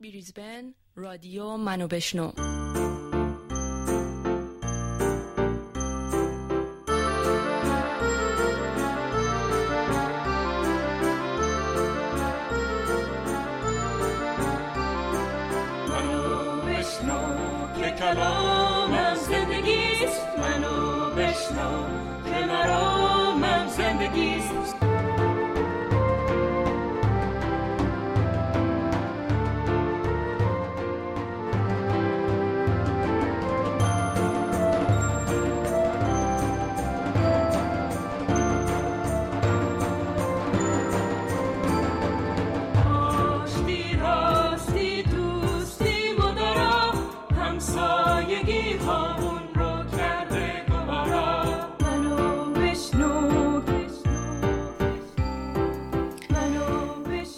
بریزبن رادیو منو بشنو. منو بشنو که کلامم زندگیست منو بشنو که مرامم زندگیست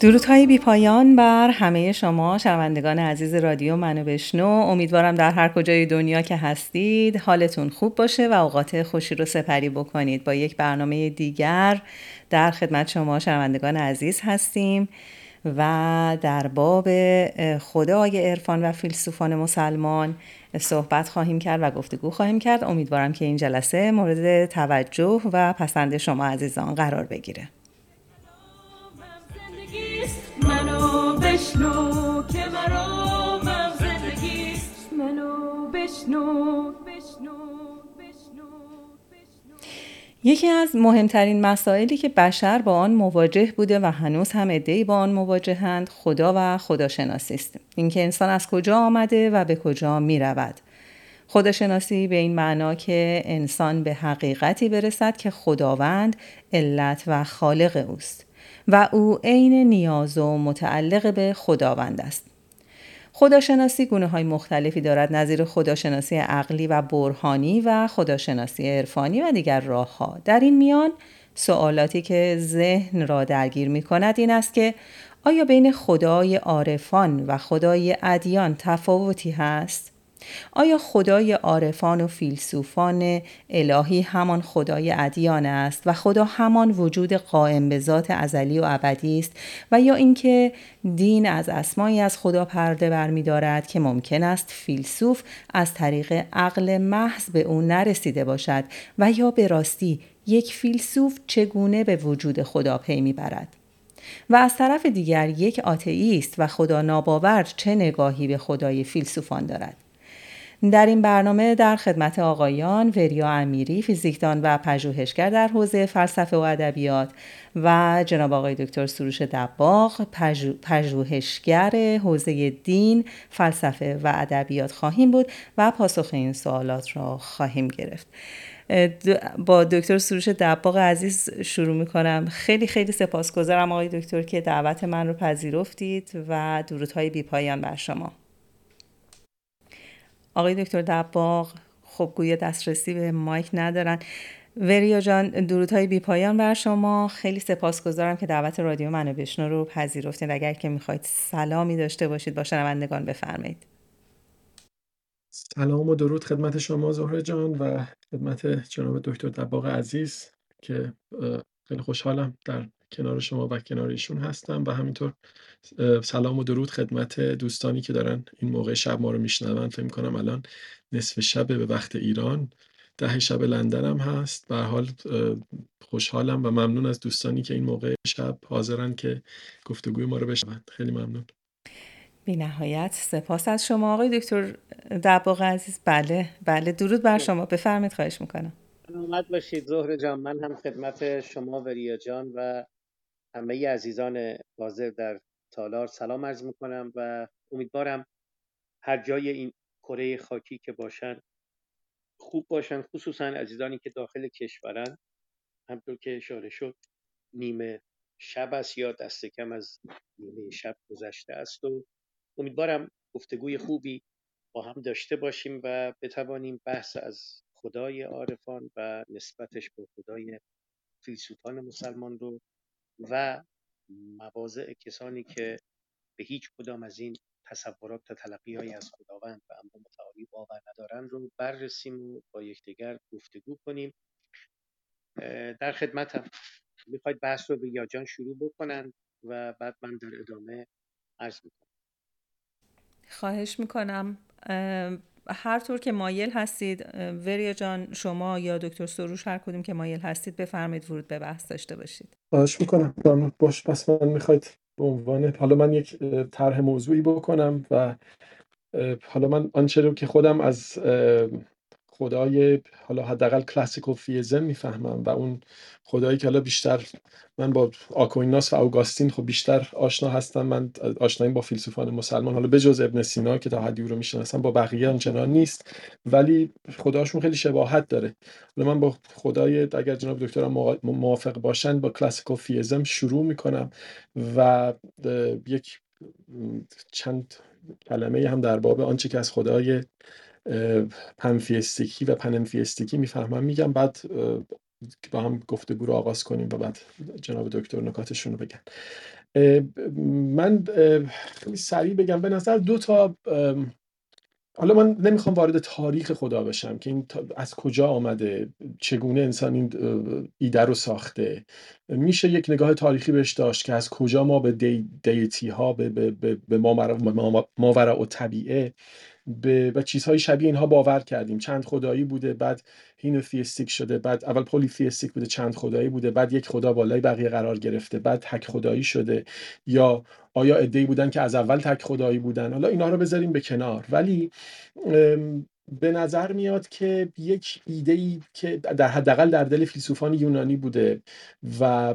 درودهای بی پایان بر همه شما شنوندگان عزیز رادیو منو بشنو. امیدوارم در هر کجای دنیا که هستید حالتون خوب باشه و اوقات خوشی رو سپری بکنید. با یک برنامه دیگر در خدمت شما شنوندگان عزیز هستیم و در باب خدای عرفان و فیلسوفان مسلمان صحبت خواهیم کرد و گفتگو خواهیم کرد. امیدوارم که این جلسه مورد توجه و پسند شما عزیزان قرار بگیره. منو بشنو که مرامم زندگیست منو بشنو یکی از مهمترین مسائلی که بشر با آن مواجه بوده و هنوز هم عدهای با آن مواجهند خدا و خداشناسی است. اینکه انسان از کجا آمده و به کجا می رود خداشناسی به این معنا که انسان به حقیقتی برسد که خداوند علت و خالق اوست. و او عین نیاز و متعلق به خداوند است خداشناسی گونه های مختلفی دارد نظیر خداشناسی عقلی و برهانی و خداشناسی عرفانی و دیگر راه ها. در این میان سوالاتی که ذهن را درگیر می کند این است که آیا بین خدای عارفان و خدای ادیان تفاوتی هست؟ آیا خدای عارفان و فیلسوفان الهی همان خدای ادیان است و خدا همان وجود قائم به ذات ازلی و ابدی است و یا اینکه دین از اسمایی از خدا پرده برمیدارد که ممکن است فیلسوف از طریق عقل محض به او نرسیده باشد و یا به راستی یک فیلسوف چگونه به وجود خدا پی می‌برد و از طرف دیگر یک آتئیست و خدا ناباور چه نگاهی به خدای فیلسوفان دارد؟ در این برنامه در خدمت آقایان وریا امیری فیزیکدان و پژوهشگر در حوزه فلسفه و ادبیات و جناب آقای دکتر سروش دباغ پژو- پژوهشگر حوزه دین فلسفه و ادبیات خواهیم بود و پاسخ این سوالات را خواهیم گرفت. با دکتر سروش دباغ عزیز شروع می کنم خیلی خیلی سپاسگزارم آقای دکتر که دعوت من رو پذیرفتید و درودهای بی پایان بر شما. آقای دکتر دباغ خب گویا دسترسی به مایک ندارن. وریا جان درودهای بی پایان بر شما. خیلی سپاسگزارم که دعوت رادیو منو بشنو رو پذیرفتید اگر که می‌خواید سلامی داشته باشید با شنوندگان بفرمایید. سلام و درود خدمت شما زهره جان و خدمت جناب دکتر دباغ عزیز که خیلی خوشحالم در کنار شما و کنار ایشون هستم و همینطور سلام و درود خدمت دوستانی که دارن این موقع شب ما رو میشنون. فکر کنم الان نصف شب به وقت ایران. ده شب لندن هم هست. به حال خوشحالم و ممنون از دوستانی که این موقع شب حاضرن که گفتگوی ما رو بشنوند خیلی ممنون. بی نهایت. سپاس از شما. آقای دکتر دباغ عزیز بله بله. درود بر شما. بفرمایید خواهش می‌کنم. سلامت باشید. زهر جان من هم خدمت شما و ریا جان و همه عزیزان حاضر در تالار سلام عرض می‌کنم و امیدوارم هر جای این کره خاکی که باشن خوب باشن خصوصا عزیزانی که داخل کشورن. همطور که اشاره شد نیمه شب است یا دست کم از نیمه شب گذشته است و امیدوارم گفتگوی خوبی با هم داشته باشیم و بتوانیم بحث از خدای عارفان و نسبتش به خدای فیلسوفان مسلمان رو و مواضع کسانی که به هیچ کدام از این تصورات و تلقی از خداوند و امر متعالی باور ندارن رو بررسیم و با یکدیگر گفتگو کنیم. در خدمتم. می‌خواید بحث رو به یاجان شروع بکنن و بعد من در ادامه عرض می‌کنم. خواهش می‌کنم. هر طور که مایل هستید وریا جان شما یا دکتر سروش هر کدوم که مایل هستید بفرمایید ورود به بحث داشته باشید. خواهش می‌کنم. باش پس من می‌خواید به عنوان حالا من یک طرح موضوعی بکنم و حالا من آنچه رو که خودم از خدای حالا حداقل کلاسیکال فیزم می‌فهمم و اون خدایی که حالا بیشتر من با آکویناس و اوگاستین خب بیشتر آشنا هستم. من آشنایی با فیلسوفان مسلمان. حالا بجز ابن سینا که تا حدی رو می‌شناسم با بقیه آنچنان نیست. ولی خداشون خیلی شباهت داره. حالا من با خدای اگر جناب دکترم موافق باشن با کلاسیکال فیزم شروع می‌کنم و یک چند کلمه هم در باب آنچه که از خدای پنفیستیکی و پننفیستیکی می‌فهمم. میگم بعد با هم گفتگو رو آغاز کنیم و بعد جناب دکتر نکاتشون رو بگن. من خیلی سریع بگم. به نظر دو تا حالا من نمی‌خوام وارد تاریخ خدا بشم که این از کجا آمده چگونه انسان این ایده رو ساخته. میشه یک نگاه تاریخی بهش داشت که از کجا ما به دی، دیتی ها به, به, به, به ماورا و طبیعه به و چیزهای شبیه اینها باور کردیم. چند خدایی بوده بعد هینوثیستیک شده بعد اول پلیثیستیک بوده چند خدایی بوده بعد یک خدا بالای بقیه قرار گرفته بعد تک خدایی شده. یا آیا ادعی بودن که از اول تک خدایی بودن؟ حالا اینا رو بذاریم به کنار. ولی به نظر میاد که یک ایده ای که در حداقل در دل فیلسوفان یونانی بوده و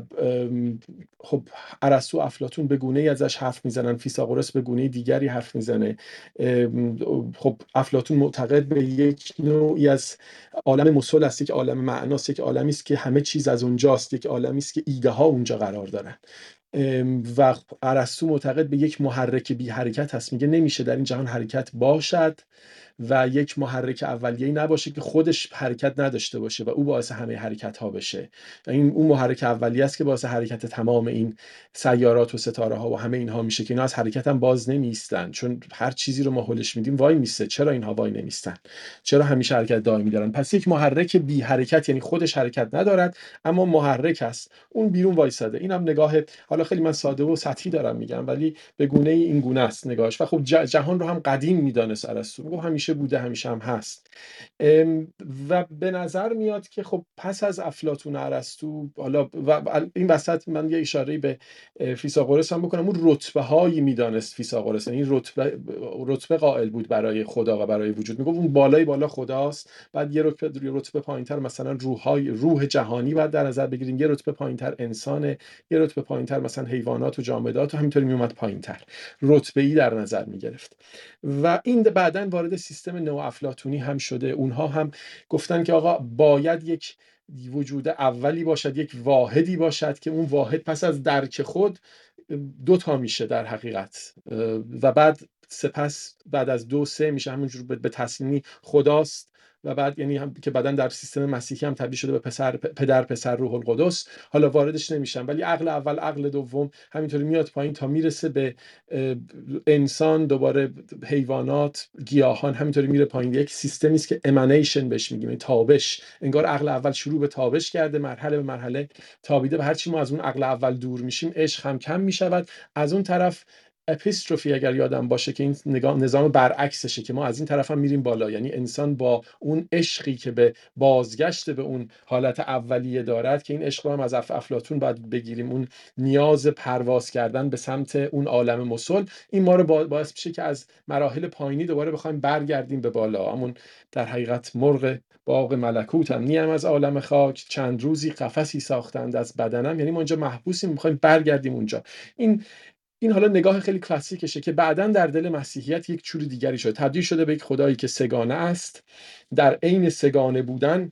خب ارسطو افلاتون به گونه ای ازش حرف می‌زنن فیثاغورس به گونه دیگری حرف می‌زنه. خب افلاتون معتقد به یک نوعی از عالم مسل است یک عالم معناست یک عالمی است که همه چیز از اونجاست یک عالمی است که ایده ها اونجا قرار دارن. و ارسطو معتقد به یک محرک بی حرکت هست میگه نمیشه در این جهان حرکت باشد. و یک محرک اولیه‌ای نباشه که خودش حرکت نداشته باشه و او باعث همه حرکت ها بشه. این اون محرک اولیه است که باعث حرکت تمام این سیارات و ستاره ها و همه اینها میشه که اینا از حرکت هم باز نمیستن چون هر چیزی رو ما هلش میدیم وای میسته چرا اینها وای نمیستن؟ چرا همیشه حرکت دائمی دارن؟ پس یک محرک بی حرکت یعنی خودش حرکت ندارد اما محرک است. اون بیرون وایساده. اینم نگاه حالا خیلی من ساده و سطحی دارم میگم ولی به گونه این گونه است نگاهش. و خب جهان رو هم قدیم می‌دانست ارسطو همیشه بوده همیشه هم هست. و به نظر میاد که خب پس از افلاتون ارسطو حالا و این وسط من یه اشاره به فیثاغورس هم بکنم. اون رتبه هایی می‌دانست فیثاغورس این یعنی رتبه رتبه قائل بود برای خدا و برای وجود. می‌گفت اون بالای بالا خداست. بعد یه رتبه رتبه پایینتر مثلا روحای روح جهانی بعد در نظر بگیریم. یه رتبه پایینتر انسان یه رتبه پایینتر مثلا حیوانات و جامدات و همینطوری میومد پایینتر. رتبه ای در نظر می‌گرفت. و این بعدا وارد سیستم نو افلاتونی هم شده. اونها هم گفتن که آقا باید یک وجود اولی باشد یک واحدی باشد که اون واحد پس از درک خود دو تا میشه در حقیقت. و بعد سپس بعد از دو سه میشه همونجور به تصمیمی خداست. و بعد یعنی هم که بعدا در سیستم مسیحی هم تبدیل شده به پسر پدر پسر روح القدس. حالا واردش نمیشم ولی عقل اول عقل دوم همینطوری میاد پایین تا می‌رسه به انسان دوباره حیوانات گیاهان همینطوری میره پایین. یک سیستمی است که امانیشن بهش میگیم یعنی تابش. انگار عقل اول شروع به تابش کرده مرحله به مرحله تابیده و هرچی ما از اون عقل اول دور میشیم عشق هم کم می‌شود. از اون طرف اپیستروفی اگر یادم باشه که این نظام برعکسشه که ما از این طرف هم میریم بالا. یعنی انسان با اون عشقی که به بازگشت به اون حالت اولیه دارد که این عشق هم از افلاتون باید بگیریم. اون نیاز پرواز کردن به سمت اون عالم مسل. این ما رو باعث میشه که از مراحل پایینی دوباره بخوایم برگردیم به بالا. همون در حقیقت مرغ باغ ملکوت هم. نیم از عالم خاک چند روزی قفسی ساختند از بدنم. یعنی ما اینجا محبوسیم می‌خوایم برگردیم اونجا. این این حالا نگاه خیلی کلاسیکشه که بعدا در دل مسیحیت یک چور دیگری شده. تبدیل شده به یک خدایی که سگانه است. در عین سگانه بودن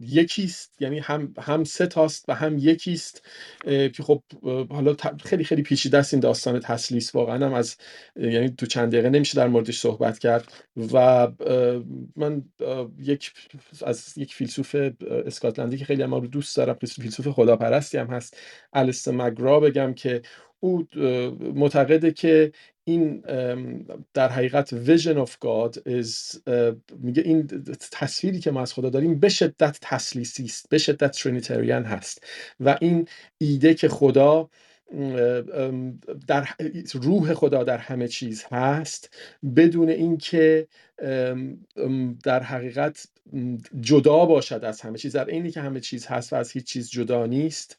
یکیست یعنی هم هم سه تاست و هم یکیست. که خب حالا خیلی خیلی پیچیده است این داستان تسلیس واقعا هم از یعنی تو چند دقیقه نمیشه در موردش صحبت کرد. و من یک از یک فیلسوف اسکاتلندی که خیلی هم رو دوست دارم فیلسوف خداپرستی هم هست الیس مگرا بگم که او معتقده که این در حقیقت of God is میگه این تصویری که ما از خدا داریم به شدت تسلیسی است به شدت ترینیتریان هست و این ایده که خدا در روح خدا در همه چیز هست بدون اینکه در حقیقت جدا باشد از همه چیز. در عینی که همه چیز هست و از هیچ چیز جدا نیست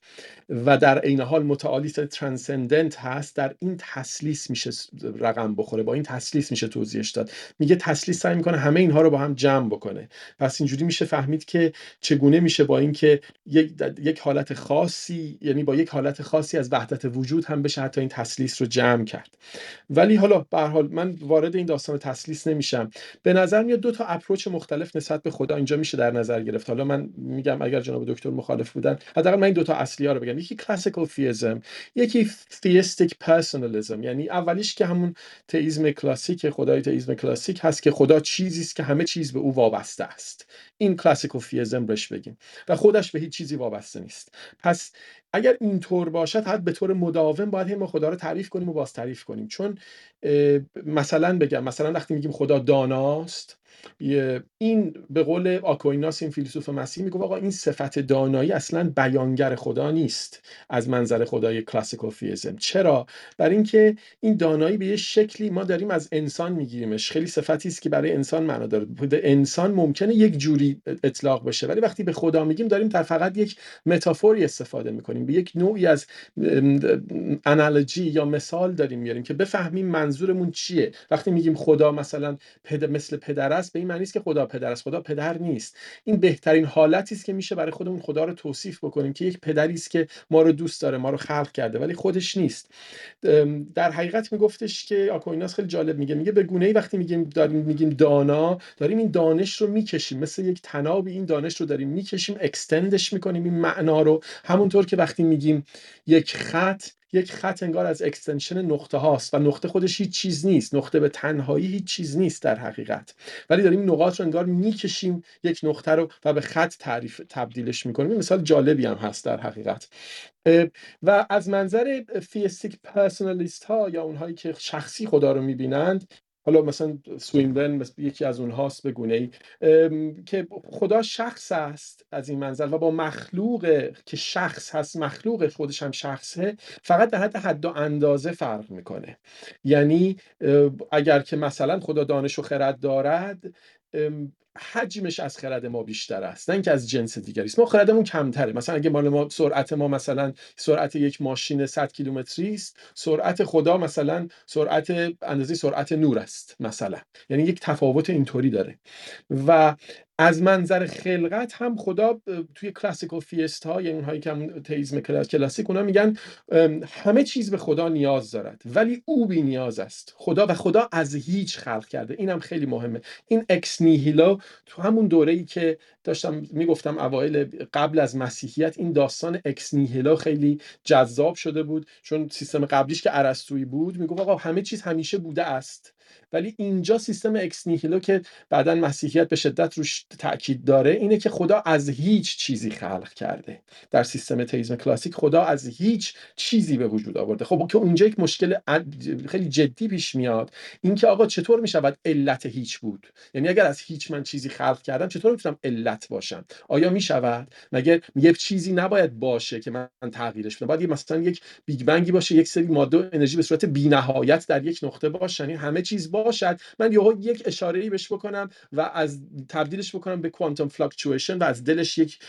و در عین حال متعالی ترانسندنت هست در این تسلیس میشه رقم بخوره. با این تسلیس میشه توضیحش داد. میگه تسلیس سعی می‌کنه همه اینها رو با هم جمع بکنه. پس اینجوری میشه فهمید که چگونه میشه با اینکه یک یک حالت خاصی یعنی با یک حالت خاصی از وحدت وجود هم بشه حتی این تسلیس رو جمع کرد. ولی حالا به حال من وارد این داستان تسلیس نمیشم. به نظر میاد دو تا اپروچ مختلف نسبت به خدا اینجا میشه در نظر گرفت. حالا من میگم اگر جناب دکتر مخالف بودن حداقل من این دو تا اصلی ها رو بگم. یکی کلاسیکال تئیسم یکی theistic personalism یعنی اولیش که همون تئیسم کلاسیک خدای تئیسم کلاسیک هست که خدا چیزی است که همه چیز به او وابسته است. این classical theism بهش بگیم. و خودش به هیچ چیزی وابسته نیست. پس اگر اینطور باشد حد به طور مداوم باید ما خدا رو تعریف کنیم و باز تعریف کنیم. چون مثلا بگم مثلا وقتی میگیم خدا داناست این به قول آکویناس این فیلسوف مسیح میگه آقا این صفت دانایی اصلا بیانگر خدا نیست از منظر خدای classical theism چرا؟ برای اینکه این دانایی به یه شکلی ما داریم از انسان میگیریمش. خیلی صفتی است که برای انسان معنا داره. انسان ممکنه یک جوری اطلاق بشه ولی وقتی به خدا میگیم داریم در فقط یک متافوری استفاده می‌کنیم. به یک نوعی از انالوجی یا مثال داریم میاریم که بفهمیم منظورمون چیه. وقتی میگیم خدا مثلا پد... مثل پدر است به این معنی است که خدا پدر است. خدا پدر نیست. این بهترین حالتی است که میشه برای خودمون خدا رو توصیف بکنیم که یک پدری است که ما رو دوست داره ما رو خلق کرده ولی خودش نیست. در حقیقت میگفتش که آکویناس خیلی جالب میگه. میگه به گونه ای وقتی میگیم داریم میگیم دانا داریم این دانش رو می‌کشیم. مثل یک طنابی این دانش رو داریم می‌کشیم extend ش می‌کنیم این معنا رو. همونطور که وقتی میگیم یک خط یک خط انگار از extension نقطه هاست و نقطه خودش هیچ چیز نیست. نقطه به تنهایی هیچ چیز نیست در حقیقت. ولی داریم نقاط رو انگار می‌کشیم یک نقطه رو و به خط تعریف تبدیلش می‌کنیم. این مثال جالبی هم هست در حقیقت. و از منظر فیستیک پرسونالیست ها یا اونهایی که شخصی خدا رو می‌بینند حالا مثلا سوینبرن یکی از اونهاست به گونه ای. که خدا شخص است از این منظر و با مخلوق که شخص هست مخلوق خودش هم شخصه فقط در حد حد و اندازه فرق می‌کنه. یعنی اگر که مثلا خدا دانش و خرد دارد حجمش از خرد ما بیشتر است نه اینکه از جنس دیگری است. ما خردمون کمتره. مثلا اگه مال ما سرعت ما مثلا سرعت یک ماشین 100 کیلومتری است سرعت خدا مثلا سرعت اندازه سرعت نور است مثلا. یعنی یک تفاوت اینطوری داره. و از منظر خلقت هم خدا توی classical theist ها یعنی اونهایی که هم تئیسم کلاسیک اونا میگن همه چیز به خدا نیاز دارد ولی او بی نیاز است. خدا و خدا از هیچ خلق کرده. اینم خیلی مهمه. این ex nihilo تو همون دوره ای که داشتم می‌گفتم اوایل قبل از مسیحیت این داستان ex nihilo خیلی جذاب شده بود. چون سیستم قبلیش که ارسطویی بود می‌گفت آقا همه چیز همیشه بوده است. ولی اینجا سیستم ex nihilo که بعدا مسیحیت به شدت روش تاکید داره اینه که خدا از هیچ چیزی خلق کرده. در سیستم تئیسم کلاسیک خدا از هیچ چیزی به وجود آورده. خب که اونجا یک مشکل خیلی جدی پیش میاد اینکه آقا چطور می‌شود علت هیچ بود؟ یعنی اگر از هیچ من چیزی خلق کردم چطور می‌تونم علت باشم؟ آیا می‌شود؟ مگر یه چیزی نباید باشه که من تغییرش بدم؟ باید مثلا یک big bang ی باشه یک سری ماده و انرژی به صورت بی‌نهایت در یک نقطه باشه یعنی همه چیز باشد من یهو یک اشاره بهش بکنم و از تبدیلش بکنم به quantum fluctuation و از دلش یک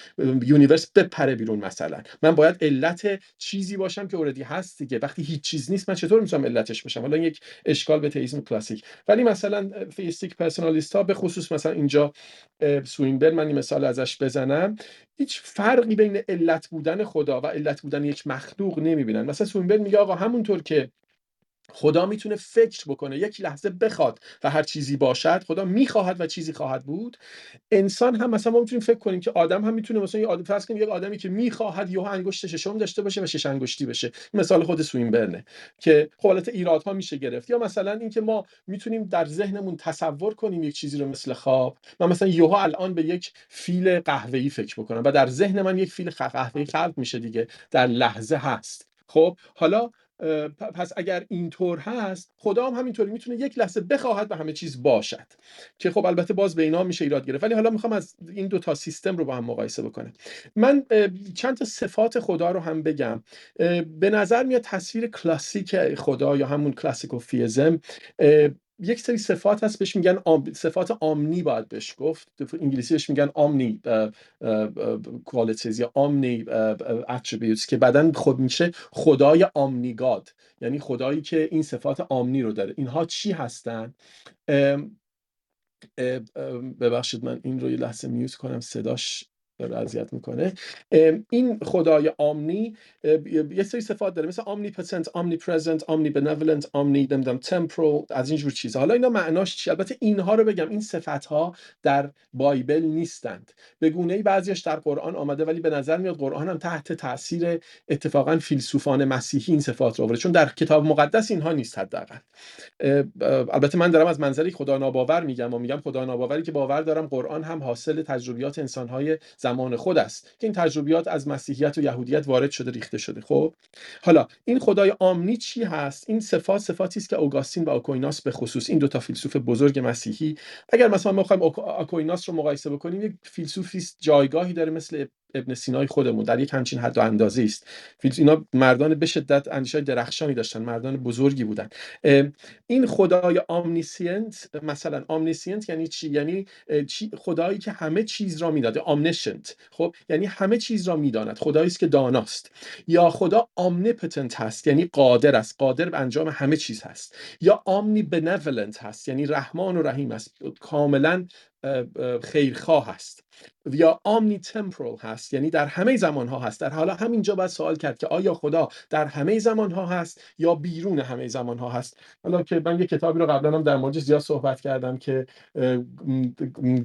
universe بپره بیرون مثلا. من باید علت چیزی باشم که already هست دیگه. وقتی هیچ چیز نیست من چطور می‌تونم علتش باشم حالا یک اشکال به تئیسم کلاسیک. ولی مثلا theistic personalist ها به خصوص مثلا اینجا سوینبرن من مثال ازش بزنم. هیچ فرقی بین علت بودن خدا و علت بودن یک مخلوق نمی‌بینن. مثلا سوینبرن میگه آقا همونطور که خدا می‌تونه فکر بکنه یک لحظه بخواد و هر چیزی باشد خدا می‌خواهد و چیزی خواهد بود. انسان هم مثلا ما می‌تونیم فکر کنیم که آدم هم می‌تونه مثلا یه آدم فرض کنیم یک آدمی که می‌خواهد یه انگشت ششم داشته باشه و شش انگشتی بشه. مثال خود سوینبرنه که خب حالت ایرادها میشه گرفت. یا مثلا اینکه ما می‌تونیم در ذهنمون تصور کنیم یک چیزی رو مثل خواب. من مثلا یهو الان به یک فیل قهوه‌ای فکر بکنم و در ذهن من یک فیل قهوه‌ای خلق میشه دیگه. در لحظه هست. خب حالا پس اگر اینطور هست خدا هم همینطوری می‌تونه یک لحظه بخواهد و همه چیز باشد که خب البته باز به اینا میشه ایراد گرفت. ولی حالا می‌خوام از این دو تا سیستم رو با هم مقایسه بکنم. من چند تا صفات خدا رو هم بگم. به نظر میاد تصویر کلاسیک خدا یا همون کلاسیکوفیزم اه، یک سری صفات هست بهش میگن آم- صفات آمنی باید بهش گفت. انگلیسیش میگن آمنی کوالitiز یا آمنی اتریبیوتس که بعدا خود میشه خدای آمنیگاد یعنی خدایی که این صفات آمنی رو داره. اینها چی هستن؟ ببخشید من این رو یه لحظه میوت کنم صداش داره اذیت می‌کنه. این خدای آمنی یه سری صفات داره مثل omnipotent, omnipresent, omnibenevolent, omni نمی‌دونم temporal از این جور چیزا. حالا اینا معناش چی؟ البته اینها رو بگم این صفت ها در بایبل نیستند. به گونه ای بعضیش در قرآن آمده ولی به نظر میاد قرآن هم تحت تاثیر اتفاقا فیلسوفان مسیحی این صفات رو آورده. چون در کتاب مقدس اینها نیست حداقل. البته من دارم از منظری خدا ناباور میگم و میگم خدا ناباوری که باور دارم قرآن هم حاصل تجربیات انسانهای زمان خود است که این تجربیات از مسیحیت و یهودیت وارد شده ریخته شده. خب حالا این خدای آمنی چی هست؟ این صفات صفاتی است که اوگاستین و آکویناس به خصوص این دو تا فیلسوف بزرگ مسیحی اگر مثلا ما بخوایم آکویناس رو مقایسه بکنیم یک فیلسوفی جایگاهی داره مثل ابن سینای خودمون در یک همچین حد و اندازه است. اینا مردان به شدت اندیشه درخشانی داشتن مردان بزرگی بودن. این خدای omniscient مثلا omniscient یعنی چی؟ یعنی خدایی که همه چیز را می‌دانه omniscient خب یعنی همه چیز را می‌داند خدایی است که داناست. یا خدا omnipotent هست یعنی قادر است. قادر به انجام همه چیز هست. یا omnibenevolent هست یعنی رحمان و رحیم است. کاملا خیرخواه هست یا آمنی تمپرال هست یعنی در همه زمان ها هست. در حالا همینجا باید سوال کرد که آیا خدا در همه زمان ها هست یا بیرون همه زمان ها هست؟ حالا که من یه کتابی رو قبلا هم در موردش زیاد صحبت کردم که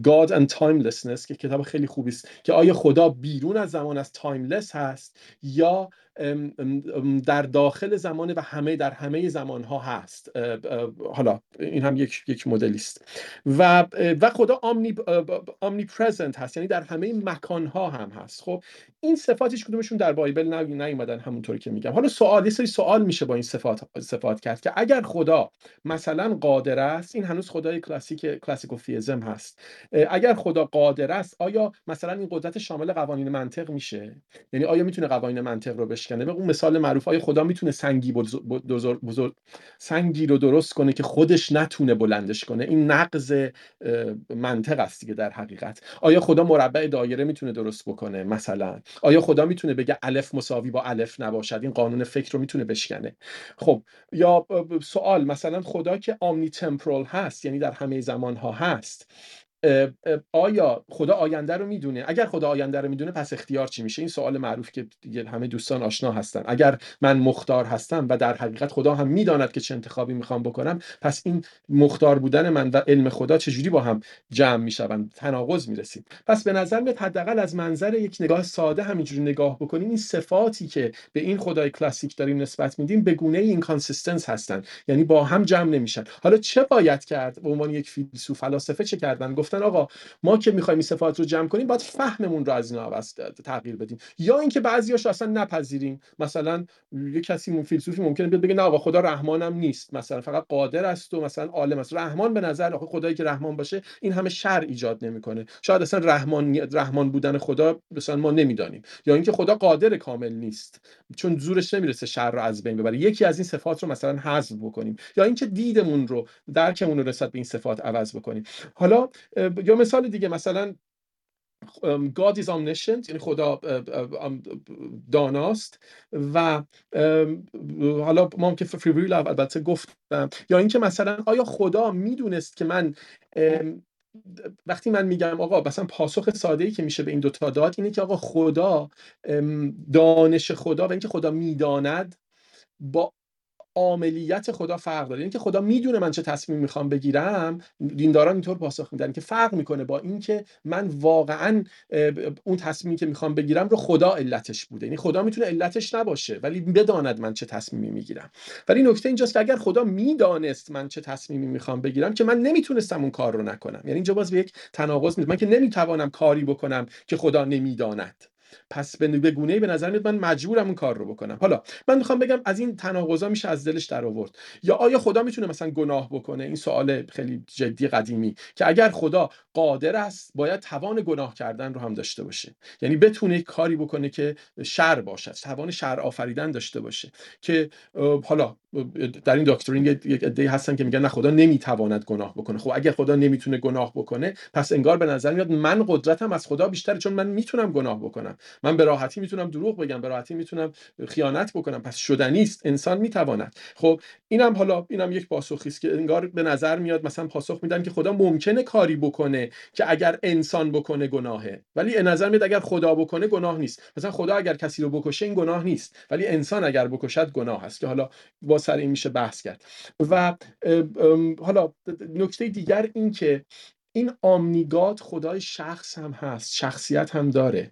God and Timelessness که کتاب خیلی خوبی است که آیا خدا بیرون از زمان از تایملس هست یا در داخل زمان و همه در همه زمان ها هست حالا این هم یک یک مدلی است و و خدا آمنی آمنی پرزنت هست یعنی در همه مکان ها هم هست. خب این صفات هیچ کدومشون در بایبل نی- نیومدن همونطوری که میگم. حالا سوال یه سری سوال میشه با این صفات صفات کرد که اگر خدا مثلا قادر است این هنوز خدای کلاسیک کلاسیکوفیزم هست. اه، اگر خدا قادر است آیا مثلا این قدرت شامل قوانین منطق میشه؟ یعنی آیا می‌تونه قوانین منطق رو بشکنه به اون مثال معروف آیا خدا می‌تونه سنگی بزرگ, بزرگ, سنگی رو درست کنه که خودش نتونه بلندش کنه. این نقض منطق است دیگه در حقیقت. آیا خدا مربع دایره می‌تونه درست بکنه؟ مثلا. آیا خدا می‌تونه بگه الف مساوی با الف نباشد؟ این قانون فکر رو می‌تونه بشکنه. خب یا سوال مثلا خدا که آمنی تمپرال هست یعنی در همه زمان ها هست. آیا خدا آینده رو می‌دونه؟ اگر خدا آینده رو می‌دونه پس اختیار چی میشه؟ این سوال معروف که دیگه همه دوستان آشنا هستن. اگر من مختار هستم و در حقیقت خدا هم می‌داند که چه انتخابی می‌خوام بکنم پس این مختار بودن من و علم خدا چجوری با هم جمع می‌شوند؟ تناقض می‌رسیم. پس به نظر میاد حداقل از منظر یک نگاه ساده همینجوری نگاه بکنیم این صفاتی که به این خدای کلاسیک داریم نسبت میدیم به گونه این هستن. یعنی با هم جمع نمیشن. حالا چه باید کرد؟ به عنوان یک فیلسوف فلاسفه چه کردن؟ گفتن آقا ما که می‌خوایم این صفات رو جمع کنیم باید فهممون رو از اینا عوض تغییر بدیم. یا اینکه بعضیاش اصلا نپذیریم. مثلا یه کسی مون فیلسوفی ممکنه بیاد بگه نه آقا خدا رحمانم نیست. مثلا فقط قادر است و مثلا عالم است. رحمان به نظر آخه خدایی که رحمان باشه این همه شر ایجاد نمی‌کنه. شاید اصلا رحمان رحمان بودن خدا مثلا ما نمی‌دانیم. یا اینکه خدا قادر کامل نیست. چون زورش نمی‌رسه شر رو از بین ببره. یکی از این صفات رو مثلا حذف بکنیم. یا اینکه دیدمون رو درکمون رو نسبت به این صفات عوض بکنیم. حالا یا مثال دیگه مثلا God is omniscient یعنی خدا داناست و حالا ما هم که فری ویل البته گفتم. یا اینکه مثلا آیا خدا می‌دونست که من وقتی من میگم آقا مثلا پاسخ ساده ای که میشه به این دوتا داد اینه که آقا خدا دانش خدا و اینکه خدا می‌داند با عاملیت خدا فرق داره. اینکه خدا می‌دونه من چه تصمیم می‌خوام بگیرم. دینداران اینطور پاسخ میدن که فرق می‌کنه با اینکه من واقعا اون تصمیمی که می‌خوام بگیرم رو خدا علتش بوده. یعنی خدا می‌تونه علتش نباشه ولی بداند من چه تصمیمی می‌گیرم. ولی نکته اینجاست که اگر خدا می‌دانست من چه تصمیمی می‌خوام بگیرم که من نمی‌تونستم اون کار رو نکنم. یعنی اینجا باز به یک تناقض میاد من که نمی‌توانم کاری بکنم که خدا نمی‌داند. پس به گونه به نظر میاد من مجبورم اون کار رو بکنم. حالا من می‌خوام بگم از این تناقضا میشه از دلش در آورد. یا آیا خدا می‌تونه مثلا گناه بکنه؟ این سوال خیلی جدی قدیمی. که اگر خدا قادر است باید توان گناه کردن رو هم داشته باشه. یعنی بتونه کاری بکنه که شر باشد توان شر آفریدن داشته باشه. که حالا در این داکترین یک عده هستن که میگن نه خدا نمی‌تواند گناه بکنه. خب اگر خدا نمی‌تونه گناه بکنه پس انگار به نظر میاد من قدرتم از خدا بیشتره چون من می‌تونم گناه بکنم. من به راحتی می‌تونم دروغ بگم به راحتی می‌تونم خیانت بکنم. پس شدنی است. انسان می‌تواند. خب اینم حالا اینم یک پاسخی است که انگار به نظر میاد مثلا پاسخ میدن که خدا ممکنه کاری بکنه که اگر انسان بکنه گناهه. ولی به نظر میاد اگر خدا بکنه گناه نیست. مثلا خدا اگر کسی رو بکشه این گناه نیست. ولی انسان اگر بکشد گناه هست که حالا سر این میشه بحث کرد. و حالا نکته دیگر این که این omni-God خدای شخص هم هست شخصیت هم داره.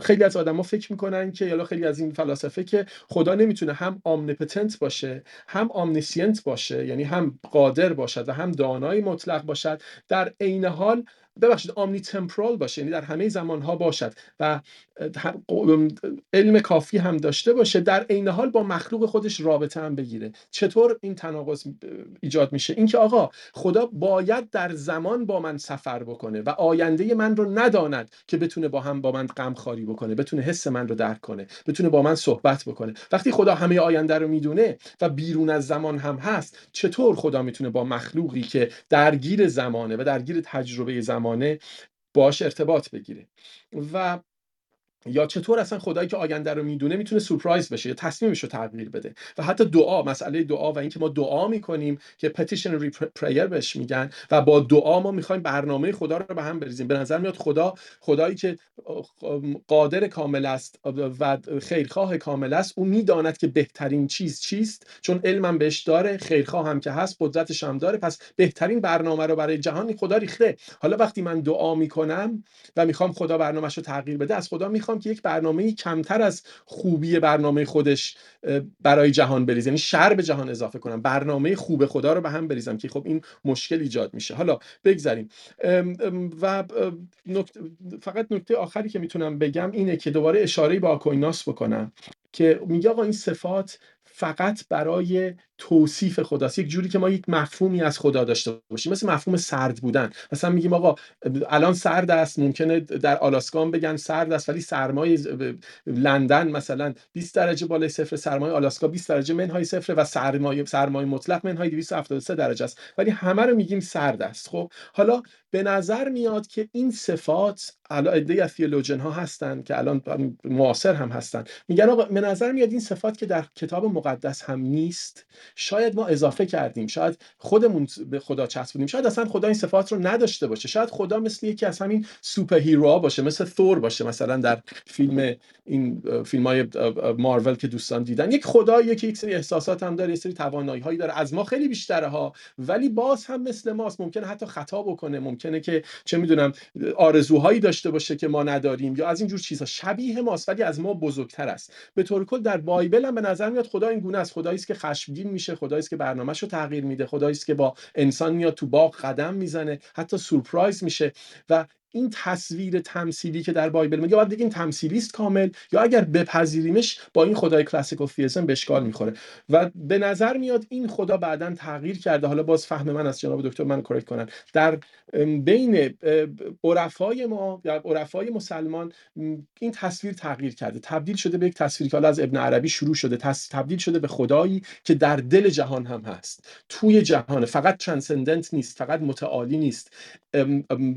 خیلی از آدما فکر می‌کنن که یا خیلی از این فلاسفه که خدا نمی‌تونه هم omnipotent باشه هم omniscient باشه یعنی هم قادر باشد و هم دانای مطلق باشد در عین حال ببخشید omnitemporal باشه یعنی در همه زمان ها باشد و علم کافی هم داشته باشه در عین حال با مخلوق خودش رابطه هم بگیره. چطور این تناقض ایجاد میشه؟ اینکه آقا خدا باید در زمان با من سفر بکنه و آینده من رو نداند که بتونه با هم با من غم خاری بکنه بتونه حس من رو درک کنه بتونه با من صحبت بکنه. وقتی خدا همه آینده رو می‌دونه و بیرون از زمان هم هست چطور خدا می‌تونه با مخلوقی که درگیر زمانه و درگیر تجربه زمانه باش ارتباط بگیره و یا چطور اصلا خدایی که آینده رو می‌دونه می‌تونه سورپرایز بشه یا تصمیمش رو تغییر بده؟ و حتی دعا مسئله دعا و اینکه ما دعا می‌کنیم که پتیشن پریر بهش میگن و با دعا ما می‌خوایم برنامه خدا رو به هم بریزیم. به نظر میاد خدا خدایی که قادر کامل است و خیرخواه کامل است او می‌داند که بهترین چیز چیست چون علمم بهش داره خیرخواه هم که هست قدرتش هم داره. پس بهترین برنامه رو برای جهان خدا ریخته. حالا وقتی من دعا می‌کنم و می‌خوام خدا برنامهش رو تغییر بده از خدا می‌خوام که یک برنامه کمتر از خوبی برنامه خودش برای جهان بریزم یعنی شر به جهان اضافه کنم. برنامه خوب خدا رو به هم بریزم که خب این مشکل ایجاد میشه. حالا بگذریم و فقط نکته آخری که می‌تونم بگم اینه که دوباره اشاره به آکویناس بکنم که میگه آقا این صفات فقط برای توصیف خداست. یک جوری که ما یک مفهومی از خدا داشته باشیم. مثل مفهوم سرد بودن. مثلا میگیم آقا الان سرد است ممکنه در آلاسکا بگن سرد است ولی سرمایه لندن مثلا 20 درجه بالای صفر سرمایه آلاسکا 20 درجه منهای صفر و سرمایه سرمایه مطلق منهای 273 درجه است. ولی همه رو میگیم سرد است. خب حالا به نظر میاد که این صفات الان ایده از ها هستن که الان معاصر هم هستن. میگن آقا به نظر میاد این صفات که در کتاب مقدس هم نیست. شاید ما اضافه کردیم. شاید خودمون به خدا چسبوندیم. شاید اصلا خدا این صفات رو نداشته باشه. شاید خدا مثل یکی از همین superhero باشه مثل ثور باشه مثلا در فیلم این فیلم های مارول که دوستان دیدن. یک خدایی که یک سری احساسات هم داره یک سری توانایی هایی داره. از ما خیلی بیشتره ها. ولی باز هم مثل ماست. ممکنه حتی خطا بکنه. ممکنه که چه می‌دونم آرزوهایی داشته باشه که ما نداریم یا از این جور چیزها شبیه ماست ولی از ما بزرگتر است. به طور کل در بایبل هم به نظر میاد خدا این گونه است. خدایی است که خشمگین میشه خدایی است که برنامهش رو تغییر میده خدایی است که با انسان میاد تو باغ قدم می‌زنه حتی سورپرایز میشه و این تصویر تمثیلی که در بایبل میگه باید بگیم تمثیلی است کامل یا اگر بپذیریمش با این خدای کلاسیک فیزم به اشکال می‌خوره. و به نظر میاد این خدا بعدا تغییر کرده. حالا باز فهم من از جناب دکتر من کرکت کنن در بین عرفای ما یا عرفای مسلمان این تصویر تغییر کرده. تبدیل شده به یک تصویری که حالا از ابن عربی شروع شده. تبدیل شده به خدایی که در دل جهان هم هست. توی جهان فقط ترانسندنت نیست فقط متعالی نیست.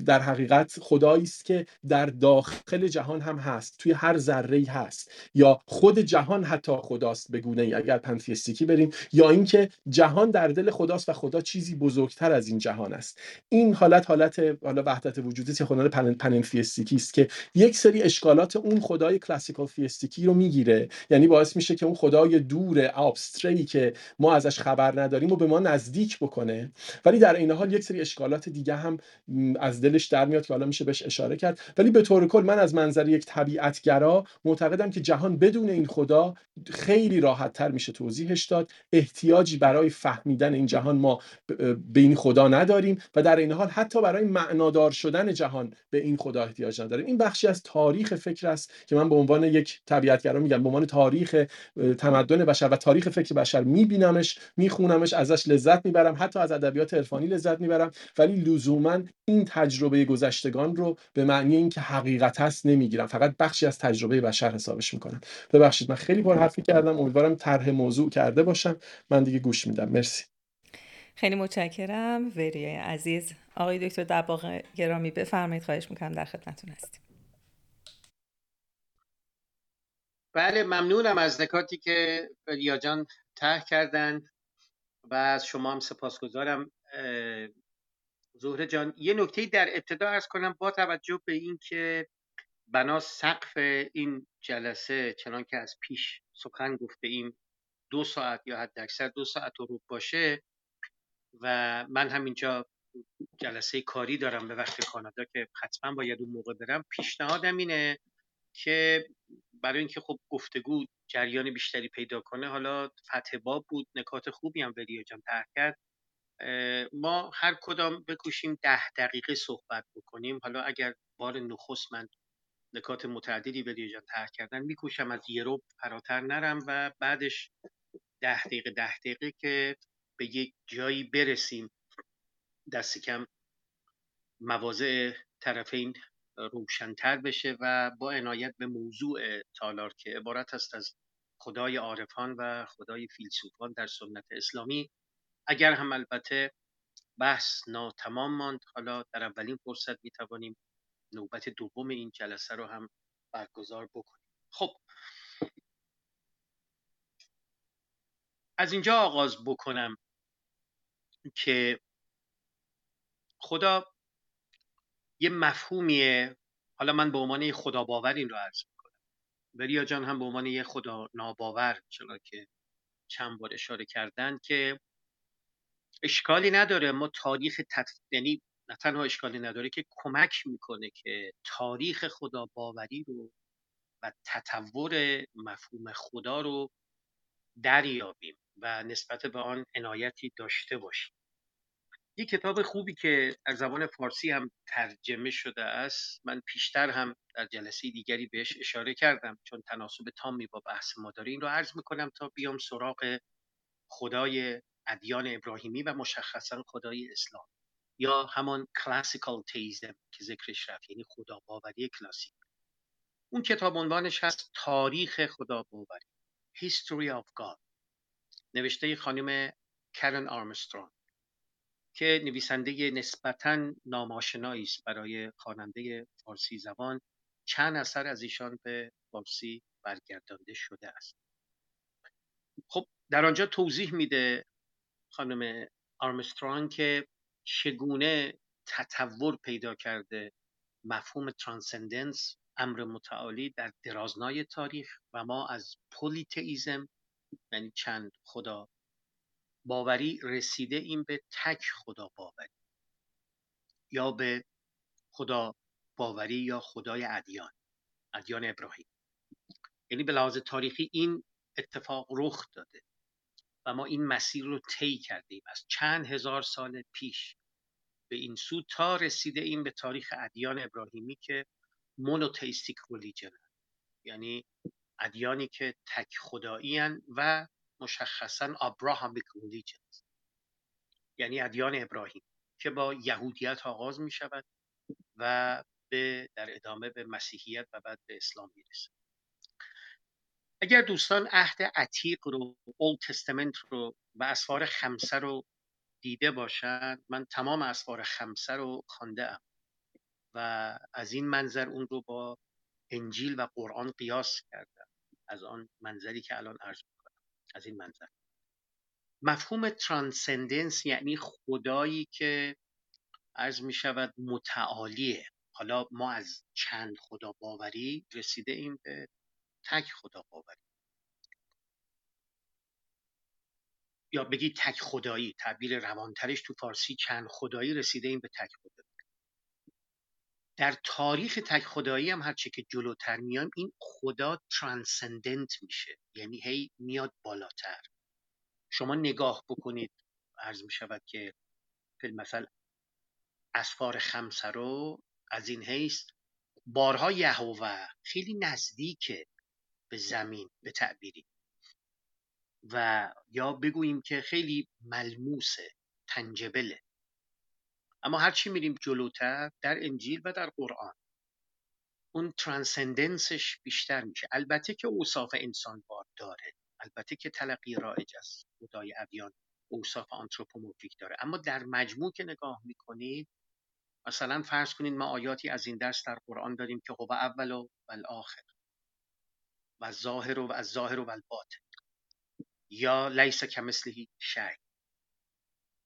در حقیقت خدایی است که در داخل جهان هم هست توی هر ذره هست. یا خود جهان حتی خداست به گونه ای اگر پنتیستیکی بریم یا اینکه جهان در دل خداست و خدا چیزی بزرگتر از این جهان است. این حالت حالت حالا وحدت وجودی که خدای پننفیستیکی است که یک سری اشکالات اون خدای کلاسیکال فیستیکی رو می‌گیره. یعنی باعث میشه که اون خدای دور ابستری که ما ازش خبر نداریم و به ما نزدیک بکنه. ولی در این حال یک سری اشکالات دیگه هم از دلش در میاد که حالا میشه بهش اشاره کرد. ولی به طور کل من از منظر یک طبیعتگرا معتقدم که جهان بدون این خدا خیلی راحت تر میشه توضیحش داد. احتیاجی برای فهمیدن این جهان ما به این خدا نداریم و در این حال حتی برای معنادار شدن جهان به این خدا احتیاج نداریم. این بخشی از تاریخ فکر است که من به عنوان یک طبیعتگرا میگم به عنوان تاریخ تمدن بشر و تاریخ فکر بشر میبینمش میخونمش ازش لذت می‌برم حتی از ادبیات عرفانی لذت می‌برم. ولی لزوما این تجربه گذشتگان رو به معنی اینکه حقیقت است نمی‌گیرم. فقط بخشی از تجربه بشر حسابش می‌کنم. ببخشید من خیلی پر حرفی کردم. امیدوارم طرح موضوع کرده باشم. من دیگه گوش میدم. مرسی. خیلی متشکرم. وریای عزیز. آقای دکتر دباغ گرامی بفرمایید. خواهش می‌کنم در خدمتتون هستیم. بله ممنونم از نکاتی که وریا جان ته کردن و از شما هم سپاسگزارم. زهره جان یه نکته در ابتدا ارز کنم با توجه به اینکه بنا سقف این جلسه چنان که از پیش سخن گفته ایم دو ساعت یا حد اکثر دو ساعت و روب باشه و من هم اینجا جلسه کاری دارم به وقت کانادا که حتما باید اون موقع برم. پیشنهادم اینه که برای اینکه خب گفتگو جریان بیشتری پیدا کنه حالا فتح باب بود نکات خوبی هم ولی جان کرد. ما هر کدام بکوشیم ده دقیقه صحبت بکنیم. حالا اگر بار نخست من نکات متعددی ولی جان طرح کردن میکوشم از یه رو فراتر نرم و بعدش ده دقیقه ده دقیقه که به یک جایی برسیم. دست کم مواضع طرفین روشنتر بشه و با عنایت به موضوع تالار که عبارت است از خدای عارفان و خدای فیلسوفان در سنت اسلامی اگر هم البته بحث ناتمام ماند حالا در اولین فرصت می توانیم نوبت دوم این جلسه رو هم برگزار بکنیم. خب. از اینجا آغاز بکنم که خدا یه مفهومیه حالا من به عنوان یه خدا باور این رو عرض می‌کنم. وریا جان هم به عنوان یه خدا ناباور چرا که چند بار اشاره کردن که اشکالی نداره. ما تاریخ تط... یعنی نه تنها اشکالی نداره که کمک می‌کنه که تاریخ خدا باوری رو و تطور مفهوم خدا رو دریابیم و نسبت به آن عنایتی داشته باشیم. یک کتاب خوبی که از زبان فارسی هم ترجمه شده است من پیشتر هم در جلسه دیگری بهش اشاره کردم چون تناسب تامی با بحث ما داره. این رو عرض می‌کنم تا بیام سراغ خدای ادیان ابراهیمی و مشخصا خدای اسلام. یا همان کلاسیکال تیزم که ذکرش رفت یعنی خدا باوری کلاسیک. اون کتاب عنوانش هست تاریخ خدا باوری History of God. نوشته خانم کرن آرمسترانگ که نویسنده نسبتا ناماشنایی است برای خواننده فارسی زبان. چند اثر از ایشان به فارسی برگردانده شده است. خب در آنجا توضیح میده خانم آرمسترانگ که چگونه تطور پیدا کرده مفهوم ترانسندنس امر متعالی در درازنای تاریخ و ما از پولیتئیزم یعنی چند خدا باوری رسیده این به تک خدا باوری یا به خدا باوری یا خدای ادیان ادیان ابراهیم. یعنی به لحاظ تاریخی این اتفاق رخ داده. و ما این مسیر رو طی کردیم. از چند هزار سال پیش به این سو تا رسیده این به تاریخ ادیان ابراهیمی که مونوتئیستیک ریلیجن یعنی ادیانی که تک خدایی و مشخصا ابراهامیک ریلیجنز یعنی ادیان ابراهیم که با یهودیت آغاز می شود و به در ادامه به مسیحیت و بعد به اسلام می‌رسه اگر دوستان عهد عتیق رو اول تستمنت رو و اسفار خمسه رو دیده باشند من تمام اسفار خمسه رو خانده ام و از این منظر اون رو با انجیل و قرآن قیاس کردم از آن منظری که الان عرض می‌کنم. از این منظر. مفهوم ترانسندنس یعنی خدایی که عرض می شود متعالیه. حالا ما از چند خدا باوری رسیده ایم به تک خدا باوری یا بگی تک خدایی تعبیر روانترش تو فارسی چند خدایی رسیده این به تک خدایی در تاریخ تک خدایی هم هرچه که جلوتر میایم این خدا ترانسندنت میشه. یعنی هی میاد بالاتر. شما نگاه بکنید عرض می شود که فیلم مثل اسفار خمسه رو از این حیث بارها یهوه خیلی نزدیکه. به زمین به تعبیری. و یا بگوییم که خیلی ملموسه تنجبله اما هرچی میریم جلوتر در انجیل و در قرآن اون ترانسندنسش بیشتر میشه. البته که اوصاف انسان بار داره. البته که تلقی رایج از خدای ادیان اوصاف آنتروپومورفیک داره. اما در مجموع که نگاه می‌کنید مثلا فرض کنید ما آیاتی از این دست در قرآن داریم که هو اول و آخر و ظاهر و از ظاهر و الباطن. یا لیس کمثله شی.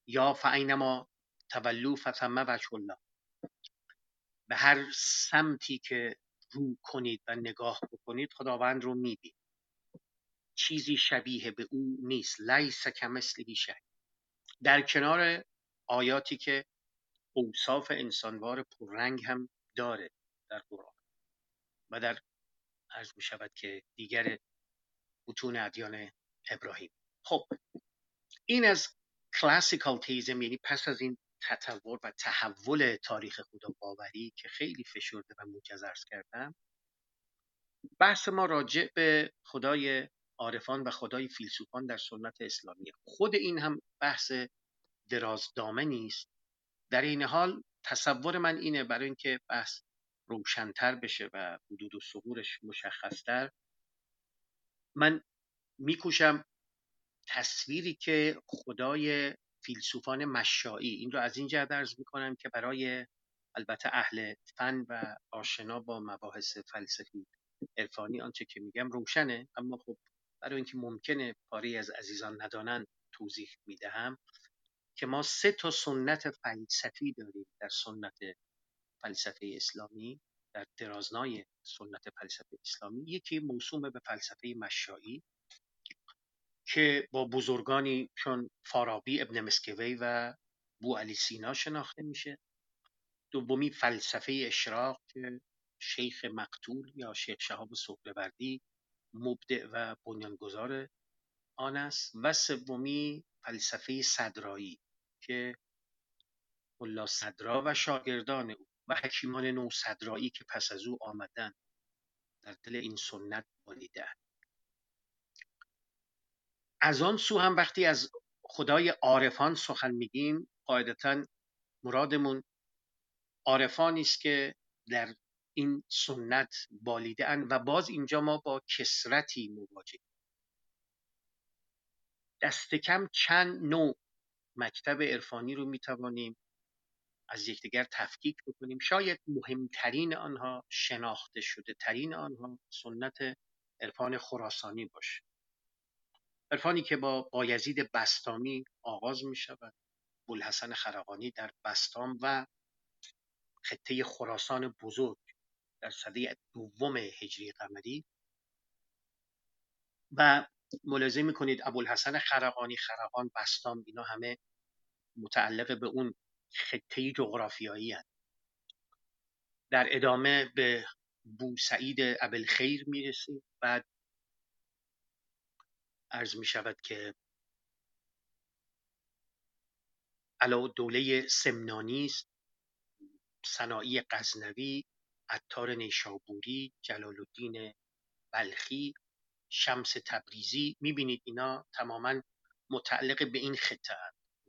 یا فعینما تولو فثم وجه الله. به هر سمتی که رو کنید و نگاه بکنید خداوند رو می‌بینید. چیزی شبیه به او نیست. لیس کمثله شی. در کنار آیاتی که اوصاف انسانوار پررنگ هم داره در قرآن و در عرض می شود که دیگر بتون ادیان ابراهیم. خب این از کلاسیکال تیزم یعنی پس از این تطور و تحول تاریخ خدا باوری که خیلی فشرده و موجز کردم بحث ما راجع به خدای عارفان و خدای فیلسوفان در سنت اسلامی. خود این هم بحث درازدامه نیست در این حال تصور من اینه برای اینکه بحث روشنتر بشه و حدود و سهورش مشخصتر من میکوشم تصویری که خدای فیلسوفان مشایی این رو از این جهت ارز می‌کنم که برای البته اهل فن و آشنا با مباحث فلسفی عرفانی آنچه که میگم روشنه اما خب برای اینکه ممکنه پاری از عزیزان ندانند توضیح می‌دهم که ما سه تا سنت فلسفی داریم در سنت فلسفه اسلامی در درازنای سنت فلسفه اسلامی یکی موسوم به فلسفه مشایی که با بزرگانی چون فارابی ابن مسکوی و بو علی سینا شناخته میشه. دومی فلسفه اشراق که شیخ مقتول یا شیخ شهاب سهروردی مبدع و بنیانگذار آن است. و سومی فلسفه صدرایی که ملا صدرا و شاگردان او و حکیمان نو صدرایی که پس از او آمدن در دل این سنت بالیده از آن سو هم وقتی از خدای عارفان سخن میگیم قاعدتا مرادمون عارفانی است که در این سنت بالیده اند و باز اینجا ما با کسرتی مواجه دست کم چند نوع مکتب عرفانی رو می‌توانیم از یکدیگر تفکیک بکنیم. شاید مهمترین آنها شناخته شده ترین آنها سنت عرفان خراسانی باشه. عرفانی که با بایزید بستامی آغاز می شود بولحسن خرقانی در بستام و خطه خراسان بزرگ در سده دوم هجری قمری. و ملاحظه می‌کنید ابوالحسن خرقانی خرقان بستام اینا همه متعلق به اون خطه جغرافیایی هست. در ادامه به بو سعید ابلخیر می‌رسیم بعد عرض می شود که علا دوله سمنانی است. صناعی غزنوی عطار نیشابوری جلال الدین بلخی شمس تبریزی. می‌بینید اینا تماما متعلق به این خطه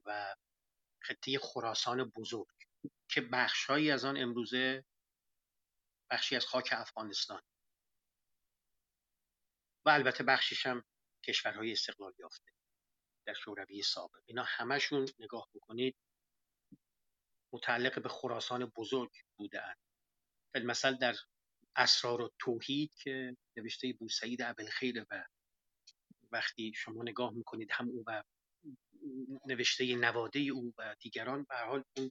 و خطه خراسان بزرگ که بخشهایی از آن امروزه بخشی از خاک افغانستان. و البته بخشش هم کشورهای استقلال یافته در شوروی سابق. اینا همشون نگاه بکنید متعلق به خراسان بزرگ بودن مثل در اسرار و توحید که نوشته بوسعید ابلخیر و وقتی شما نگاه می‌کنید هم او و نوشته نواده او و دیگران به حال اون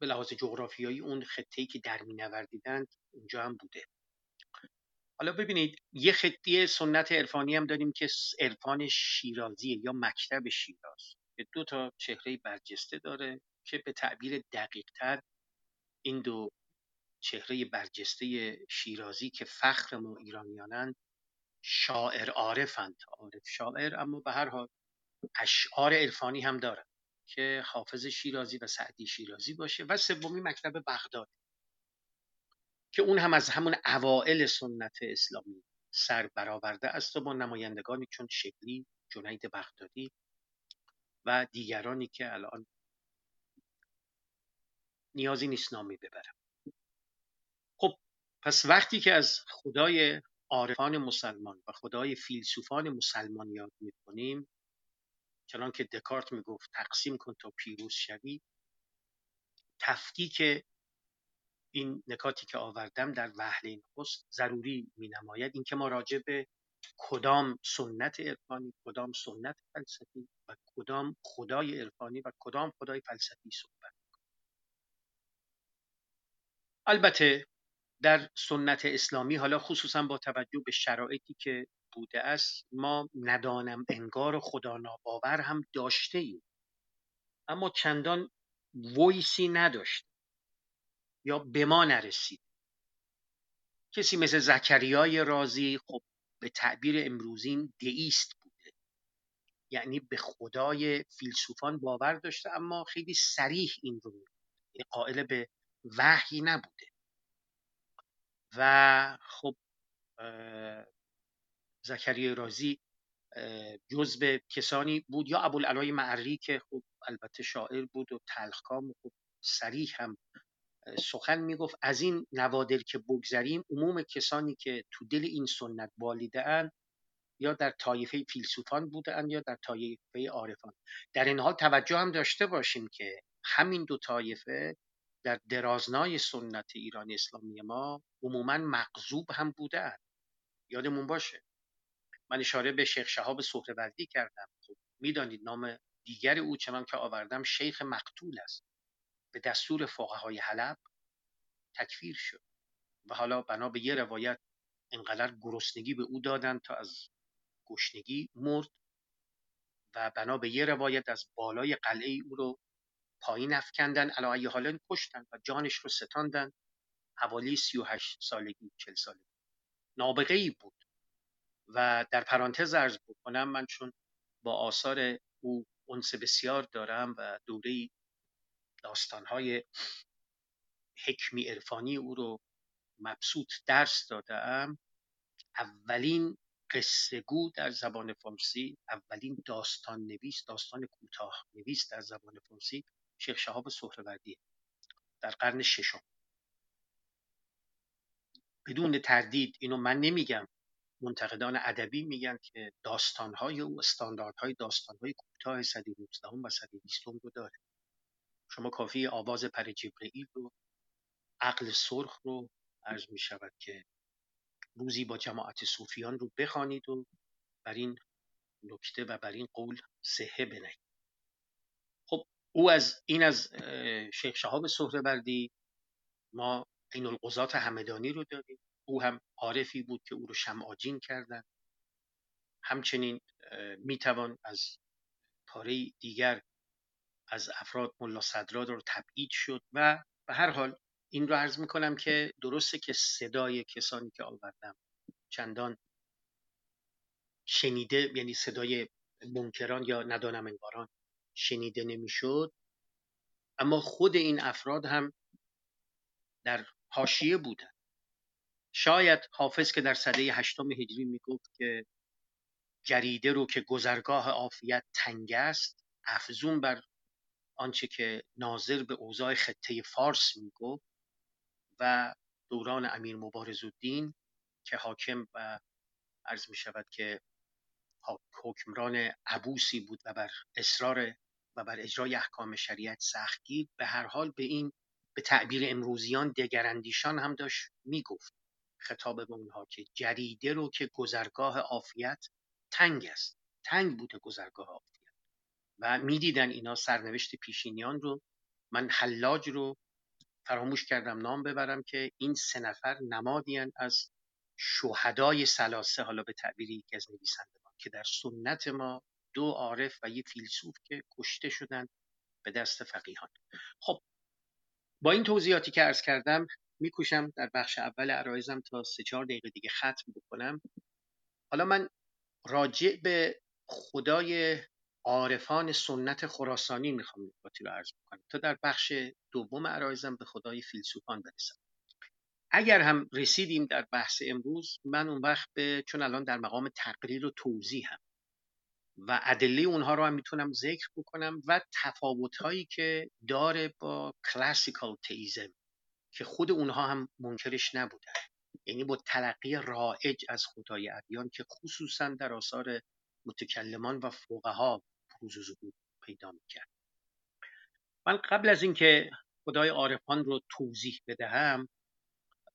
به لحاظ جغرافیایی اون خطه‌ای که در مینوردیدند اونجا هم بوده. حالا ببینید یه خطی سنت عرفانی هم داریم که عرفان شیرازی یا مکتب شیراز. که دو تا چهره برجسته داره که به تعبیر دقیق تر این دو چهره برجسته شیرازی که فخر ما ایرانیانند شاعر عارفند. عارف شاعر اما به هر حال اشعار عرفانی هم دارند که حافظ شیرازی و سعدی شیرازی باشه. و سومی مکتب بغداد که اون هم از همون اوائل سنت اسلامی سر برآورده است و با نمایندگانی چون شکلی جنید بغدادی و دیگرانی که الان نیازی نیست نامی ببرم. خب پس وقتی که از خدای عارفان مسلمان و خدای فیلسوفان مسلمان یاد می‌کنیم. چنان که دکارت می‌گفت تقسیم کن تا پیروز شوی. تفکیک این نکاتی که آوردم در وهله نخست ضروری می نماید اینکه ما راجع به کدام سنت عرفانی کدام سنت فلسفی و کدام خدای عرفانی و کدام خدای فلسفی صحبت البته در سنت اسلامی حالا خصوصا با توجه به شرایطی که بوده است ما ندانم انگار خدا ناباور هم داشته ایم. اما چندان ویسی نداشت یا به ما نرسید. کسی مثل زکریای رازی خب به تعبیر امروزین دیست بوده. یعنی به خدای فیلسوفان باور داشته اما خیلی سریح این رو قائل به وحی نبوده. و خب زکریای رازی جزء کسانی بود یا ابوالعلای معری که خب البته شاعر بود و تلخکام و خب سریح هم سخن می‌گفت. از این نوادر که بگذریم عموم کسانی که تو دل این سنت بالیده یا در طایفه فیلسوفان بوده اند یا در طایفه عارفان. در این حال توجه هم داشته باشیم که همین دو طایفه در درازنای سنت ایران اسلامی ما عموما مغضوب هم بوده اند یادمون باشه. من اشاره به شیخ شهاب سهروردی کردم. خب می‌دانید نام دیگر او چنان که آوردم شیخ مقتول است. به دستور فقهای حلب تکفیر شد. و حالا بنا به یه روایت انقدر گرسنگی به او دادند تا از گشنگی مرد و بنا به یه روایت از بالای قلعه او رو پایین افکندن علا حالا کشتن و جانش رو ستاندن. حوالی 38 سالگی 40 سالگی. نابغه ای بود. و در پرانتز ارز بکنم من چون با آثار او انس بسیار دارم و دوره داستانهای حکمی عرفانی او رو مبسوط درس دادم اولین قصه گو در زبان فارسی اولین داستان نویس داستان کوتاه نویس در زبان فارسی شیخ شهاب سهروردی. در قرن ششم. بدون تردید اینو من نمیگم. منتقدان ادبی میگن که داستانهای او استانداردهای داستانهای کوتاه صده 19 و صده 20 رو داره. شما کافی آواز پر جبرئیل رو عقل سرخ رو عرض می شود که روزی با جماعت صوفیان رو بخوانید و بر این نکته و بر این قول صحه بنهید او از این از شیخ شهاب سهروردی ما این القضات همدانی رو داریم. او هم عارفی بود که او رو شمعاجین کردن. همچنین می‌توان از پاره دیگر از افراد ملا صدراد رو تبعید شد و به هر حال این رو عرض می‌کنم که درسته که صدای کسانی که آوردم چندان شنیده یعنی صدای منکران یا ندانم انگاران شنیده نمی‌شد. اما خود این افراد هم در حاشیه بودن. شاید حافظ که در سده هشتم هجری می‌گفت که جریده رو که گذرگاه عافیت تنگ است افزون بر آنچه که ناظر به اوضاع خطه فارس می‌گفت و دوران امیر مبارز الدین که حاکم و عرض می شود که حکمران عبوسی بود و بر اصرار و بر اجرای احکام شریعت سختگیر به هر حال به این به تعبیر امروزیان دگراندیشان هم داشت می‌گفت. خطاب به اونها که جریده رو که گذرگاه عافیت تنگ است. تنگ بوده گذرگاه عافیت. و می‌دیدن اینا سرنوشت پیشینیان رو. من حلاج رو فراموش کردم نام ببرم که این سه نفر نمادیان از شهدای سلاسه حالا به تعبیر یکی از نویسندگان که در سنت ما دو عارف و یه فیلسوف که کشته شدن به دست فقیهان. خب با این توضیحاتی که عرض کردم میکوشم در بخش اول عرایزم تا سه چهار دقیقه دیگه ختم بکنم. حالا من راجع به خدای عارفان سنت خراسانی می‌خوام نکاتی رو عرض بکنم تا در بخش دوم عرایزم به خدای فیلسوفان برسم. اگر هم رسیدیم در بحث امروز من اون وقت به چون الان در مقام تقریر و توضیح هم و ادله اونها رو هم می‌تونم ذکر بکنم و تفاوت هایی که داره با کلاسیکال تئیزم که خود اونها هم منکرش نبودن. یعنی با تلقی رائج از خدای ادیان که خصوصا در آثار متکلمان و فقها بروز و ظهور پیدا می‌کرد. من قبل از اینکه خدای عارفان رو توضیح بدهم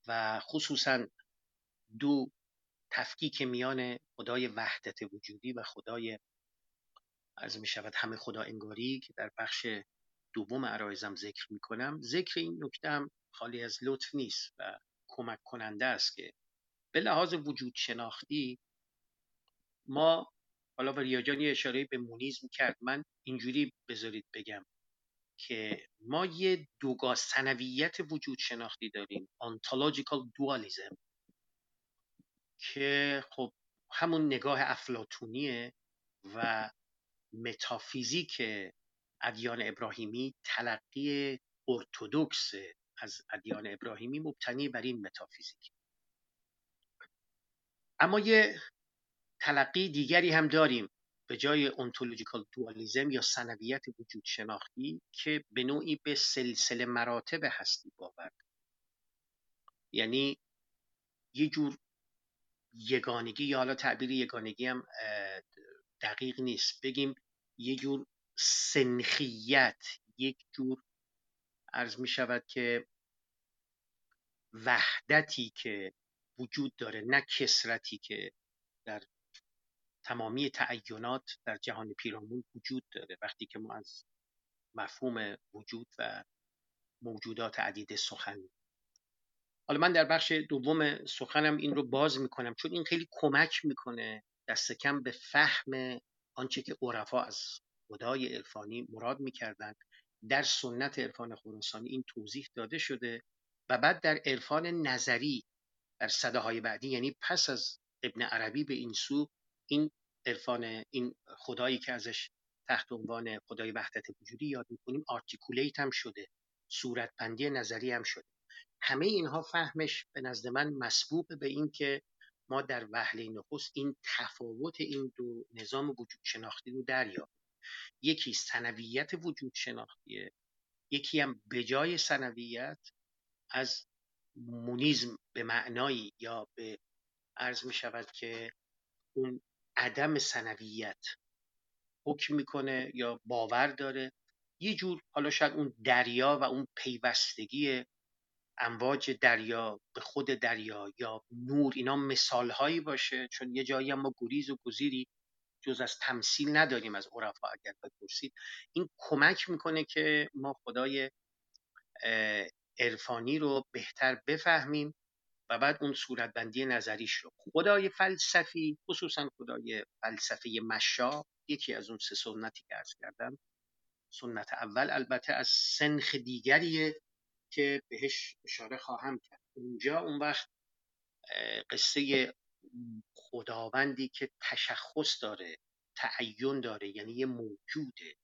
و خصوصا دو تفکیک میان خدای وحدت وجودی و خدای از می شود همه خدا انگاری که در بخش دوم عرایزم ذکر می کنم. ذکر این نکته هم خالی از لطف نیست و کمک کننده است که به لحاظ وجود شناختی ما حالا به ریاجان یه اشاره به مونیزم کرد من اینجوری بذارید بگم که ما یه دوگاه سنویت وجود شناختی داریم. ontological dualism که خب همون نگاه افلاتونیه و متافیزیک ادیان ابراهیمی تلقی ارتودکس از ادیان ابراهیمی مبتنی بر این متافیزیک. اما یه تلقی دیگری هم داریم به جای اونتولوژیکال دوالیزم یا سنویت وجود شناختی که به نوعی به سلسله مراتب هستی باور یعنی یه جور یگانگی یا حالا تعبیر یگانگی هم دقیق نیست. بگیم یه جور سنخیت یک جور عرض می شود که وحدتی که وجود داره نه کسرتی که در تمامی تعینات در جهان پیرامون وجود داره. وقتی که ما از مفهوم وجود و موجودات عدیده سخن حالا من در بخش دوم سخنم این رو باز می‌کنم چون این خیلی کمک می‌کنه دست کم به فهم آنچه که عرفا از خدای عرفانی مراد می‌کردند در سنت عرفان خراسانی این توضیح داده شده و بعد در عرفان نظری در صده های بعدی یعنی پس از ابن عربی به این سو این عرفان این خدایی که ازش تحت عنوان خدای وحدت وجودی یاد می‌کنیم articulate هم شده صورتبندی نظری هم شده. همه اینها فهمش به نزد من مسبوق به این که ما در وهله نخست این تفاوت این دو نظام وجود شناختی رو دریابیم. یکی ثنویت وجود شناختیه یکی هم به جای ثنویت از مونیزم به معنایی یا به عرض می شود که اون عدم سنویت حکم می‌کنه یا باور داره. یه جور حالا شاید اون دریا و اون پیوستگی امواج دریا به خود دریا یا نور اینا مثال هایی باشه. چون یه جایی هم ما گریز و گزیری جز از تمثیل نداریم از عرفا اگر بپرسید. این کمک می‌کنه که ما خدای عرفانی رو بهتر بفهمیم و بعد اون صورتبندی نظریش رو. خدای فلسفی خصوصا خدای فلسفه مشا یکی از اون سه سنتی که ارز کردم سنت اول البته از سنخ دیگریه که بهش اشاره خواهم کرد. اونجا اون وقت قصه خداوندی که تشخص داره تعین داره یعنی یه موجوده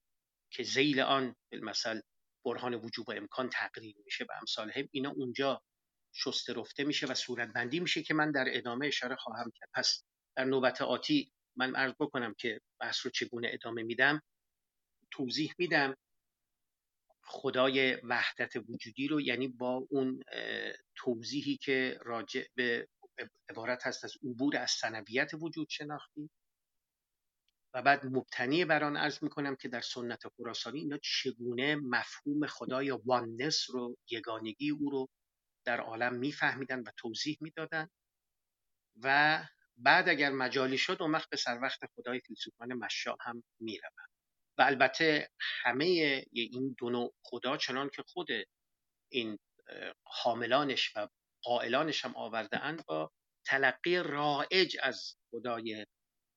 که زیل آن مثلا برهان وجوب و امکان تقریر میشه به امثال هم اینا اونجا شسته رفته میشه و صورت بندی میشه که من در ادامه اشاره خواهم کرد. پس در نوبت آتی من عرض بکنم که بحث رو چگونه ادامه میدم؟ توضیح میدم خدای وحدت وجودی رو یعنی با اون توضیحی که راجع به عبارت هست از عبور از سنویت وجود شناختی. و بعد مبتنی بر آن عرض می‌کنم که در سنت خراسانی اینا چگونه مفهوم خدا یا واننس رو یگانگی او رو در عالم میفهمیدن و توضیح می‌دادن. و بعد اگر مجالی شد اون وقت به سر وقت خدای فیلسوفان مشا هم می‌روند. و البته همه این دو نوع خدا چنان که خود این حاملانش و قائلانش هم آورده اند با تلقی رائج از خدای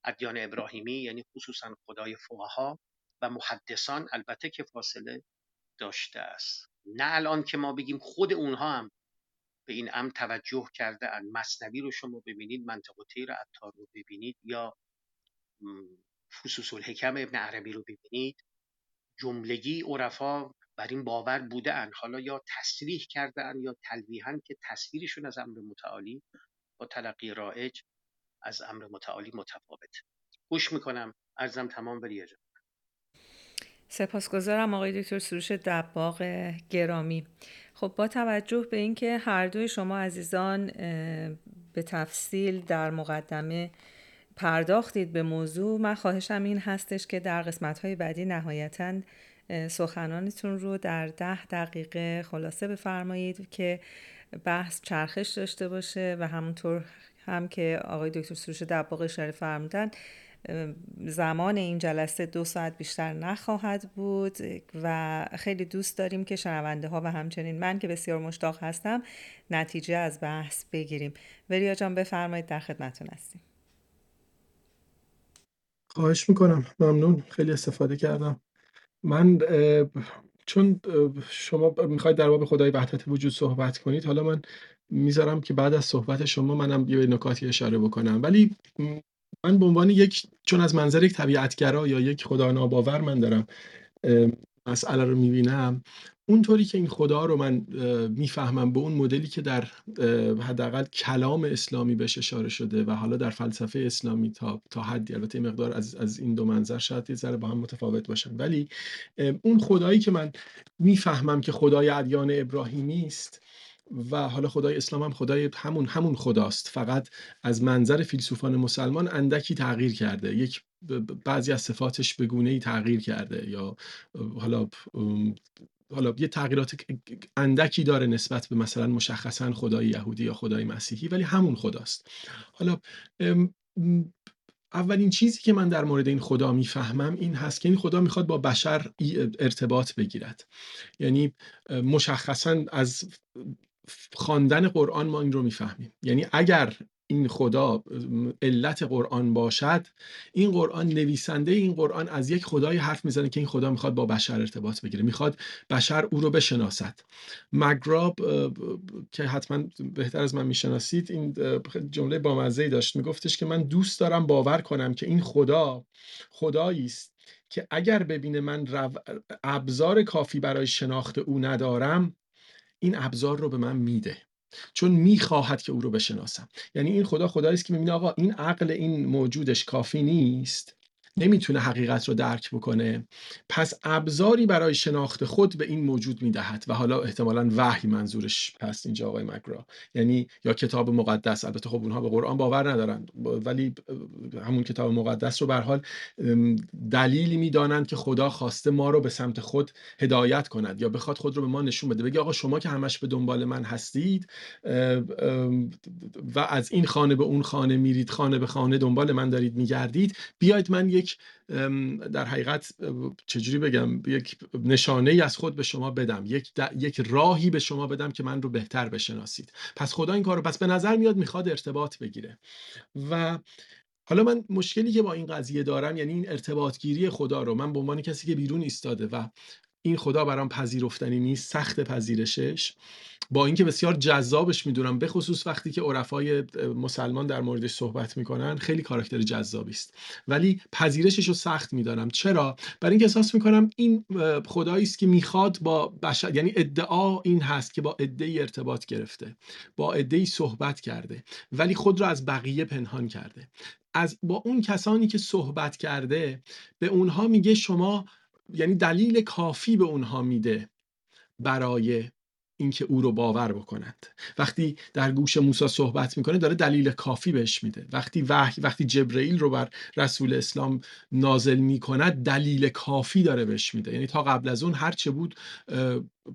ادیان ابراهیمی یعنی خصوصا خدای فقها و محدثان البته که فاصله داشته است. نه الان که ما بگیم خود اونها هم به این امر توجه کرده ان مصنوی رو شما ببینید منطق تیر عطار رو ببینید یا فصوص الحکم ابن عربی رو ببینید جملگی عرفا بر این باور بوده ان حالا یا تصریح کرده ان یا تلویحا که تصویرشون از امر متعالی با تلقی رایج از امر متعالی متفاوت. گوش می‌کنم. ارزم تمام بریه جان. سپاسگزارم آقای دکتر سروش دباغ گرامی. خب با توجه به اینکه هر دوی شما عزیزان به تفصیل در مقدمه پرداختید به موضوع من خواهشم این هستش که در قسمت های بعدی نهایتا سخنانتون رو در ده دقیقه خلاصه بفرمایید که بحث چرخش داشته باشه و همونطور هم که آقای دکتر سروش دباغ اشاره فرمودن زمان این جلسه دو ساعت بیشتر نخواهد بود و خیلی دوست داریم که شنونده ها و همچنین من که بسیار مشتاق هستم نتیجه از بحث بگیریم. وریا جان بفرمایید در خدمتون هستیم. خواهش می‌کنم. ممنون. خیلی استفاده کردم. من چون شما می‌خواید در باب خدای وحدت وجود صحبت کنید حالا من می‌ذارم که بعد از صحبت شما منم یه نکاتی اشاره بکنم. ولی من به عنوان یک چون از منظر یک طبیعتگرا یا یک خدا ناباور من دارم مسئله رو می‌بینم اونطوری که این خدا رو من می‌فهمم به اون مدلی که در حداقل کلام اسلامی بهش اشاره شده و حالا در فلسفه اسلامی تا تا حدی البته مقدار از از این دو منظر شاید یه ذره با هم متفاوت باشن. ولی اون خدایی که من می‌فهمم که خدای ادیان ابراهیمی است و حالا خدای اسلام هم خدای همون همون خداست فقط از منظر فیلسوفان مسلمان اندکی تغییر کرده. یک بعضی از صفاتش به گونه ای تغییر کرده یا حالا حالا یه تغییرات اندکی داره نسبت به مثلا مشخصا خدای یهودی یا خدای مسیحی ولی همون خداست. حالا اولین چیزی که من در مورد این خدا می‌فهمم این هست که این خدا می‌خواد با بشر ارتباط بگیرد. یعنی مشخصا از خواندن قرآن ما این رو می‌فهمیم. یعنی اگر این خدا علت قرآن باشد این قرآن نویسنده این قرآن از یک خدای حرف می‌زنه که این خدا می‌خواد با بشر ارتباط بگیره می‌خواد بشر او رو بشناسد. مگراب که حتما بهتر از من می‌شناسید این جمله بامزه داشت. میگفتش که من دوست دارم باور کنم که این خدا خدایی است که اگر ببینه من ابزار کافی برای شناخت او ندارم این ابزار رو به من میده. چون می‌خواهد که او رو بشناسم. یعنی این خدا خدایی است که می‌بینه آقا این عقل این موجودش کافی نیست. نمی‌تونه حقیقت رو درک بکنه. پس ابزاری برای شناخت خود به این موجود می‌دهد و حالا احتمالا وحی منظورش هست اینجا آقای مکرا. یعنی یا کتاب مقدس البته خب اونها به قرآن باور ندارن ولی همون کتاب مقدس رو به حال دلیلی می‌دانند که خدا خواسته ما رو به سمت خود هدایت کند یا بخواد خود رو به ما نشون بده. بگه آقا شما که همش به دنبال من هستید و از این خانه به اون خانه میرید خانه به خانه دنبال من دارید میگردید بیاید من یک در حقیقت چجوری بگم یک نشانه ای از خود به شما بدم یک, یک راهی به شما بدم که من رو بهتر بشناسید. پس خدا این کار رو پس به نظر میاد می‌خواد ارتباط بگیره. و حالا من مشکلی که با این قضیه دارم یعنی این ارتباطگیری خدا رو من به عنوان کسی که بیرون ایستاده و این خدا برام پذیرفتنی نیست سخت پذیرشش. با اینکه بسیار جذابش می‌دونم به خصوص وقتی که عرفای مسلمان در موردش صحبت می‌کنن خیلی کاراکتر جذابی است. ولی پذیرشش رو سخت می‌دانم. چرا؟ برای اینکه احساس می‌کنم این خدایی است که می‌خواد با بشر یعنی ادعا این هست که با عده ارتباط گرفته با عده صحبت کرده ولی خود را از بقیه پنهان کرده. از با اون کسانی که صحبت کرده به اونها میگه شما یعنی دلیل کافی به اونها میده برای اینکه او رو باور بکنند وقتی در گوش موسی صحبت می‌کنه داره دلیل کافی بهش میده. وقتی وحی وقتی جبرئیل رو بر رسول اسلام نازل می‌کند دلیل کافی داره بهش میده. یعنی تا قبل از اون هر چه بود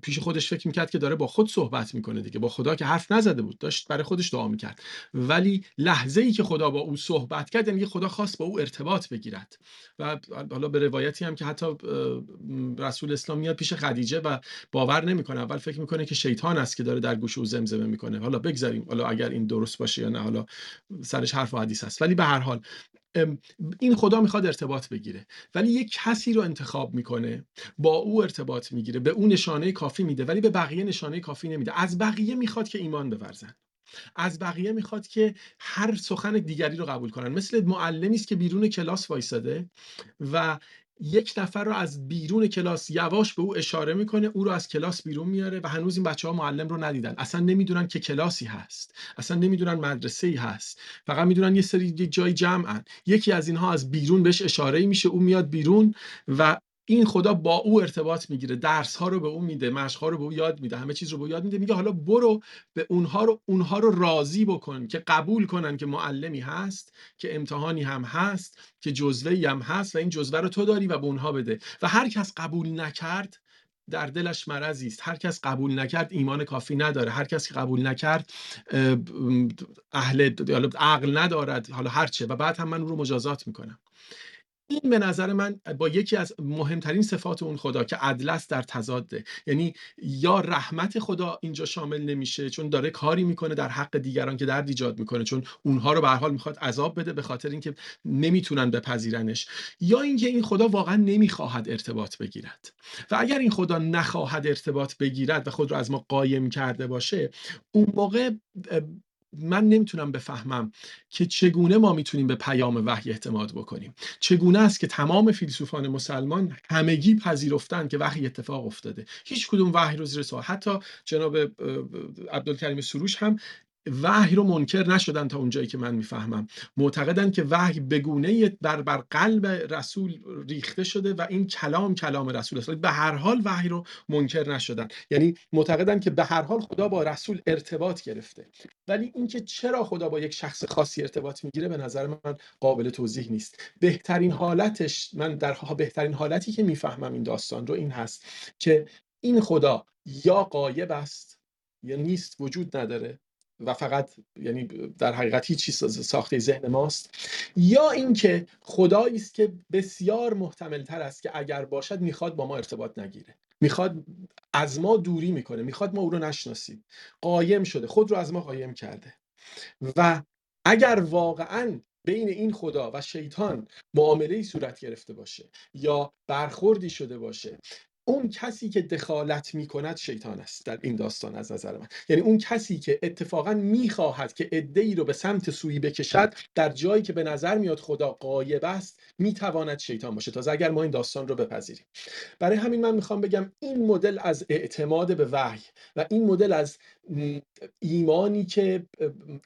پیش خودش فکر می‌کرد که داره با خود صحبت می‌کنه دیگه با خدا که حرف نزده بود داشت برای خودش دعا می‌کرد. ولی لحظه ای که خدا با او صحبت کرد یعنی خدا خواست با او ارتباط بگیرد. و حالا به روایتی هم که حتی رسول اسلام میاد پیش خدیجه و باور نمی‌کنه. اول فکر می‌کنه که شیطان است که داره در گوش او زمزمه می‌کنه. حالا بگذاریم حالا اگر این درست باشه یا نه حالا سرش حرف و حدیث هست ولی به هر حال این خدا می‌خواد ارتباط بگیره ولی یک کسی رو انتخاب می‌کنه با او ارتباط می‌گیره به اون نشانه کافی میده ولی به بقیه نشانه کافی نمیده. از بقیه می‌خواد که ایمان بورزن. از بقیه می‌خواد که هر سخن دیگری رو قبول کنن. مثل معلمی است که بیرون کلاس وایساده و یک نفر رو از بیرون کلاس یواش به او اشاره می‌کنه او رو از کلاس بیرون میاره و هنوز این بچه ها معلم رو ندیدن. اصلا نمی‌دونن که کلاسی هست. اصلا نمی‌دونن مدرسه ای هست. فقط می‌دونن یه سری جای جمعن. یکی از اینها از بیرون بهش اشاره میشه. او میاد بیرون و این خدا با او ارتباط می‌گیره درس ها رو به او میده مشق ها رو به او یاد میده همه چیز رو به او یاد میده میگه حالا برو به اونها رو اونها رو راضی بکن که قبول کنن که معلمی هست که امتحانی هم هست که جزوه هم هست و این جزوه رو تو داری و به اونها بده. و هر کس قبول نکرد در دلش مرضی است. هر کس قبول نکرد ایمان کافی نداره. هر کس که قبول نکرد اهل عقل ندارد حالا هرچه و بعد هم من رو مجازات می‌کنم. این به نظر من با یکی از مهمترین صفات اون خدا که عدل است در تضاده یعنی یا رحمت خدا اینجا شامل نمیشه چون داره کاری می‌کنه در حق دیگران که درد ایجاد می‌کنه چون اونها رو به حال می‌خواد عذاب بده به خاطر اینکه نمی‌تونن بپذیرنش. یا اینکه این خدا واقعا نمی‌خواهد ارتباط بگیرد. و اگر این خدا نخواهد ارتباط بگیرد و خود رو از ما قایم کرده باشه اون موقع من نمی‌تونم بفهمم که چگونه ما می‌تونیم به پیام وحی اعتماد بکنیم. چگونه است که تمام فیلسوفان مسلمان همگی پذیرفتن که وحی اتفاق افتاده؟ هیچ کدوم وحی رو زیر سوال. حتی جناب عبدالکریم سروش هم وحی رو منکر نشدن تا اونجایی که من می‌فهمم. معتقدن که وحی بگونه بر بر قلب رسول ریخته شده و این کلام کلام رسول است. به هر حال وحی رو منکر نشدن. یعنی معتقدن که به هر حال خدا با رسول ارتباط گرفته. ولی اینکه چرا خدا با یک شخص خاصی ارتباط می‌گیره به نظر من قابل توضیح نیست. بهترین حالتش من در بهترین حالتی که می‌فهمم این داستان رو این هست که این خدا یا قایب است یا نیست وجود نداره. و فقط یعنی در حقیقت هیچ چیز ساخته ذهن ماست. یا اینکه خدایی است که بسیار محتمل تر است که اگر باشد می‌خواد با ما ارتباط نگیره. می‌خواد از ما دوری می‌کنه. می‌خواد ما او رو نشناسیم. قایم شده. خود رو از ما قایم کرده. و اگر واقعا بین این خدا و شیطان معامله صورت گرفته باشه یا برخوردی شده باشه اون کسی که دخالت می کند شیطان است در این داستان از نظر من. یعنی اون کسی که اتفاقا می‌خواهد که ای رو به سمت سویی بکشد در جایی که به نظر میاد خدا قایب است می‌تواند شیطان باشه. تا اگر ما این داستان رو بپذیریم. برای همین من می‌خوام بگم این مدل از اعتماد به وحی و این مدل از ایمانی که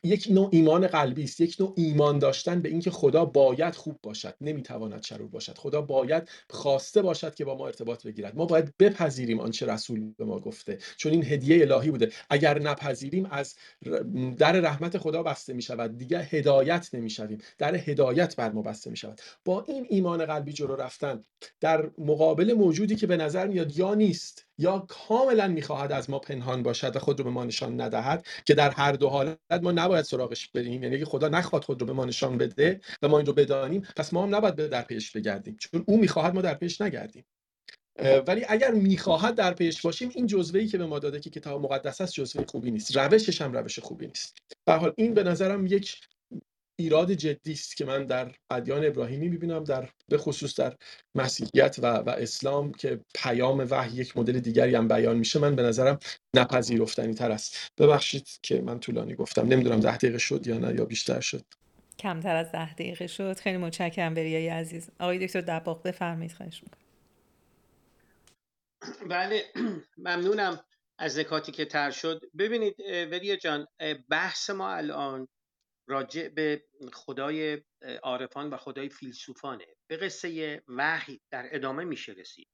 یک نوع ایمان قلبی است یک نوع ایمان داشتن به اینکه خدا باید خوب باشد نمی‌تواند شرور باشد. خدا باید خواسته باشد که با ما ارتباط بگیرد. ما باید بپذیریم آنچه رسول به ما گفته. چون این هدیه الهی بوده. اگر نپذیریم از در رحمت خدا بسته می شود دیگه هدایت نمی شویم در هدایت بر ما بسته می شود با این ایمان قلبی جلو رفتن در مقابل موجودی که به نظر میاد یا نیست یا کاملا می‌خواهد از ما پنهان باشد و خود رو به ما نشان ندهد که در هر دو حالت ما نباید سراغش بریم. یعنی خدا نخواد خود رو به ما نشان بده و ما این رو بدانیم پس ما هم نباید در پیش بگردیم. چون او می‌خواهد ما در پیش نگردیم. ولی اگر می‌خواهد در پیش باشیم این جزوه ای که به ما داده که کتاب مقدس است جزوه خوبی نیست. روشش هم روش خوبی نیست. به حال این به نظرم یک ایراد جدی است که من در ادیان ابراهیمی می‌بینم در به خصوص در مسیحیت و, و اسلام که پیام وحی یک مدل دیگری هم بیان میشه من به نظرم نپذیرفتنی تر است. ببخشید که من طولانی گفتم. نمی‌دونم ده دقیقه شد یا نه یا بیشتر شد. کمتر از ده دقیقه شد. خیلی متشکرم بریای عزیز. آقای دکتر دباغ بفرمایید خواهش می‌کنم. بله ممنونم از نکاتی که تر شد. ببینید وریا جان بحث ما الان راجع به خدای عارفان و خدای فیلسوفانه. به قصه وحی در ادامه میشه رسید.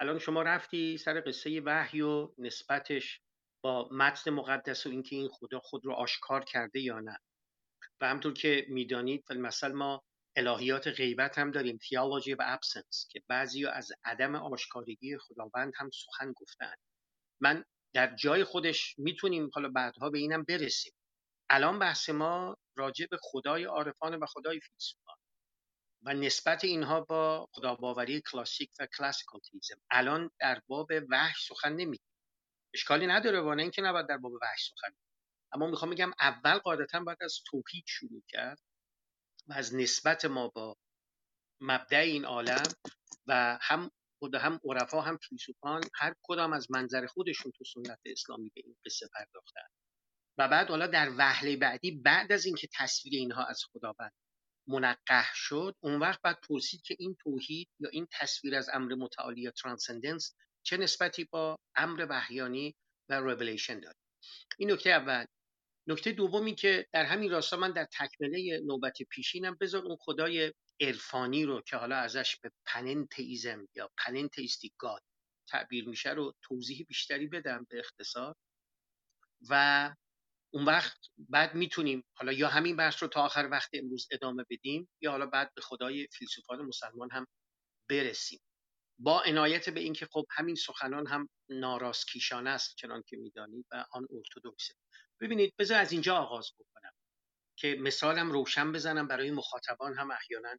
الان شما رفتی سر قصه وحی و نسبتش با متن مقدس و اینکه این خدا خود رو آشکار کرده یا نه. و همطور که می‌دانید مثلا ما الهیات غیبت هم داریم تیالوجی و ابسنس که بعضی از عدم آشکارگی خداوند هم سخن گفتن من در جای خودش می‌تونیم حالا بعدها به اینم برسیم. الان بحث ما راجع به خدای عارفان و خدای فیلسوفان و نسبت اینها با خداباوری کلاسیک و کلاسیکال تیزم الان در باب وحش سخن نمیگیم. اشکالی نداره وانه اینکه نباید در باب وحش سخن اما می‌خوام بگم اول قاعدتا باید از توحید شروع کرد. و از نسبت ما با مبدع این عالم و هم خود هم عرفا هم فیلسوفان هر کدام از منظر خودشون تو سنت اسلامی به این قصه پرداختن. و بعد حالا در وهله بعدی بعد از اینکه تصویر اینها از خداوند منقح شد اون وقت بعد پرسید که این توحید یا این تصویر از امر متعالی یا transcendence چه نسبتی با امر وحیانی و ریولیشن داره. این نکته اول. نکته دومی که در همین راستا من در تکمله نوبت پیشینم بذار اون خدای عرفانی رو که حالا ازش به پننتئیزم یا پننتئیستیک گاد تعبیر میشه رو توضیح بیشتری بدم به اختصار. و اون وقت بعد می‌تونیم حالا یا همین بحث رو تا آخر وقت امروز ادامه بدیم یا حالا بعد به خدای فیلسوفان مسلمان هم برسیم. با عنایت به اینکه خب همین سخنان هم ناراستکیشانه است چنان که می‌دانید و آن ارتودکسه ببینید بذار از اینجا آغاز بکنم که مثالم روشن بزنم برای مخاطبان هم احیانا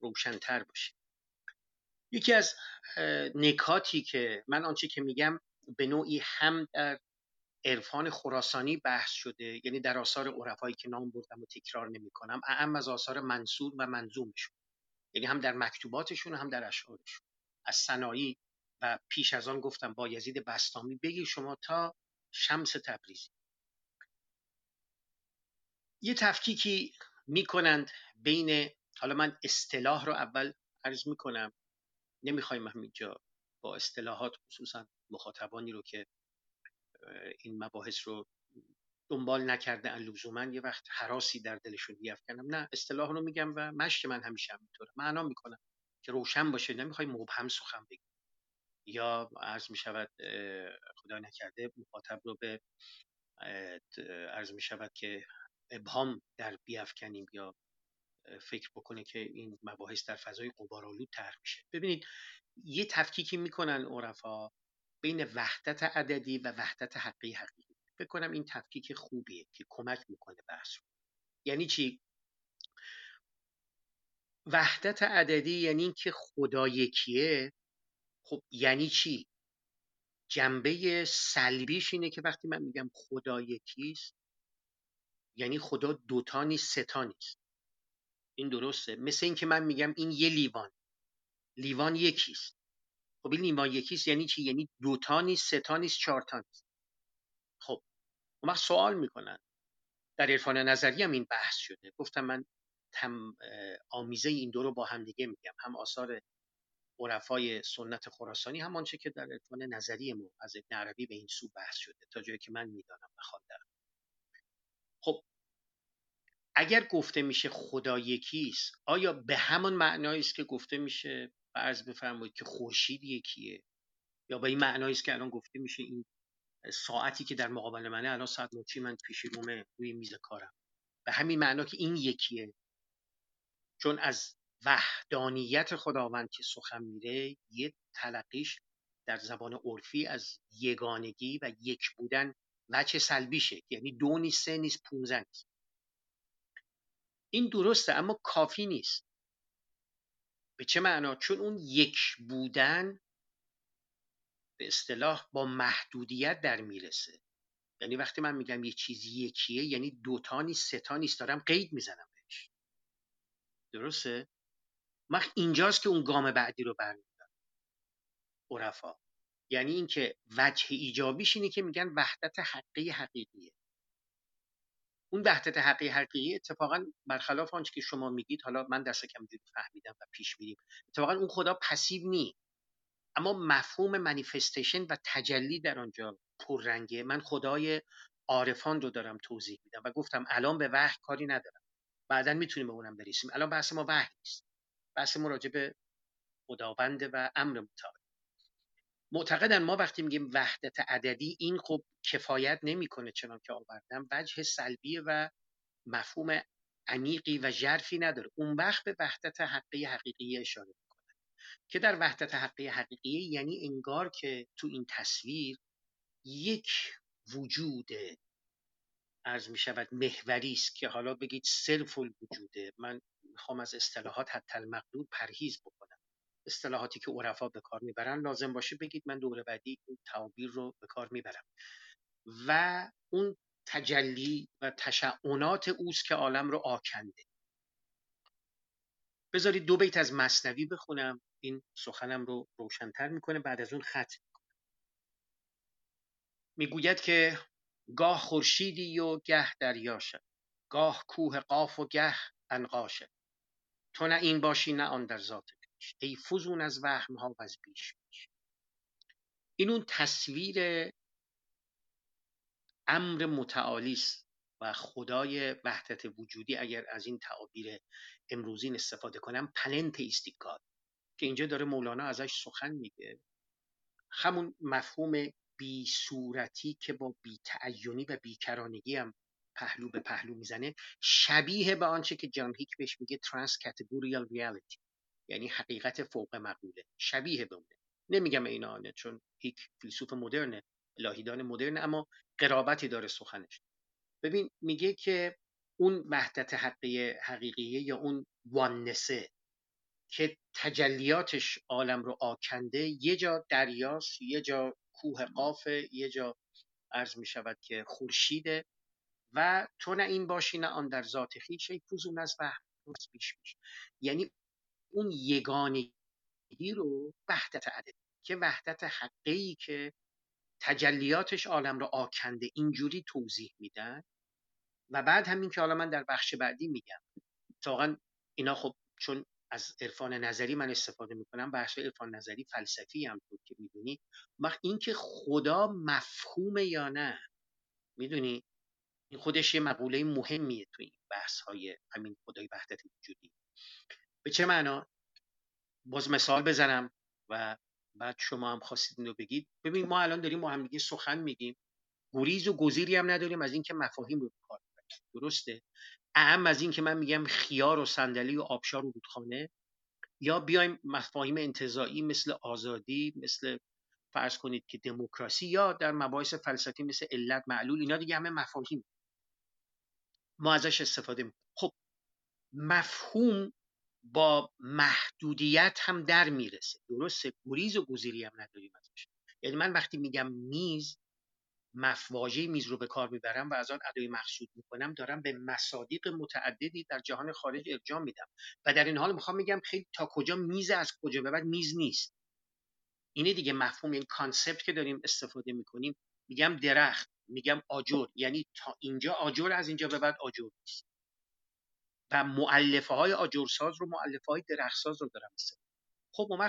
روشنتر باشه. یکی از نکاتی که من آنچه که میگم به نوعی هم در عرفان خراسانی بحث شده یعنی در آثار عرفایی که نام بردم و تکرار نمی کنم اهم از آثار منصور و منظومشون یعنی هم در مکتوباتشون هم در اشعارشون. از سنایی و پیش از آن گفتم با یزید بستامی بگیر شما تا شمس تبریزی. یه تفکیکی می‌کنند بین حالا من اصطلاح رو اول عرض می‌کنم. نمی‌خوایم همینجا با اصطلاحات خصوصا مخاطبانی رو که این مباحث رو دنبال نکرده لزوما یه وقت حراسی در دلشون بیافکنم نه اصطلاح رو میگم و مشک من همیشه همینطوره. معنا می‌کنم که روشن باشه. نمی‌خوای مبهم سخن بگی. یا عرض می‌شود خدا نکرده مخاطب رو به عرض می‌شود که ابهام در بیافکنیم یا فکر بکنه که این مباحث در فضای قبارالود طرح میشه. ببینید یه تفکیکی می‌کنن عرفا بین وحدت عددی و وحدت حقی حقیقی فکر کنم این تفکیک خوبیه که کمک می‌کنه بحث. یعنی چی؟ وحدت عددی یعنی اینکه خدا یکیه. خب یعنی چی؟ جنبه سلبیش اینه که وقتی من میگم خدا یکیست یعنی خدا دوتا نیست ستا نیست. این درسته؟ مثل اینکه من میگم این یه لیوان. لیوان یکیست. خب این لیوان یکیست یعنی چی؟ یعنی دوتا نیست ستا نیست چهارتا نیست. خب اون سوال می‌کنن. در عرفان نظری هم این بحث شده. گفتم من تم آمیزه این دو رو با هم دیگه میگم. هم آثار عرفای سنت خراسانی هم آنچه که در عرفان نظری ما از ابن عربی به این سو بحث شده. تا جایی که من می‌دانم خواندم خب اگر گفته میشه خدا یکیست آیا به همون معنایی است که گفته میشه؟ فرض بفرمایید که خورشید یکیه. یا به این معنایی است که الان گفته میشه این ساعتی که در مقابل منه الان ساعت نوچی من پیش رومه روی میز کارم. به همین معنا که این یکیه. چون از وحدانیت خداوند که سخن میره یه تلقیش در زبان عرفی از یگانگی و یک بودن وچه سلبیشه. یعنی دو نیست سه نیست پونزه نیست. این درسته اما کافی نیست. به چه معنا؟ چون اون یک بودن به اصطلاح با محدودیت در می‌رسه. یعنی وقتی من میگم یه چیزی یکیه یعنی دوتا نیست ستا نیست دارم قید می‌زنم بهش. درسته؟ وقت اینجاست که اون گام بعدی رو برمیدارم. عرفا. یعنی اینکه وجه ایجابیش اینه که میگن وحدت حقی حقیقیه. اون وحدت حقی حقیقی اتفاقا برخلاف آنچه که شما میگید حالا من دست کم فهمیدم و پیش میریم. اتفاقا اون خدا پسیو نی. اما مفهوم منیفستیشن و تجلی در آنجا پررنگه. من خدای عارفان رو دارم توضیح میدم و گفتم الان به وحی کاری ندارم. بعدا می‌تونیم به اونم برسیم. الان بحث ما وحی نیست. بحث ما راجع به خداوند و امر متعال معتقدن ما وقتی میگیم وحدت عددی این خب کفایت نمی‌کنه چنان که آوردم. وجه سلبی و مفهوم عمیقی و ژرفی نداره. اون وقت به وحدت حقی حقیقی اشاره می‌کنه. که در وحدت حقی حقیقی یعنی انگار که تو این تصویر یک وجود عرض می شود محوری است که حالا بگید صرف الوجوده من می‌خوام از اصطلاحات حتی المقدور پرهیز بکنم. اصطلاحاتی که عرفا به کار می‌برن لازم باشه بگید من دور بعدی این تعابیر رو به کار می‌برم. و اون تجلی و تشعونات اوست که عالم رو آکنده. بذارید دو بیت از مصنوی بخونم. این سخنم رو روشنتر می‌کنه بعد از اون ختم می‌گوید که گاه خورشیدی و گه دریاشه گاه کوه قاف و گه انقاشه تو نه این باشی نه آن در ذات ای فزون از وهم ها و از بیش بیش. این اون تصویر امر متعالی است و خدای وحدت وجودی اگر از این تعابیر امروزین استفاده کنم pantheistical که اینجا داره مولانا ازش سخن میگه. همون مفهوم بی صورتی که با بی تعینی و بیکرانگی هم پهلو به پهلو می‌زنه شبیه به آنچه که جان هیک بهش میگه transcategorial reality یعنی حقیقت فوق مقوله شبیه به اونه. نمیگم این آنه چون هیک فیلسوف مدرنه الهیدان مدرن اما قرابتی داره سخنش. ببین میگه که اون وحدت حقیقی حقیقیه یا اون واننسه که تجلیاتش عالم رو آکنده یه جا دریاست یه جا کوه قافه یه جا عرض می شود که خورشیده و تو نه این باشی نه آن در ذات خویش ای فزون از وهم بیش بیش یعنی اون یگانگی رو وحدت عدد که وحدت حقیقی که تجلیاتش عالم رو آکنده اینجوری توضیح میدن. و بعد همین که حالا من در بخش بعدی میگم واقعا اینا خب چون از عرفان نظری من استفاده می‌کنم بحث عرفان نظری فلسفی هم بود که می‌دونی. وقت اینکه خدا مفهومه یا نه می‌دونی؟ این خودش یه مقوله مهمیه تو این بحث های همین خدای وحدت وجودی. به چه معنا؟ باز مثال بزنم و بعد شما هم خواستید اینو بگید. ببین ما الان داریم با هم دیگه سخن میگیم. گریز و گزیری هم نداریم از اینکه مفاهیم رو کار درسته؟ اهم از اینکه من میگم خیار و صندلی و آبشار و رودخانه. یا بیایم مفاهیم انتظایی مثل آزادی مثل فرض کنید که دموکراسی یا در مباحث فلسفی مثل علت معلول اینا دیگه همه مفاهیم. ما ازش استفاده می‌کنیم. خب مفهوم با محدودیت هم در می‌رسه. درسته؟ گریز و گزیری هم نداریم ازش. یعنی من وقتی میگم میز واژه میز رو به کار می‌برم و از آن ادای مقصود می‌کنم دارم به مصادیق متعددی در جهان خارج ارجاع میدم. و در این حال می‌خوام میگم خیلی تا کجا میز از کجا به بعد میز نیست. اینه دیگه مفهوم این concept که داریم استفاده می‌کنیم. میگم درخت میگم آجر. یعنی تا اینجا آجر از اینجا به بعد آجر نیست. و معلفه های آجرساز رو معلفه های درختساز رو دارم خب اون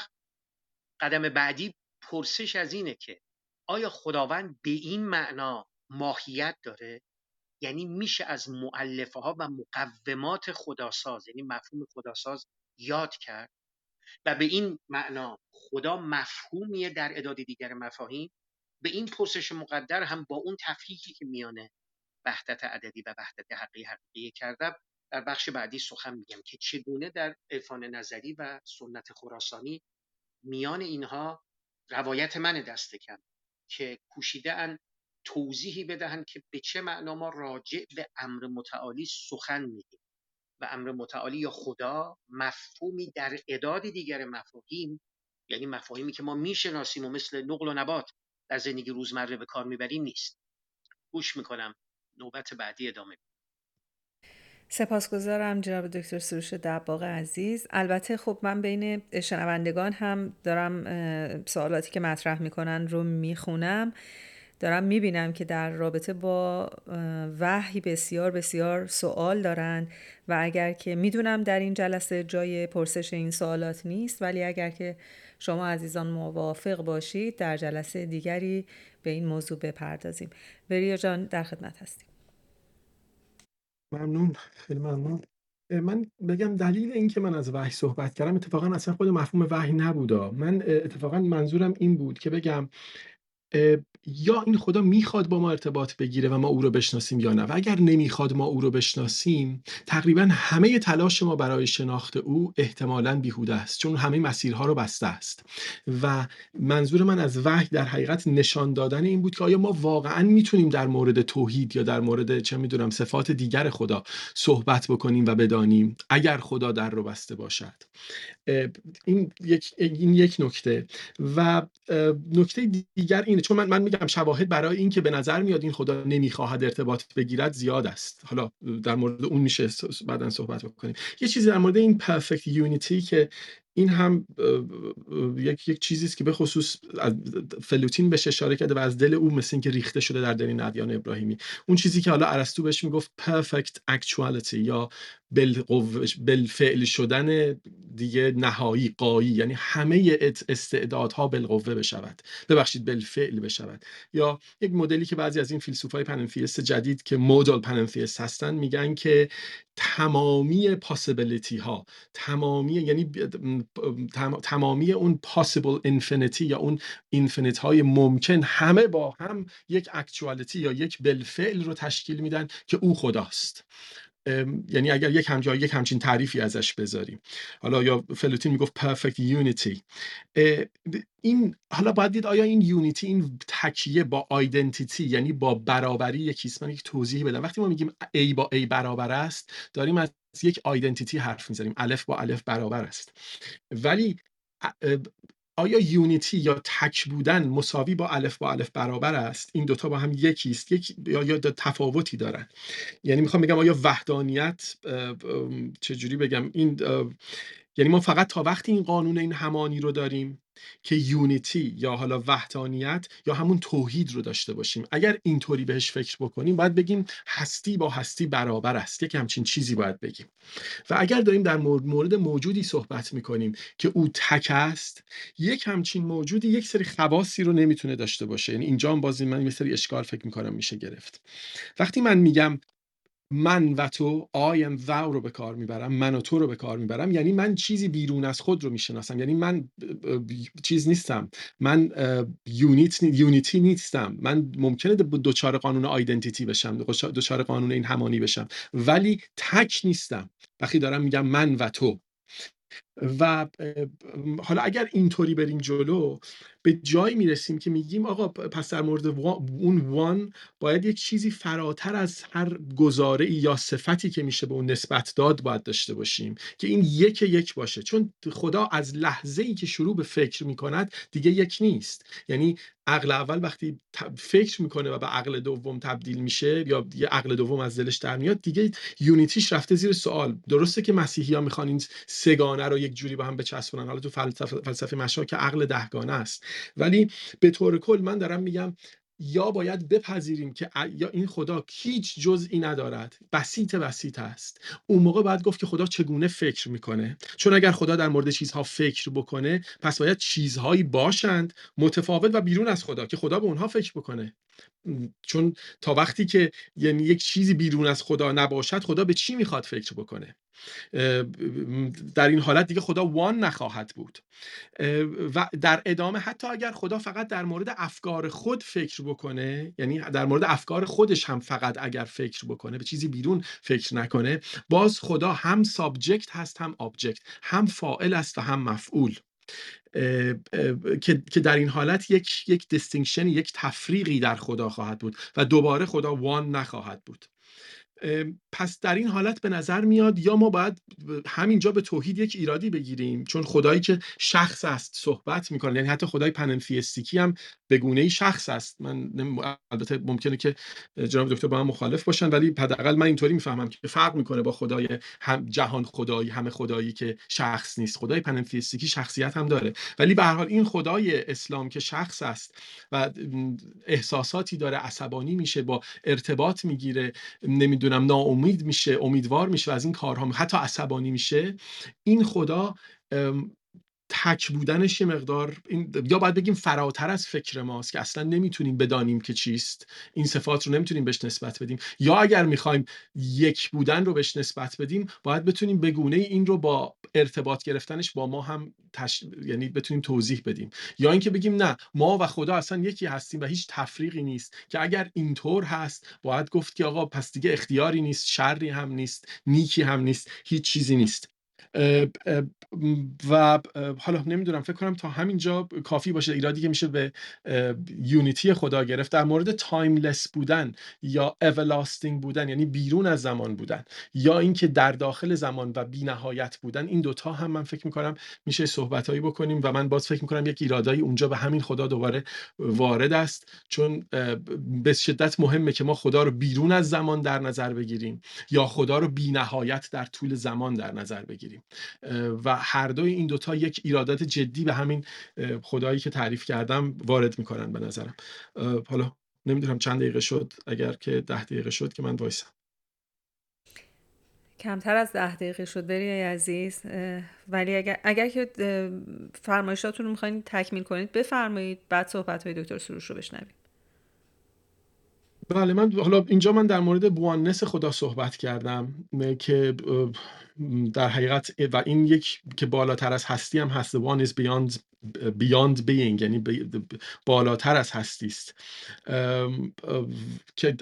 قدم بعدی پرسش از اینه که آیا خداوند به این معنا ماهیت داره؟ یعنی میشه از معلفه ها و مقومات خداساز یعنی مفهوم خداساز یاد کرد و به این معنا خدا مفهومیه در اداد دیگر مفاهیم به این پرسش مقدر هم با اون تفکیکی که میانه وحدت عددی و وحدت حقیقی حقیقی کردم در بخش بعدی سخن میگم که چگونه در عرفان نظری و سنت خراسانی میان اینها روایت من دست کم که کوشیده ان توضیحی بدهند که به چه معنا ما راجع به امر متعالی سخن میگیم و امر متعالی یا خدا مفهومی در اداد دیگر مفاهیم یعنی مفاهیمی که ما می‌شناسیم و مثل نقل و نبات در زندگی روزمره به کار می‌بریم نیست. گوش می‌کنم. نوبت بعدی ادامه. سپاسگزارم جناب دکتر سروش دباغ عزیز. البته خب من بین شنوندگان هم دارم سوالاتی که مطرح می‌کنن رو می‌خونم. دارم می‌بینم که در رابطه با وحی بسیار بسیار سوال دارن و اگر که می‌دونم در این جلسه جای پرسش این سوالات نیست ولی اگر که شما عزیزان موافق باشید در جلسه دیگری به این موضوع بپردازیم. وریا جان در خدمت هستیم. ممنون خیلی ممنون. من بگم دلیل این که من از وحی صحبت کردم اتفاقا اصلا خود مفهوم وحی نبودا. من اتفاقا منظورم این بود که بگم یا این خدا می‌خواد با ما ارتباط بگیره و ما او رو بشناسیم یا نه؟ و اگر نمی‌خواد ما او رو بشناسیم تقریبا همه تلاش ما برای شناخت او احتمالا بیهوده است چون همه مسیرها رو بسته است. و منظور من از وحی در حقیقت نشان دادن این بود که آیا ما واقعا می‌تونیم در مورد توحید یا در مورد چه می‌دونم صفات دیگر خدا صحبت بکنیم و بدانیم اگر خدا در رو بسته باشد. این یک این یک نکته. و نکته دیگر اینه چون من من میگم شواهد برای این که به نظر میاد این خدا نمی‌خواهد ارتباط بگیرد زیاد است. حالا در مورد اون میشه بعدا صحبت بکنیم. یه چیزی در مورد این perfect unity که این هم یک یک چیزی است که به خصوص فلوتین بهش اشاره کرده و از دل او مثل اینکه ریخته شده در دل ادیان ابراهیمی. اون چیزی که حالا ارسطو بهش می‌گفت perfect actuality یا بالفعل شدن دیگه نهایی غایی یعنی همه استعدادها بالقوه بشود. ببخشید بالفعل بشود. یا یک مدلی که بعضی از این فیلسوفای panentheist جدید که modal panentheist هستن میگن که تمامی possibility ها تمامی یعنی تمامی اون possible infinity یا اون infinite های ممکن همه با هم یک actuality یا یک بالفعل رو تشکیل میدن که او خداست. یعنی اگر یک همجا یک همچین تعریفی ازش بذاریم. حالا یا فلوتین می‌گفت perfect unity این حالا باید دید آیا این unity این تکیه با identity یعنی با برابری یکیست من یک توضیحی بدم. وقتی ما میگیم A با A برابر است داریم از یک آیدنتیتی حرف می‌زنیم. الف با الف برابر است. ولی آیا یونیتی یا تک بودن مساوی با الف با الف برابر است؟ این دوتا با هم یکی است. یک یا, یا تفاوتی دارن. یعنی می‌خوام بگم آیا وحدانیت چجوری بگم؟ این یعنی ما فقط تا وقتی این قانون این همانی رو داریم که یونیتی یا حالا وحدانیت یا همون توحید رو داشته باشیم. اگر اینطوری بهش فکر بکنیم باید بگیم هستی با هستی برابر است. یک همچین چیزی باید بگیم. و اگر داریم در مورد موجودی صحبت می‌کنیم که او تک است یک همچین موجودی یک سری خواصی رو نمی‌تونه داشته باشه. یعنی اینجا هم بازی من یه سری اشکال فکر می‌کنم میشه گرفت. وقتی من میگم من و تو آی ام thou رو به کار می‌برم من و تو رو به کار می‌برم. یعنی من چیزی بیرون از خود رو می‌شناسم. یعنی من چیز نیستم. من یونیت یونیتی نیستم. من ممکنه دوچار قانون آیدنتیتی بشم دوچار قانون این همانی بشم. ولی تک نیستم. وقتی دارم میگم من و تو. و حالا اگر اینطوری بریم جلو به جایی می‌رسیم که میگیم آقا پس در مورد اون وان باید یک چیزی فراتر از هر گزاره یا صفتی که میشه به اون نسبت داد باید داشته باشیم که این یک یک باشه. چون خدا از لحظه ای که شروع به فکر می‌کند دیگه یک نیست. یعنی عقل اول وقتی فکر می‌کنه و به عقل دوم تبدیل میشه یا یه عقل دوم از دلش در میاد دیگه یونیتیش رفته زیر سوال. درسته که مسیحی ها می‌خوان این سگانه رو یک جوری به هم بچسبونن. حالا تو فلسفه, فلسفه مشا که عقل دهگانه است. ولی به طور کل من دارم میگم یا باید بپذیریم که یا این خدا هیچ جزئی ندارد. بسیط بسیط است. اون موقع باید گفت که خدا چگونه فکر می‌کنه. چون اگر خدا در مورد چیزها فکر بکنه پس باید چیزهایی باشند متفاوت و بیرون از خدا که خدا به اونها فکر بکنه. چون تا وقتی که یعنی یک چیزی بیرون از خدا نباشد خدا به چی می‌خواد فکر بکنه؟ در این حالت دیگه خدا one نخواهد بود. و در ادامه حتی اگر خدا فقط در مورد افکار خود فکر بکنه یعنی در مورد افکار خودش هم فقط اگر فکر بکنه به چیزی بیرون فکر نکنه باز خدا هم subject هست هم object هم فاعل است و هم مفعول. که در این حالت یک یک دستینکشن یک تفریقی در خدا خواهد بود و دوباره خدا وان نخواهد بود. پس در این حالت به نظر میاد یا ما باید همینجا به توحید یک ایرادی بگیریم چون خدایی که شخص است صحبت می‌کنه یعنی حتی خدای پننفیستیکی هم به گونه ای شخص است. من البته ممکنه که جناب دکتر با هم مخالف باشن ولی حداقل من اینطوری می‌فهمم که فرق می‌کنه با خدای هم جهان خدایی همه خدایی که شخص نیست. خدای پننفیستیکی شخصیت هم داره. ولی به هر حال این خدای اسلام که شخص است و احساساتی داره عصبانی میشه با ارتباط می‌گیره نمی‌دونم ناامید میشه امیدوار میشه و از این کارها حتی عصبانی میشه. این خدا تک بودنش یه مقدار این یا باید بگیم فراتر از فکر ماست که اصلا نمی‌تونیم بدانیم که چیست. این صفات رو نمی‌تونیم بهش نسبت بدیم. یا اگر می‌خوایم یک بودن رو بهش نسبت بدیم باید بتونیم بگونه این رو با ارتباط گرفتنش با ما هم تش... یعنی بتونیم توضیح بدیم. یا اینکه بگیم نه ما و خدا اصلا یکی هستیم و هیچ تفریقی نیست. که اگر اینطور هست باید گفت که آقا پس دیگه اختیاری نیست شری هم نیست نیکی هم نیست هیچ چیزی نیست. و حالا نمی‌دونم فکر کنم تا همینجا کافی باشه ایرادی که میشه به unity خدا گرفت در مورد timeless بودن یا everlasting بودن یعنی بیرون از زمان بودن یا اینکه در داخل زمان و بی نهایت بودن این دوتا هم من فکر می‌کنم میشه صحبتهایی بکنیم و من باز فکر می‌کنم یک ایرادایی اونجا به همین خدا دوباره وارد است. چون به شدت مهمه که ما خدا رو بیرون از زمان در نظر بگیریم یا خدا رو بی نهایت در طول زمان در نظر بگیریم. و هر دوی این دوتا یک ایرادات جدی به همین خدایی که تعریف کردم وارد می‌کنن به نظرم. حالا نمی‌دونم چند دقیقه شد اگر که ده دقیقه شد که من وایسم. کمتر از ده دقیقه شد بری عزیز ولی اگر, اگر که فرمایشاتون رو می‌خواین تکمیل کنید بفرمایید بعد صحبت های دکتر سروش رو بشنوید بله من حالا اینجا من در مورد بوانس خدا صحبت کردم که در حقیقت و این یک که بالاتر از هستی هم هست one is beyond beyond being یعنی بالاتر از هستی است. که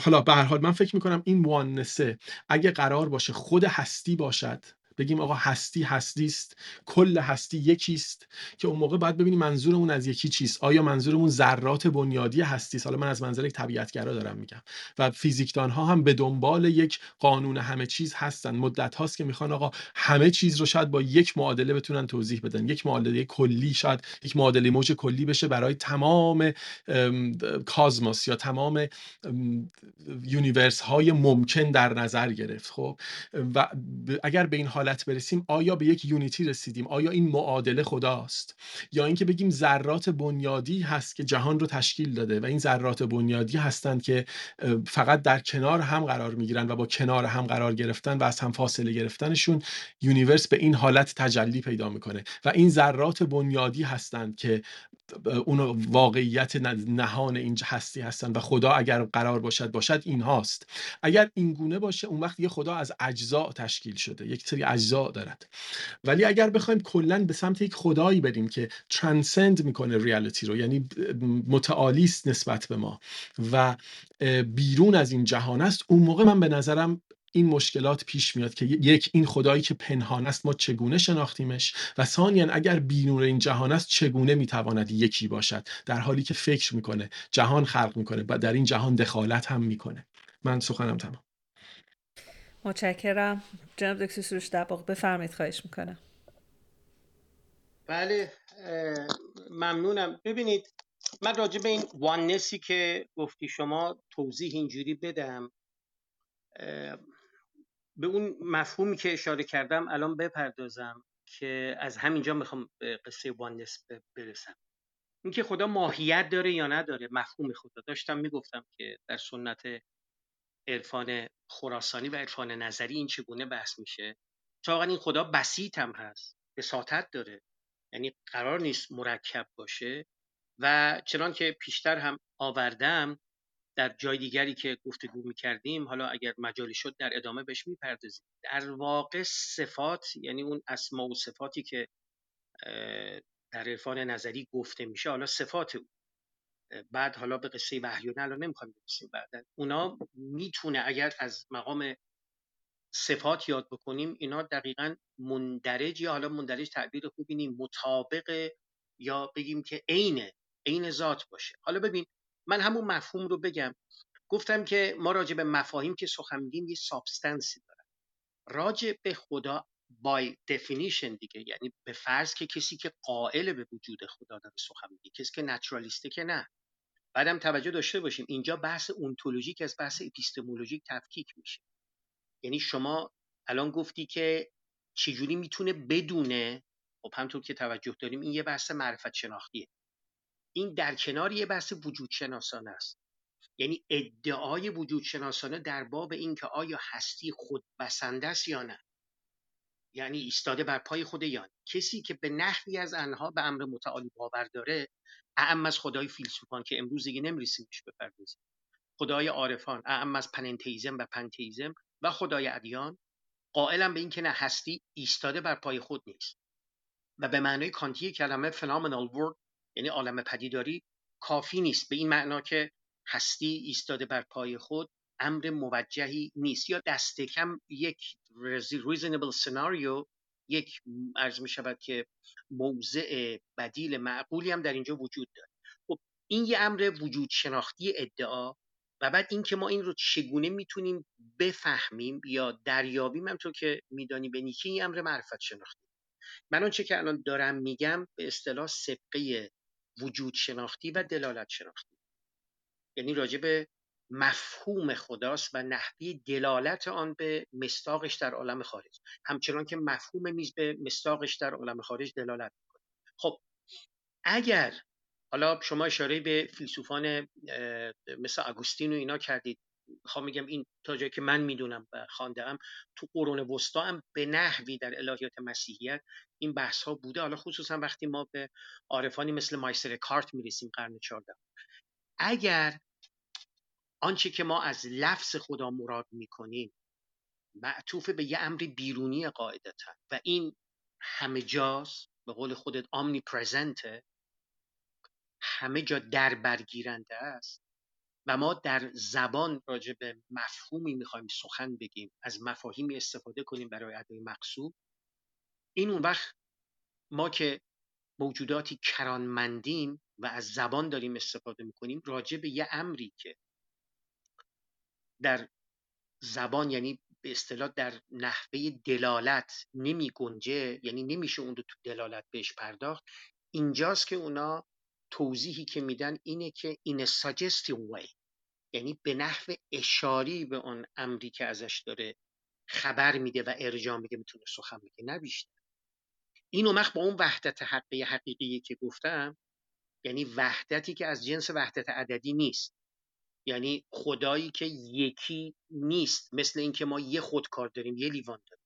حالا به هر حال من فکر می‌کنم این وانسه اگه قرار باشه خود هستی باشد بگیم آقا هستی هستی است کل هستی یکی است که اون موقع باید ببینیم منظورمون از یکی چیست. آیا منظورمون ذرات بنیادی هستی حالا من از منظر یک طبیعتگرا دارم میگم. و فیزیکدان ها هم به دنبال یک قانون همه چیز هستن. مدت هاست که می‌خوان آقا همه چیز رو شاید با یک معادله بتونن توضیح بدن. یک معادله کلی شاید یک معادله موج کلی بشه برای تمام cosmos یا تمام universe های ممکن در نظر گرفت. خب و اگر به این حال حالت برسیم آیا به یک unity رسیدیم؟ آیا این معادله خداست؟ یا اینکه بگیم ذرات بنیادی هست که جهان رو تشکیل داده و این ذرات بنیادی هستند که فقط در کنار هم قرار می‌گیرن و با کنار هم قرار گرفتن و از هم فاصله گرفتنشون universe به این حالت تجلی پیدا می‌کنه و این ذرات بنیادی هستند که اون واقعیت نهان این هستی هستند و خدا اگر قرار باشد باشد این هاست اگر این گونه باشه اون وقت یه خدا از اجزا تشکیل شده. یک سری اجزا دارد. ولی اگر بخوایم کلا به سمت یک خدایی بریم که ترانسند می‌کنه ریالیتی رو یعنی متعالی است نسبت به ما و بیرون از این جهان است اون موقع من به نظرم این مشکلات پیش میاد که یک این خدایی که پنهان است ما چگونه شناختیمش؟ و ثانیا اگر بیرون این جهان است چگونه می‌تواند یکی باشد؟ در حالی که فکر می‌کنه جهان خلق می‌کنه و در این جهان دخالت هم می‌کنه. من سخنم تمام. متشکرم. جناب دکتر سروش دباغ بفرمایید خواهش می‌کنم. بله ممنونم. ببینید من راجع به این واننسی که گفتی شما توضیح اینجوری بدم به اون مفهومی که اشاره کردم الان بپردازم که از همینجا می‌خوام به قصه واننس برسم. اینکه خدا ماهیت داره یا نداره مفهوم خدا. داشتم می‌گفتم که در سنت عرفان خراسانی و عرفان نظری این چگونه بحث میشه؟ تا این خدا بسیط هم هست بساطت داره یعنی قرار نیست مرکب باشه. و چنان که پیشتر هم آوردم در جای دیگری که گفتگو می‌کردیم حالا اگر مجالی شد در ادامه بهش می‌پردازیم. در واقع صفات یعنی اون اسما و صفاتی که در عرفان نظری گفته میشه حالا صفات بعد حالا به قصه وحیونه الان نمی‌خوایم برسیم بعد اونا می‌تونه اگر از مقام صفات یاد بکنیم اینا دقیقا مندرج یا حالا مندرج تعبیر خوبی نیم مطابق یا بگیم که عین عین ذات باشه. حالا ببین من همون مفهوم رو بگم. گفتم که ما راجع به مفاهیم که سخن میگیم یه سابستنسی دارن راجع به خدا by definition دیگه یعنی به فرض که کسی که قائل به وجود خدا داره سخن میگه کسی که نچرالیسته که نه. بعدم توجه داشته باشیم اینجا بحث اونتولوژیک از بحث اپیستمولوژیک تفکیک میشه. یعنی شما الان گفتی که چجوری می‌تونه بدونه خب همطور که توجه داریم این یه بحث معرفت شناختیه. این در کنار یه بحث وجود شناسانه است. یعنی ادعای وجود شناسانه در باب اینکه آیا هستی خود بسنده است یا نه. یعنی ایستاده بر پای خود یا کسی که به نحوی از انها به امر متعالی باور داره اعم از خدای فیلسوفان که امروز دیگه نمی‌رسیم بهش بپردازیم خدای عارفان اعم از پننتیزم و پنتیزم و خدای ادیان قائلم به اینکه نه هستی ایستاده بر پای خود نیست. و به معنای کانتی کلمه فنامنال ورد یعنی عالم پدیداری کافی نیست. به این معنا که هستی ایستاده بر پای خود امر موجهی نیست. یا دست کم یک reasonable سناریو یک عرض می شود که موضع بدیل معقولی هم در اینجا وجود داره. خب این یه امر وجود شناختی ادعا و بعد اینکه ما این رو چگونه می‌تونیم بفهمیم یا دریابیم همطور که میدانی به نیکی این امر معرفت شناختی من آنچه که الان دارم میگم به اصطلاح سبقه وجود شناختی و دلالت شناختی یعنی راجع به مفهوم خداست و نحوه دلالت آن به مستاقش در عالم خارج. همچنان که مفهوم میز به مستاقش در عالم خارج دلالت می‌کنه. خب اگر حالا شما اشاره به فیلسوفان مثل اگوستین و اینا کردید. می‌خوام میگم این تا جایی که من می‌دونم و خواندم تو قرون وسطا هم به نحوی در الهیات مسیحیت این بحث ها بوده. حالا خصوصا وقتی ما به عارفانی مثل مایسر کارت می‌رسیم قرن 14 اگر آنچه که ما از لفظ خدا مراد می‌کنیم معطوف به یه امری بیرونی قاعدتا و این همه جاست به قول خودت آمنی پرزنته همه جا در برگیرنده است و ما در زبان راجع به مفهومی می‌خوایم سخن بگیم از مفاهیمی استفاده کنیم برای ادای مقصود. این اون وقت ما که موجوداتی کرانمندیم و از زبان داریم استفاده می‌کنیم راجع به یه امری که در زبان یعنی به اصطلاح در نحوه دلالت نمی گنجه یعنی نمیشه اون رو تو دلالت بهش پرداخت. اینجاست که اونا توضیحی که میدن اینه که این suggestive way یعنی به نحو اشاری به اون امری که ازش داره خبر میده و ارجاع میده می‌تونه سخن بگه. نه بیشتر. این وقت با اون وحدت حقی حقیقی که گفتم یعنی وحدتی که از جنس وحدت عددی نیست. یعنی خدایی که یکی نیست مثل اینکه ما یه خودکار داریم یه لیوان داریم.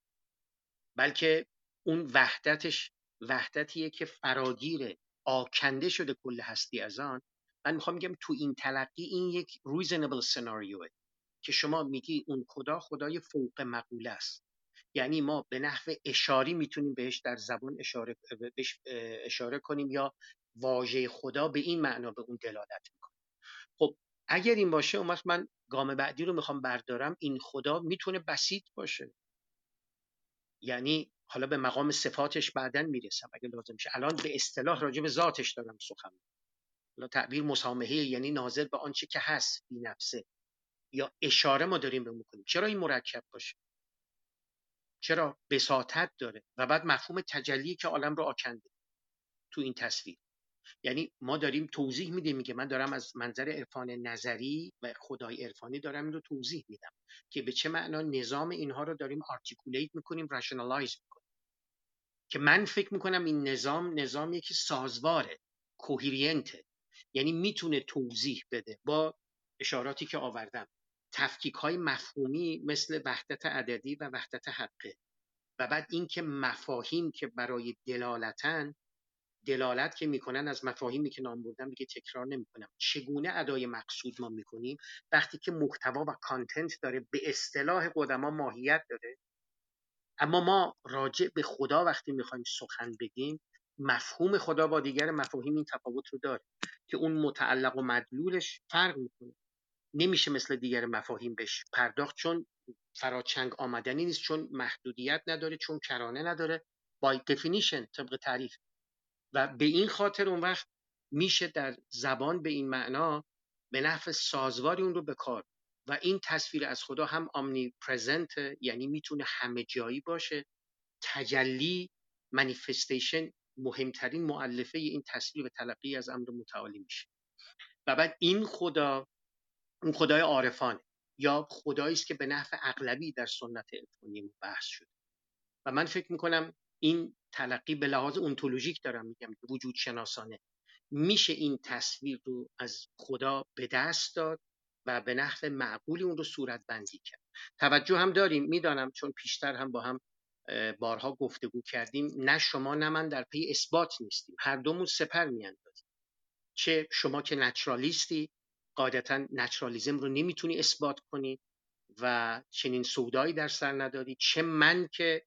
بلکه اون وحدتش وحدتیه که فراگیره آکنده شده کل هستی از آن. من می‌خوام میگم تو این تلقی این یک reasonable سناریوه که شما میگی اون خدا خدای فوق مقوله است. یعنی ما به نحو اشاری می‌تونیم بهش در زبان اشاره, بهش اشاره کنیم یا واژه خدا به این معنا به اون دلالت می‌کنه. اگر این باشه اون من گام بعدی رو می‌خوام بردارم این خدا می‌تونه بسیط باشه. یعنی حالا به مقام صفاتش بعدا می‌رسم اگه لازم شه الان به اصطلاح راجع به ذاتش دارم سخن. حالا تعبیر مسامحه یعنی ناظر به آنچه که هست بی نفسه. یا اشاره ما داریم به می‌کنیم چرا این مرکب باشه؟ چرا بساطت داره؟ و بعد مفهوم تجلی که عالم رو آکنده تو این تصویر. یعنی ما داریم توضیح میدیم میگه من دارم از منظر عرفان نظری و خدای عرفانی دارم این رو توضیح میدم که به چه معنا نظام اینها رو داریم articulate می‌کنیم rationalize می‌کنیم. که من فکر می‌کنم این نظام نظامی که سازواره coherent ه یعنی می‌تونه توضیح بده. با اشاراتی که آوردم تفکیک های مفهومی مثل وحدت عددی و وحدت حقه. و بعد اینکه مفاهیم که برای دلالتن دلالت که می‌کنن از مفاهیمی که نام بردم دیگه تکرار نمی‌کنم. چگونه ادای مقصود ما می‌کنیم وقتی که محتوا و کانتنت داره به اصطلاح قدما ماهیت داره اما ما راجع به خدا وقتی می‌خوایم سخن بگیم مفهوم خدا با دیگر مفاهیم این تفاوت رو داره که اون متعلق و مدلولش فرق می‌کنه. نمیشه مثل دیگر مفاهیم بهش پرداخت چون فراچنگ آمدنی نیست چون محدودیت نداره چون کرانه نداره. By definition طبق تعریف و به این خاطر اون وقت میشه در زبان به این معنا به نحو سازواری اون رو به کار. و این تصویر از خدا هم آمنی پرزنت یعنی می‌تونه همه جایی باشه. تجلی منیفستیشن مهمترین معلفه این تصویر و تلقی از امر متعالی میشه. و بعد این خدا اون خدای عارفانه یا خدایی است که به نحو اغلبی در سنت عرفانی بحث شده. و من فکر می‌کنم این تلقی به لحاظ اونتولوژیک دارم میگم وجود شناسانه. میشه این تصویر رو از خدا به دست داد و به نحو معقولی اون رو صورت بندی کرد. توجه هم داریم. می‌دانم چون پیشتر هم با هم بارها گفتگو کردیم نه شما نه من در پی اثبات نیستیم. هر دومون سپر میاندازیم. چه شما که نچرالیستی قاعدتا نچرالیزم رو نمی‌تونی اثبات کنی و چنین سودایی در سر نداری. چه من که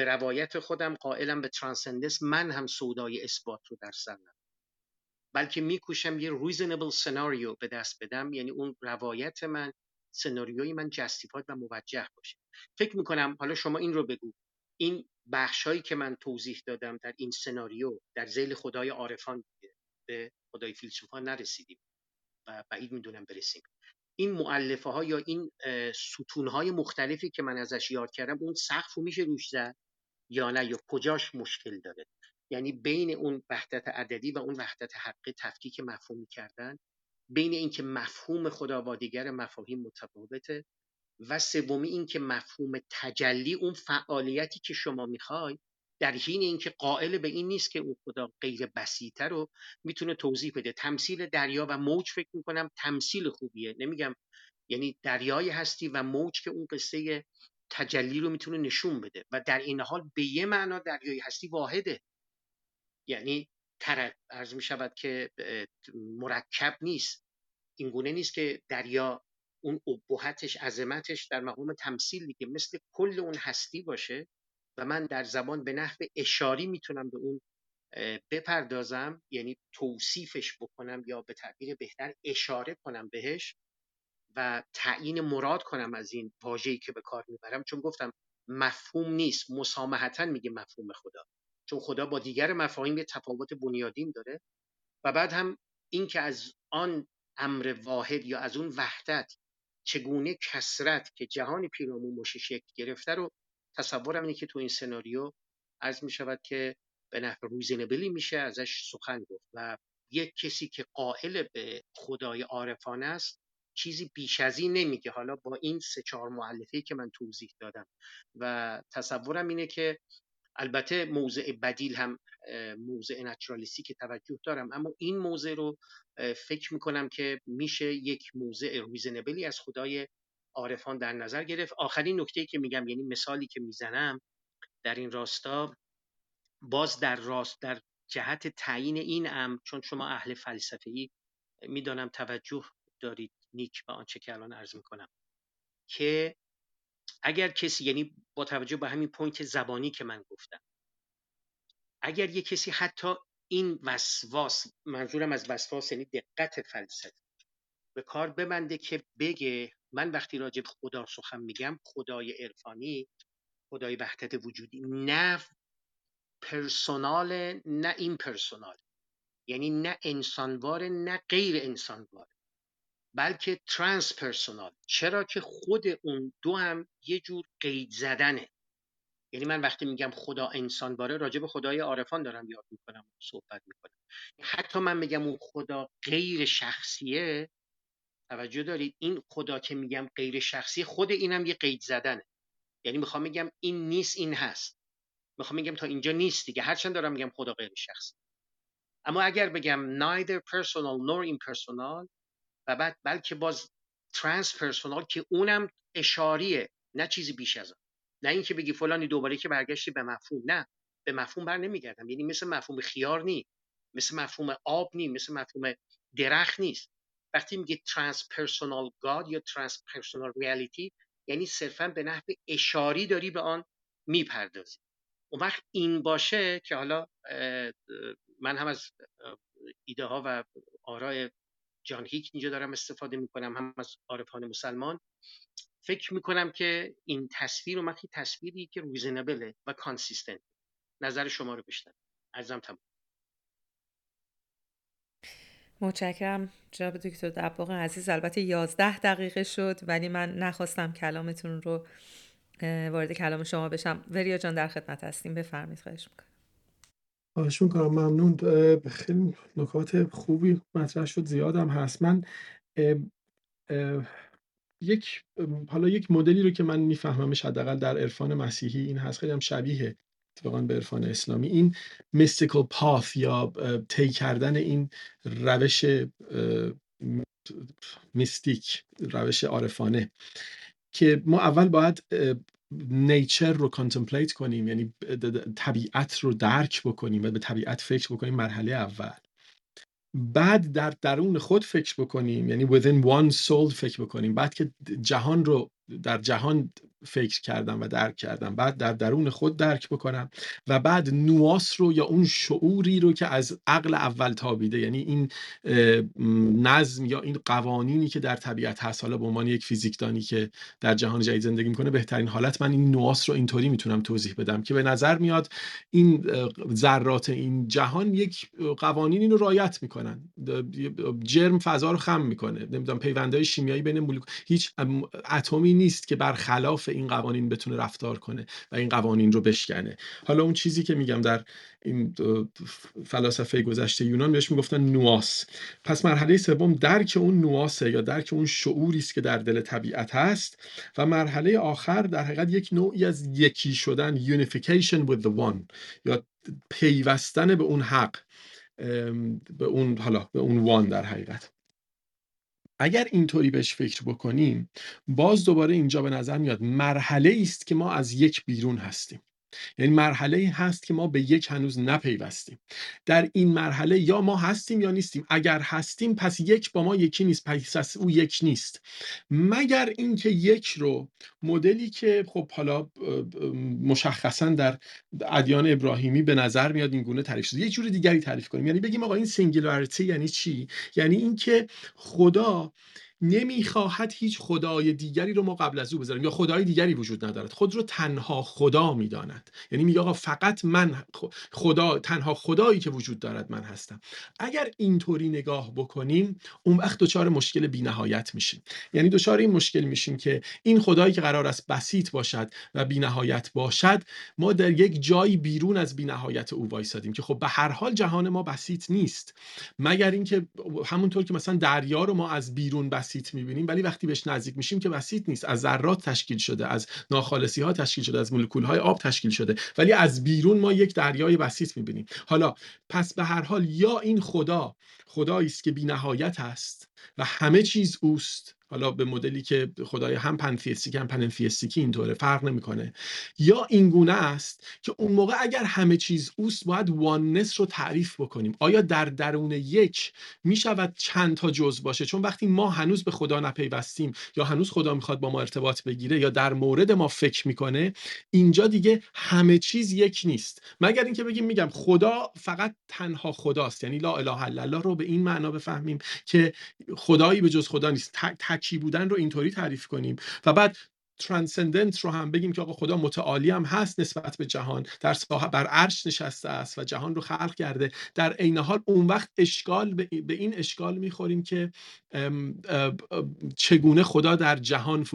به روایت خودم قائلم به ترانسندس من هم سودای اثبات رو در سر ندارم. بلکه میکوشم یه reasonable سناریو به دست بدم یعنی اون روایت من سناریوی من جستیفاید و موجه باشه. فکر می‌کنم حالا شما این رو بگو. این بخشهایی که من توضیح دادم در این سناریو در زیل خدای عارفان به خدای فیلسوفان نرسیدیم و بعید می‌دونم برسیم. این معلفه ها یا این ستون های مختلفی که من ازش یاد کردم اون سقف رو میشه روش زد؟ یا نه یا کجاش مشکل داره؟ یعنی بین اون وحدت عددی و اون وحدت حقی تفکیک مفهومی کردن بین اینکه مفهوم خدا با دیگر مفاهیم متفاوته و سومی اینکه مفهوم تجلی اون فعالیتی که شما می‌خوای در حین اینکه قائل به این نیست که اون خدا غیر بسیطه رو می‌تونه توضیح بده. تمثیل دریا و موج فکر می‌کنم تمثیل خوبیه. نمیگم یعنی دریای هستی و موج که اون قصه تجلی رو می‌تونه نشون بده و در این حال به یه معنا دریای هستی واحده. یعنی تر ارز می شود که مرکب نیست. اینگونه نیست که دریا اون ابهتش عظمتش در مقام تمثیل دیگه مثل کل اون هستی باشه و من در زبان به نحو اشاری می‌تونم به اون بپردازم یعنی توصیفش بکنم یا به تعبیر بهتر اشاره کنم بهش و تعیین مراد کنم از این واژه‌ای که به کار می‌برم چون گفتم مفهوم نیست. مسامحتا میگه مفهوم خدا چون خدا با دیگر مفاهیم یه تفاوت بنیادین داره. و بعد هم این که از آن امر واحد یا از اون وحدت چگونه کسرت که جهان پیرامون شکل گرفته رو تصورم اینه که تو این سناریو عرض می شود که به نحو روزینبلی میشه ازش سخن گفت. و یک کسی که قائل به خدای عارفانه است چیزی بیش از این نمیگه. حالا با این سه چهار معلفه که من توضیح دادم. و تصورم اینه که البته موضع بدیل هم موضع نچرالیستی که توجه دارم. اما این موضع رو فکر می‌کنم که میشه یک موضع reasonable ی از خدای عارفان در نظر گرفت. آخرین نکته که میگم یعنی مثالی که می‌زنم در این راستا باز در راست در جهت تبیین این ام چون شما اهل فلسفه ای می‌دانم توجه دارید. نیک به آنچه که الان عرض می‌کنم. که اگر کسی یعنی با توجه به همین point زبانی که من گفتم اگر یه کسی حتی این وسواس منظورم از وسواس یعنی دقت فلسفی به کار ببنده که بگه من وقتی راجع به خدا سخن میگم خدای عرفانی خدای وحدت وجودی نه پرسونال نه این پرسونال یعنی نه انسانوار نه غیر انسانوار. بلکه ترانس پرسونال چرا که خود اون دو هم یه جور قید زدنه. یعنی من وقتی میگم خدا انسان باره راجع به خدای عارفان دارم یاد می‌کنم صحبت می‌کنم. حتی من میگم اون خدا غیر شخصیه توجه دارید؟ این خدا که میگم غیر شخصی خود اینم یه قید زدنه. یعنی می‌خوام میگم این نیست این هست. می‌خوام میگم تا اینجا نیست دیگه. هرچند دارم میگم خدا غیر شخصی. اما اگر بگم neither personal nor impersonal و بعد بلکه باز ترانس پرسونال که اونم اشاریه نه چیزی بیش از آن نه اینکه بگی فلانی دوباره که برگشتی به مفهوم نه. به مفهوم بر نمیگردم. یعنی مثل مفهوم خیار نی. مثل مفهوم آب نی. مثل مفهوم درخت نیست. وقتی میگه ترانس پرسونال گاد یا ترانس پرسونال ریالیتی یعنی صرفا به نحو اشاری داری به آن می‌پردازی. اون وقت این باشه که حالا من هم از ایده ها و آراء جان هیک اینجا دارم استفاده می‌کنم هم از عارفان مسلمان. فکر می‌کنم که این تصویر و تصویری که reasonable ه و consistent نظر شما رو بشنوم عرضم تمام. متشکرم جناب دکتر دباغ عزیز. البته یازده دقیقه شد ولی من نخواستم کلامتون رو وارد کلام شما بشم. وریا جان در خدمت هستیم. بفرمایید خواهش می‌کنم. خواهش می‌کنم ممنون. خیلی نکات خوبی مطرح شد زیادم هست. من یک حالا یک مدلی رو که من میفهممش حداقل در عرفان مسیحی این هست خیلی هم شبیه اتفاقا به عرفان اسلامی. این میستیکل پاث یا طی کردن این روش میستیک روش عارفانه که ما اول باید نیچر رو کانتمپلیت کنیم یعنی طبیعت رو درک بکنیم و به طبیعت فکر بکنیم مرحله اول. بعد در درون خود فکر بکنیم یعنی within one soul فکر بکنیم. بعد که جهان رو در جهان فکر کردم و درک کردم. بعد در درون خود درک بکنم و بعد نواس رو یا اون شعوری رو که از عقل اول تابیده یعنی این نظم یا این قوانینی که در طبیعت هست. حالا به عنوان یک فیزیکدانی که در جهان جدید زندگی می‌کنه بهترین حالت من این نواس رو اینطوری می‌تونم توضیح بدم که به نظر میاد این ذرات این جهان یک قوانینی رو رعایت می‌کنن. جرم فضا رو خم می‌کنه. نمی‌دونم پیوندهای شیمیایی بین مولکول هیچ اتمی نیست که برخلاف این قوانین بتونه رفتار کنه و این قوانین رو بشکنه. حالا اون چیزی که میگم در این فلاسفه گذشته یونان بهش می‌گفتن نواس. پس مرحله سوم درک اون نواسه یا درک اون شعوری است که در دل طبیعت هست و مرحله آخر در حقیقت یک نوعی از یکی شدن unification with the one یا پیوستن به اون حق به اون حالا به اون وان در حقیقت. اگر اینطوری بهش فکر بکنیم باز دوباره اینجا به نظر میاد مرحله است که ما از یک بیرون هستیم. یعنی مرحله هست که ما به یک هنوز نپیوستیم. در این مرحله یا ما هستیم یا نیستیم. اگر هستیم پس یک با ما یکی نیست پس او یک نیست. مگر اینکه یک رو مدلی که خب حالا مشخصا در ادیان ابراهیمی به نظر میاد این گونه تعریف شده. یه جور دیگری تعریف کنیم. یعنی بگیم آقا این singularity یعنی چی؟ یعنی اینکه خدا نمی‌خواهد هیچ خدای دیگری رو ما قبل از او بذاریم یا خدای دیگری وجود ندارد. خود رو تنها خدا می‌داند. یعنی میگه آقا فقط من خدا تنها خدایی که وجود دارد من هستم. اگر اینطوری نگاه بکنیم اون وقت دچار مشکل بینهایت میشیم. یعنی دچار این مشکل میشیم که این خدایی که قرار است بسیط باشد و بینهایت باشد ما در یک جایی بیرون از بینهایت او وایسادیم که خب به هر حال جهان ما بسیط نیست. مگر اینکه همونطور که مثلا دریا رو ما از بیرون بسیط بسیط می‌بینیم ولی وقتی بهش نزدیک میشیم که بسیط نیست. از ذرات تشکیل شده از ناخالصی ها تشکیل شده از مولکول های آب تشکیل شده. ولی از بیرون ما یک دریای بسیط می‌بینیم. حالا پس به هر حال یا این خدا خدایی است که بینهایت است و همه چیز اوست. حالا به مدلی که خدای هم پنفیستیک هم پنفیستیکی اینطوره فرق نمی‌کنه. یا این گونه است که اون موقع اگر همه چیز اوست باید واننس رو تعریف بکنیم. آیا در درون یک می‌شود چند تا جز باشه؟ چون وقتی ما هنوز به خدا نپیوستیم یا هنوز خدا می‌خواد با ما ارتباط بگیره یا در مورد ما فکر می‌کنه اینجا دیگه همه چیز یک نیست. مگر اینکه بگیم میگم خدا فقط تنها خداست یعنی لا اله الا الله رو به این معنا بفهمیم که خدایی به جز خدا نیست. کی بودن رو اینطوری تعریف کنیم. و بعد ترانسندنت رو هم بگیم که آقا خدا متعالی هم هست نسبت به جهان. در بر عرش نشسته است و جهان رو خلق کرده. در عین حال اون وقت اشکال به این اشکال می‌خوریم که چگونه خدا در جهان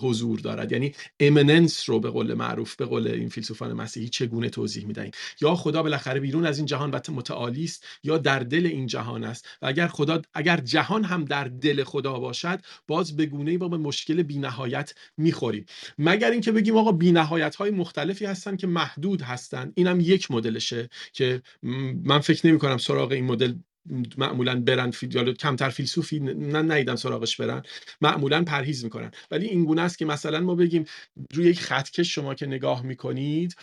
حضور دارد. یعنی امننس رو به قول معروف به قول این فیلسوفان مسیحی چگونه توضیح می‌دهیم؟ یا خدا بالاخره بیرون از این جهان و متعالی است یا در دل این جهان است؟ و اگر خدا اگر جهان هم در دل خدا باشد باز به گونه با به مشکل بینهایت می‌خوریم. مگر اینکه بگیم آقا بینهایت های مختلفی هستن که محدود هستن؟ اینم یک مدلشه که من فکر نمی کنم سراغ این مدل معمولا برن یا کمتر فیلسوفی من ندیدم سراغش برن معمولا پرهیز می‌کنن. ولی این گونه است که مثلا ما بگیم روی یک خطکش شما که نگاه می‌کنید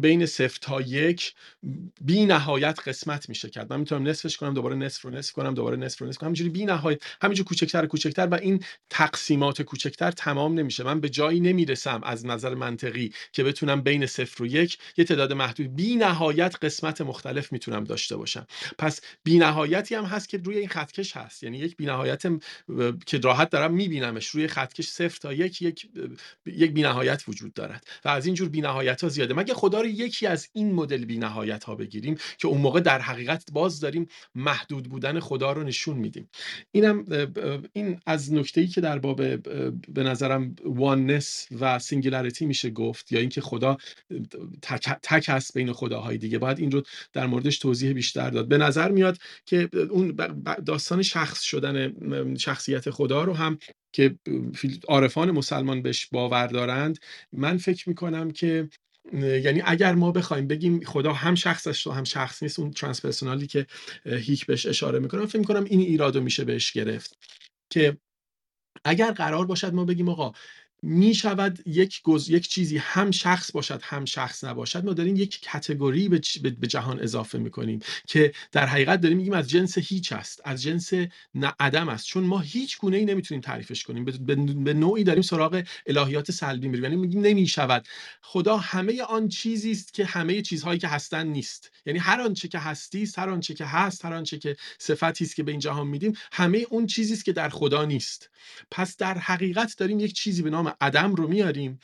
بین صفر تا یک بی نهایت قسمت میشه کرد. من می‌تونم نصفش کنم دوباره نصف رو نصف کنم دوباره نصف رو نصف کنم. همینجوری بی نهایت همینجوری کوچکتر کوچکتر و این تقسیمات کوچکتر تمام نمیشه. من به جایی نمی‌رسم از نظر منطقی که بتونم بین صفر و یک یه تعداد محدود بی نهایت قسمت مختلف می‌تونم داشته باشم. پس بی بینهایتی هم هست که روی این خطکش هست. یعنی یک بینهایت که راحت دارم میبینمش. روی خطکش صفر تا یک یک یک بینهایت وجود دارد. و از اینجور بینهایت ها زیاده. مگه خدا رو یکی از این مدل بینهایت ها بگیریم که اون موقع در حقیقت باز داریم محدود بودن خدا رو نشون میدیم؟ اینم این از نکته ای که در باب به نظرم oneness و singularity میشه گفت یا اینکه خدا تک, تک بین خداهای دیگه. باید این رو در موردش توضیح بیشتر داد. به نظر میاد که اون داستان شخص شدن شخصیت خدا رو هم که عارفان مسلمان بهش باور دارند. من فکر می‌کنم که یعنی اگر ما بخوایم بگیم خدا هم شخصش و هم شخص نیست اون ترانسپرسونالی که هیک بهش اشاره می‌کنم فکر می‌کنم این ایرادو میشه بهش گرفت. که اگر قرار باشد ما بگیم آقا می شود یک, گز... یک چیزی هم شخص باشد هم شخص نباشد. ما داریم یک کتگوری به, چ... به جهان اضافه می کنیم که در حقیقت داریم میگیم از جنس هیچ است از جنس عدم است. چون ما هیچ گونه ای نمی‌تونیم تعریفش کنیم. به, به... نوعی داریم سراغ الهیات سلبی میریم. یعنی میگیم نمی شود خدا همه آن چیزی است که همه چیزهایی که هستن نیست. یعنی هر آنچه که هستی هر آنچه که هست هر آنچه که صفتی است که به این جهان میدیم همه اون چیزی است که در خدا نیست. پس در حقیقت داریم یک چیزی به نام عدم رو میاریم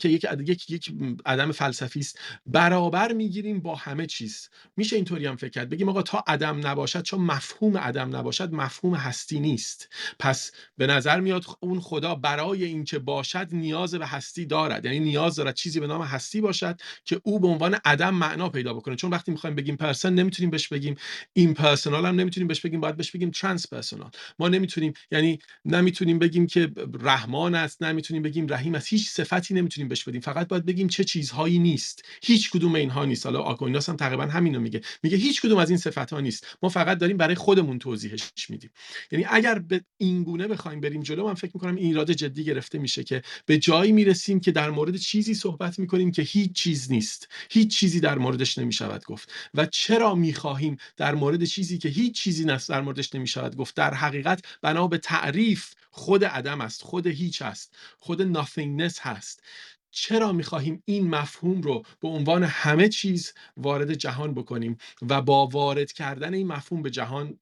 که یک یک یک عدم فلسفی است. برابر می‌گیریم با همه چیز. میشه اینطوری هم فکر کرد. بگیم آقا تا عدم نباشد چون مفهوم عدم نباشد مفهوم هستی نیست. پس به نظر میاد اون خدا برای اینکه باشد نیاز به هستی دارد. یعنی نیاز دارد چیزی به نام هستی باشد که او به عنوان عدم معنا پیدا بکنه. چون وقتی می‌خوایم بگیم پرسن نمی‌تونیم بهش بگیم impersonal هم نمی‌تونیم بهش بگیم باید بهش بگیم transpersonal ما نمی‌تونیم یعنی نمی‌تونیم بگیم که رحمان است نمی‌تونیم بگیم رحیم است هیچ صفتی نمی‌تونیم بهش بدیم. فقط باید بگیم چه چیزهایی نیست. هیچ کدوم اینها نیست. حالا آکویناس هم تقریبا همینو میگه. میگه هیچ کدوم از این صفت ها نیست. ما فقط داریم برای خودمون توضیحش میدیم. یعنی اگر به این گونه بخوایم بریم جلو من فکر می‌کنم این ایراد جدی گرفته میشه که به جایی می‌رسیم که در مورد چیزی صحبت می‌کنیم که هیچ چیز نیست. هیچ چیزی در موردش نمی‌شود گفت. و چرا می‌خواهیم در مورد چیزی که هیچ چیزی نیست در موردش نمی‌شود گفت؟ در حقیقت بنا به تعریف خود عدم است خود هیچ است. خود nothingness هست. چرا می‌خواهیم این مفهوم رو به عنوان همه چیز وارد جهان بکنیم و با وارد کردن این مفهوم به جهان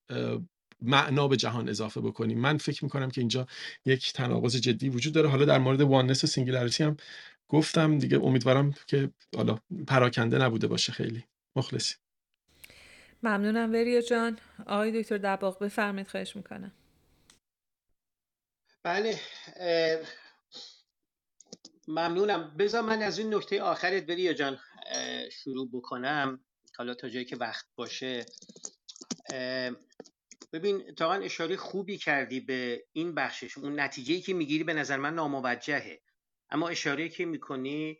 معنا به جهان اضافه بکنیم؟ من فکر می‌کنم که اینجا یک تناقض جدی وجود داره. حالا در مورد oneness و singularity هم گفتم دیگه امیدوارم که حالا پراکنده نبوده باشه خیلی. مخلصی. ممنونم وریا جان. آقای دکتر دباغ بفرمایید خواهش می‌کنم. بله ممنونم. بذار من از این نکته آخرت وریا جان شروع بکنم. حالا تا جایی که وقت باشه. ببین تا اشاره خوبی کردی به این بخشش اون نتیجه که می‌گیری به نظر من ناموجهه. اما اشاره که می‌کنی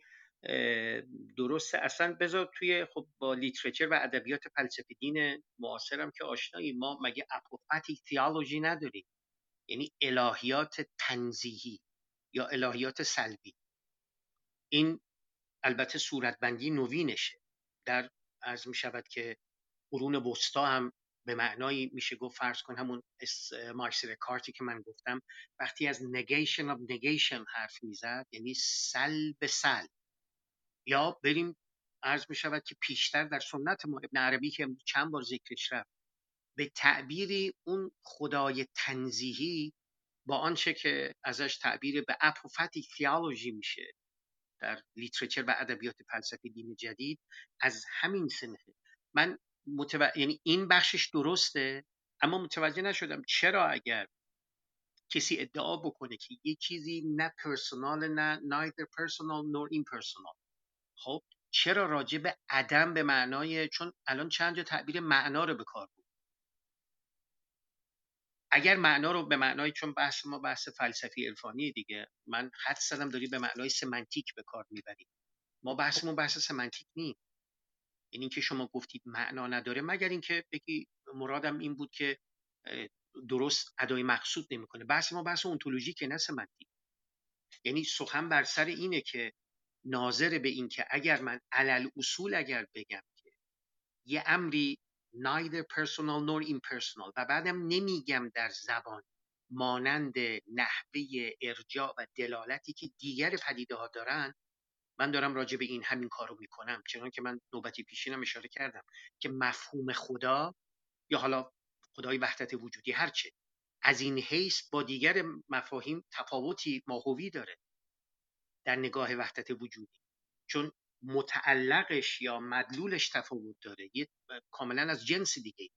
درسته. اصلا بذار توی خب با لیترچر و ادبیات فلسفه دین معاصرم که آشنایی ما مگه اپوفاتیک تیالوجی نداریم؟ یعنی الهیات تنزیهی یا الهیات سلبی. این البته صورتبندی نوینشه. در از می شود که قرون وسطا هم به معنایی میشه گفت فرض کن همون مارکس کارتی که من گفتم وقتی از negation of negation حرف می‌زد یعنی سلب سلب یا بریم عرض می شود که پیشتر در سنت ما ابن عربی که چند بار ذکرش رفت به تعبیری اون خدای تنزیهی با آنچه که ازش تعبیر به اپوفاتیک تیالوژی میشه. در لیترچر و ادبیات فلسفی دین جدید از همین سنخه من متو... یعنی این بخشش درسته اما متوجه نشدم چرا اگر کسی ادعا بکنه که یه چیزی نه پرسونال نه neither personal nor impersonal. خب چرا راجع به عدم به معنای چون الان چند جا تعبیر معنا رو به کار بود اگر معنا رو به معنای چون بحث ما بحث فلسفی عرفانی دیگه من حد زدم داری به معنای سمنتیک به کار می‌بری. ما بحثمون بحث سمنتیک نیست. این اینکه شما گفتید معنا نداره مگر اینکه بگی مرادم این بود که درست ادای مقصود نمی‌کنه. بحث ما بحث که نه سمنتیک. یعنی سخن بر سر اینه که ناظر به این که اگر من علل اصول اگر بگم که یه امری neither personal nor impersonal. و بعدم نمیگم در زبان مانند نحوه ارجاع و دلالتی که دیگر پدیده ها دارن من دارم راجع به این همین کارو می‌کنم. چون که من نوبتی پیشینم اشاره کردم که مفهوم خدا یا حالا خدای وحدت وجودی هرچه از این حیث با دیگر مفاهیم تفاوتی ماهوی داره در نگاه وحدت وجودی. چون متعلقش یا مدلولش تفاوت داره. یه کاملا از جنس دیگه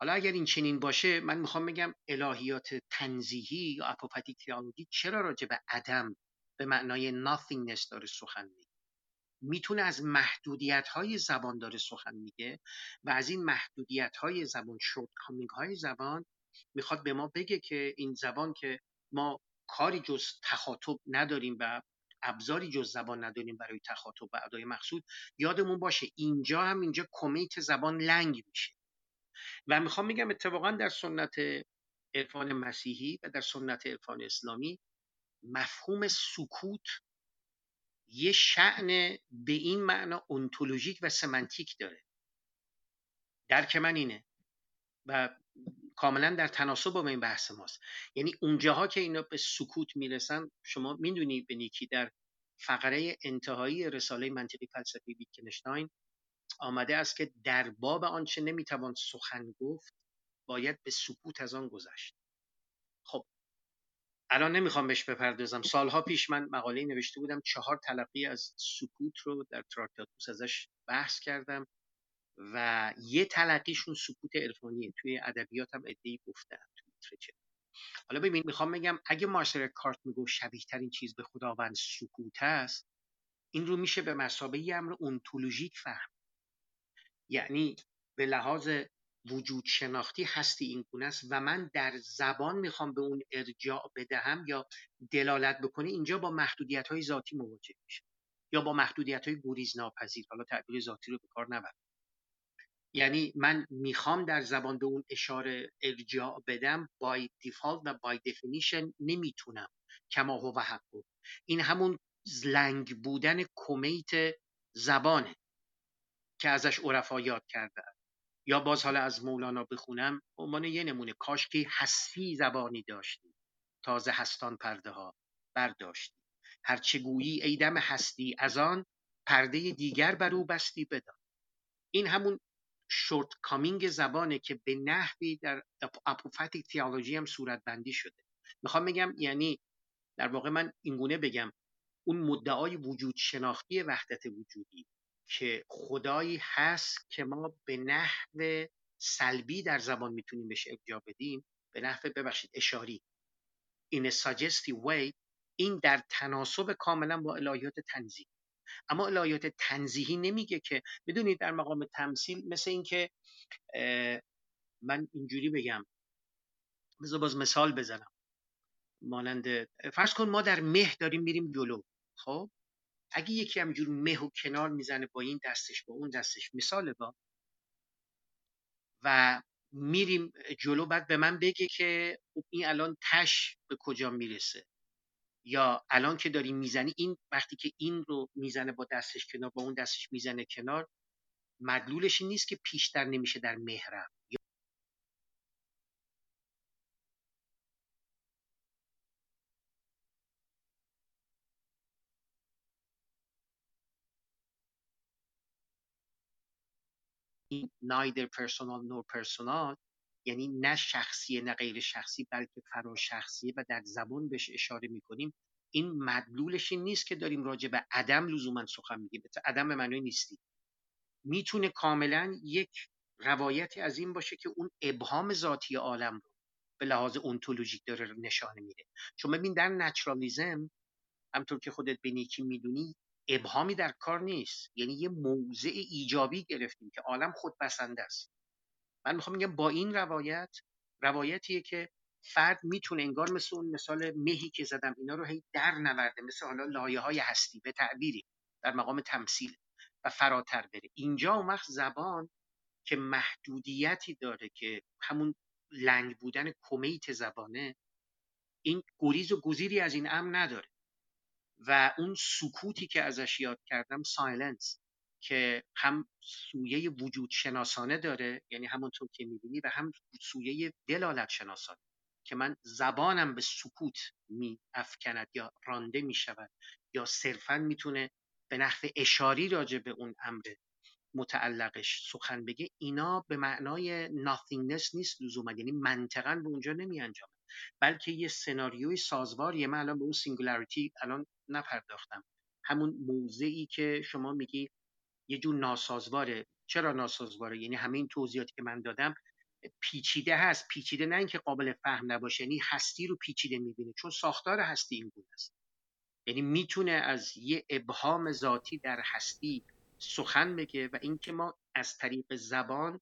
حالا اگر این چنین باشه من می‌خوام بگم الهیات تنزیهی یا apophatic theology چرا راجع به عدم به معنای nothingness داره سخن میگه؟ می‌تونه از محدودیت های زبان داره سخن میگه و از این محدودیت های زبان shortcoming های زبان می‌خواد به ما بگه که این زبان که ما کاری جز تخاطب نداریم و ابزاری جز زبان نداریم برای تخاطب و ادای مقصود یادمون باشه اینجا هم اینجا کمیت زبان لنگ میشه. و می‌خوام میگم اتفاقا در سنت عرفان مسیحی و در سنت عرفان اسلامی مفهوم سکوت یه شعن به این معنا ontoloژیک و سمنتیک داره. درک من اینه. و کاملا در تناسب با این بحث ماست. یعنی اونجاها که اینا به سکوت می‌رسن شما می‌دونی به نیکی در فقره انتهایی رساله منطقی فلسفی ویتکنشتاین آمده است که در باب آنچه نمی‌توان سخن گفت باید به سکوت از آن گذشت. خب الان نمی‌خوام بهش بپردازم. سالها پیش من مقاله نوشته بودم چهار تلقی از سکوت رو در تراکتاتوس ازش بحث کردم. و یه تلقیشون سکوت عرفانیه توی ادبیات هم ادعی گفتن توی حالا ببین می‌خوام بگم اگه مارسل کارت میگو شبیه ترین چیز به خداوند سکوت است این رو میشه به مسابقه امر اونتولوژیک فهم. یعنی به لحاظ وجود شناختی هستی این گونه است و من در زبان می‌خوام به اون ارجاع بدهم یا دلالت بکنه اینجا با محدودیت های ذاتی مواجه میشه یا با محدودیت های گریز ناپذیر حالا تعبیر ذاتی رو به کار نبر. یعنی من می‌خوام در زبان به اون اشاره ارجاع بدم بای دیفالت و بای دفینیشن نمی‌تونم. کما هو و حقو این همون لنگ بودن کمیت زبانه که ازش عرفا یاد کرده یا باز حالا از مولانا بخونم عنوان یه نمونه کاش که هستی زبانی داشتی. تازه هستان پرده ها برداشتی هرچه گویی ایدم هستی از آن پرده دیگر بر او بستی بدان. این همون شورت کامینگ زبانه که به نحوی در اپوفتیک تیالوجی هم صورت بندی شده. می‌خوام بگم یعنی در واقع من اینگونه بگم اون مدعای وجود شناختی وحدت وجودی که خدایی هست که ما به نحو سلبی در زبان می‌تونیم بهش ارجاع بدیم به نحو ببخشید اشاری. A suggestive way این در تناسب کاملا با الهیات تنزیه اما الهیات تنزیهی نمیگه که بدونید در مقام تمثیل مثل اینکه من اینجوری بگم. بذار باز مثال بزنم. مانند فرض کن ما در مه داریم میریم جلو. خب؟ اگه یکی همینجور مه و کنار می‌زنه با این دستش با اون دستش مثال با. و میریم جلو بعد به من بگه که خب این الان تش به کجا می‌رسه. یا الان که داری می‌زنی این وقتی که این رو می‌زنه با دستش کنار با اون دستش می‌زنه کنار مدلولش این نیست که پیشتر نمیشه در مهرم نایدر پرسونال نور پرسونال یعنی نه شخصی نه غیر شخصی بلکه فرا شخصیه و در زبان بهش اشاره می‌کنیم. این مدلولش این نیست که داریم راجع به عدم لزوما سخن میگیم. عدم به معنای نیستی. می‌تونه کاملا یک روایتی از این باشه که اون ابهام ذاتی عالم رو به لحاظ اونتولوژیک داره نشانه میده. چون ببین در نچرالیزم همطور که خودت به نیکی می‌دونی ابهامی در کار نیست. یعنی یه موضع ایجابی گرفتیم که عالم خود بسنده است. من می‌خوام میگم با این روایت روایتیه که فرد می‌تونه انگار مثل اون مثال مهی که زدم اینا رو هی در نورده مثل حالا لایه های هستی به تعبیری در مقام تمثیل و فراتر بره. اینجا اون وقت زبان که محدودیتی داره که همون لنگ بودن کمیت زبانه این گریز و گزیری از این امر نداره. و اون سکوتی که ازش یاد کردم silence که هم سویه وجود شناسانه داره یعنی همونطور که می‌بینی و هم سویه دلالت شناسانه که من زبانم به سکوت می افکند یا رانده می شود یا صرفا می‌تونه به نحو اشاری راجع به اون امر متعلقش سخن بگه اینا به معنای nothingness نیست لزوما یعنی منطقا به اونجا نمی انجامه بلکه یه سناریوی سازواریه من الان به اون singularity الان نپرداختم. همون موضعی که شما میگی یه جور ناسازواره. چرا ناسازواره؟ یعنی همه این توضیحاتی که من دادم پیچیده هست. پیچیده نه اینکه قابل فهم نباشه یعنی هستی رو پیچیده می‌بینه چون ساختار هستی این گونه است. یعنی می‌تونه از یه ابهام ذاتی در هستی سخن بگه و اینکه ما از طریق زبان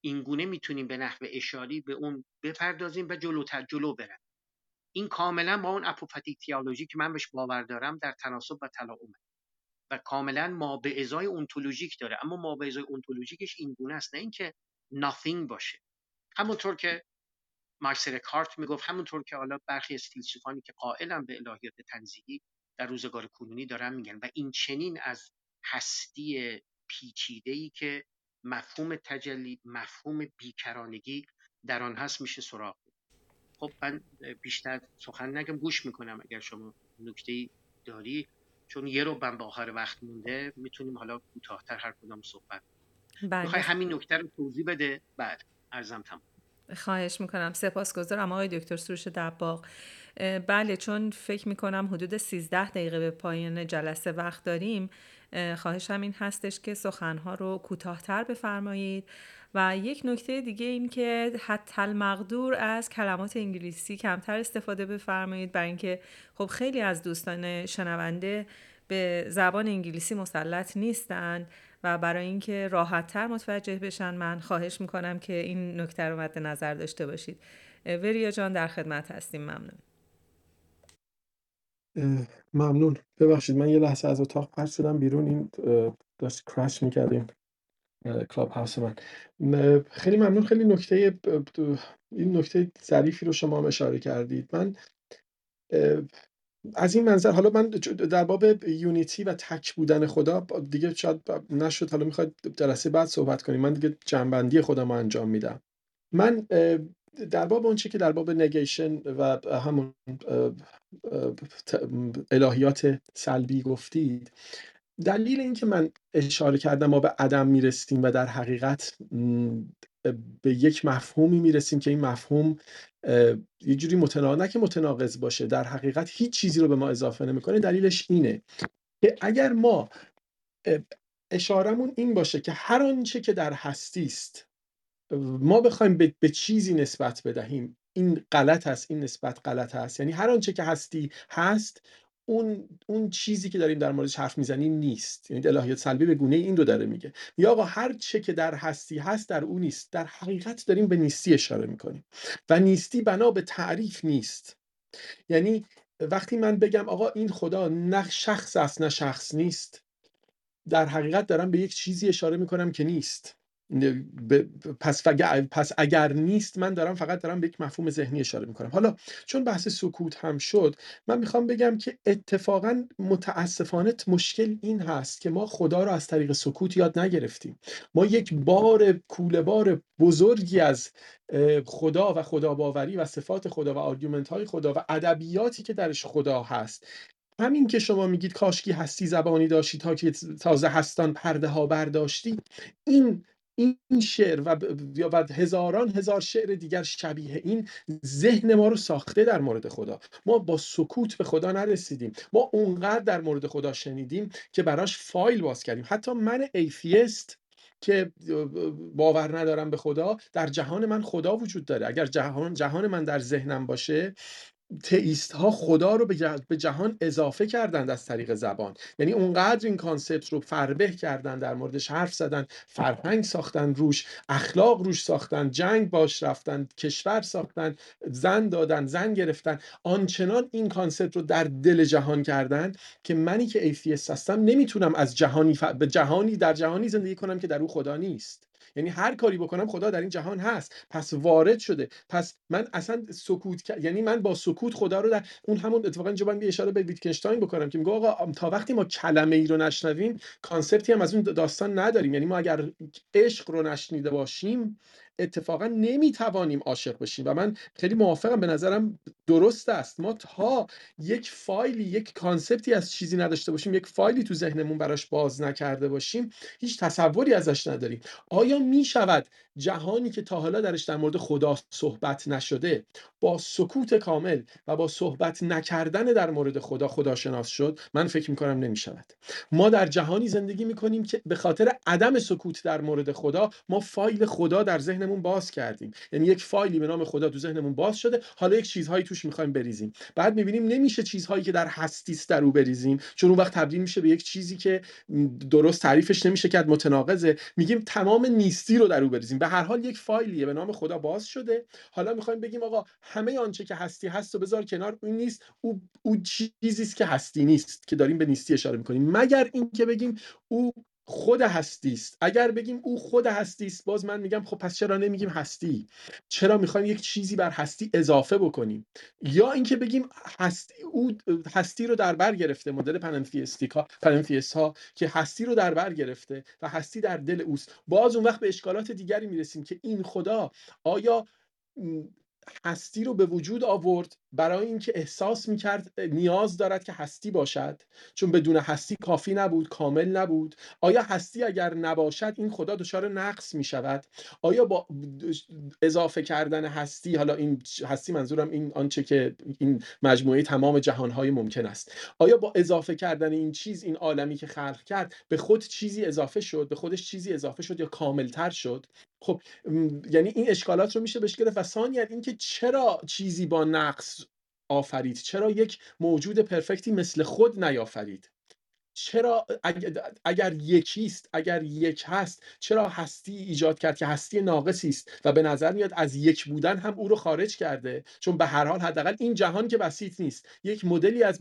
اینگونه می‌تونیم به نحو اشاری به اون بپردازیم و جلوتر جلو برن این کاملا با اون اپوفتیک تیالوژی که من بهش باور دارم در تناسب و تلاعمه و کاملا ما به ازای اونتولوژیک داره. اما ما به ازای اونتولوژیکش این گونه است نه اینکه nothing باشه. همونطور که مارکس رکارت می‌گفت همونطور که حالا برخی از فیلسوفانی که قائلن به الهیات تنزیلی در روزگار کنونی دارن میگن. و این چنین از هستی پیچیده ای که مفهوم تجلی مفهوم بیکرانگی در آن هست میشه سراغ خب من بیشتر سخن نگم گوش می‌کنم اگر شما نکته داری. چون یه رو به آخر وقت مونده می‌تونیم حالا کوتاهتر هر کدام صحبت بله. می‌خوای همین نکته رو توضیح بده؟ بعد ارزم تمام. خواهش می‌کنم. سپاسگزارم آقای دکتر سروش دباغ. بله چون فکر می‌کنم حدود 13 دقیقه به پایان جلسه وقت داریم خواهش این هستش که سخنها رو کوتاهتر بفرمایید. و یک نکته دیگه این که حتی المقدور از کلمات انگلیسی کمتر استفاده بفرمایید برای اینکه خب خیلی از دوستان شنونده به زبان انگلیسی مسلط نیستند و برای اینکه راحتتر متوجه بشن من خواهش می‌کنم که این نکته رو مد نظر داشته باشید. وریا جان در خدمت هستیم. ممنون. ممنون. ببخشید من یه لحظه از اتاق پرد شدم بیرون این داشت کرش می‌کردیم. کلاب هاوس من. خیلی ممنون. خیلی نکته این نکته ظریفی رو شما اشاره کردید. من از این منظر حالا من در باب یونیتی و تک بودن خدا دیگه شاید نشد. حالا می‌خواد جلسه بعد صحبت کنیم. من دیگه جنبندی خودم رو انجام میدم. من در باب اون که در باب نگیشن و همون الهیات سلبی گفتید دلیل اینکه من اشاره کردم ما به عدم می‌رسیم و در حقیقت به یک مفهومی می‌رسیم که این مفهوم یه جوری متناقض نه که متناقض باشه در حقیقت هیچ چیزی رو به ما اضافه نمی‌کنه دلیلش اینه که اگر ما اشارمون این باشه که هر آنچه که در هستی است ما بخوایم به،, به چیزی نسبت بدهیم. این غلط است این نسبت غلط است. یعنی هر آنچه که هستی هست اون اون چیزی که داریم در موردش حرف می‌زنیم نیست. یعنی الهیات سلبی به گونه این رو داره میگه. یا آقا هر چه که در هستی هست در اون نیست. در حقیقت داریم به نیستی اشاره می‌کنیم. و نیستی بنا به تعریف نیست. یعنی وقتی من بگم آقا این خدا نه شخص است نه شخص نیست در حقیقت دارم به یک چیزی اشاره می‌کنم که نیست. پس, پس اگر نیست من دارم فقط دارم به یک مفهوم ذهنی اشاره می‌کنم. حالا چون بحث سکوت هم شد من می‌خوام بگم که اتفاقا متاسفانه مشکل این هست که ما خدا رو از طریق سکوت یاد نگرفتیم. ما یک بار کوله بار بزرگی از خدا و خدا باوری و صفات خدا و argument های خدا و ادبیاتی که درش خدا هست همین که شما میگید کاشکی هستی زبانی داشتی تا که تازه هستان پرده ها برداشتی این این شعر و یا هزاران هزار شعر دیگر شبیه این ذهن ما رو ساخته در مورد خدا. ما با سکوت به خدا نرسیدیم. ما اونقدر در مورد خدا شنیدیم که براش فایل باز کردیم. حتی من ایفیست که باور ندارم به خدا در جهان من خدا وجود داره. اگر جهان جهان من در ذهنم باشه theist ها خدا رو به جهان اضافه کردند از طریق زبان. یعنی اونقدر این concept رو فربه کردن در موردش حرف زدن فرهنگ ساختن روش اخلاق روش ساختن جنگ باش رفتن کشور ساختن زن دادن زن گرفتن آنچنان این concept رو در دل جهان کردن که منی که atheist هستم نمی‌تونم از جهانی به جهانی در جهانی زندگی کنم که در او خدا نیست. یعنی هر کاری بکنم خدا در این جهان هست. پس وارد شده. پس من اصلا سکوت یعنی من با سکوت خدا رو در اون همون اتفاقا اینجا باید اشاره به ویتکنشتاین بکنم که میگه آقا تا وقتی ما کلمه ای رو نشنویم concept ی هم از اون داستان نداریم. یعنی ما اگر عشق رو نشنیده باشیم اتفاقا نمی‌توانیم عاشق بشیم. و من خیلی موافقم به نظرم درست است. ما تا یک فایلی یک کانسپتی از چیزی نداشته باشیم یک فایلی تو ذهنمون براش باز نکرده باشیم هیچ تصوری ازش نداریم. آیا می شود جهانی که تا حالا درش در مورد خدا صحبت نشده با سکوت کامل و با صحبت نکردن در مورد خدا خداشناس شد؟ من فکر می‌کنم نمی شود ما در جهانی زندگی می‌کنیم که به خاطر عدم سکوت در مورد خدا ما فایل خدا در ذهنمون باز کردیم. یعنی یک فایلی به نام خدا تو ذهنمون باز شده. حالا یک چیزهایی توش می‌خوایم بریزیم. بعد می‌بینیم نمیشه چیزهایی که در هستی در او بریزیم. چون اون وقت تبدیل میشه به یک چیزی که درست تعریفش نمیشه کرد متناقضه. میگیم تمام نیستی رو در او بریزیم. به هر حال یک فایلیه. به نام خدا باز شده. حالا می‌خوایم بگیم آقا همه آنچه که هستی هست و بذار کنار. اون نیست. او او چیزی است که هستی نیست که داریم به نیستی اشاره می‌کنیم. مگر اینکه بگیم او خود هستی است اگر بگیم او خود هستی است باز من میگم خب پس چرا نمیگیم هستی؟ چرا می‌خوایم یک چیزی بر هستی اضافه بکنیم؟ یا اینکه بگیم هستی او هستی رو در بر گرفته مدل panentheistic ا panentheist ها که هستی رو در بر گرفته و هستی در دل اوست. باز اون وقت به اشکالات دیگری می‌رسیم که این خدا آیا هستی رو به وجود آورد برای اینکه احساس می‌کرد نیاز دارد که هستی باشد. چون بدون هستی کافی نبود کامل نبود. آیا هستی اگر نباشد این خدا دچار نقص می‌شود؟ آیا با اضافه کردن هستی حالا این هستی منظورم این آنچه که این مجموعه تمام جهانهای ممکن است. آیا با اضافه کردن این چیز این عالمی که خلق کرد به خود چیزی اضافه شد؟ به خودش چیزی اضافه شد یا کاملتر شد؟ خب یعنی این اشکالات رو میشه بهش گرفت و ثانیا اینکه چرا چیزی با نقص آفرید. چرا یک موجود پرفکتی مثل خود نیافرید؟ چرا اگر یکیست اگر یک هست چرا هستی ایجاد کرد که هستی ناقصی است؟ و به نظر میاد از یک بودن هم او رو خارج کرده. چون به هر حال حداقل این جهان که بسیط نیست. یک مدلی از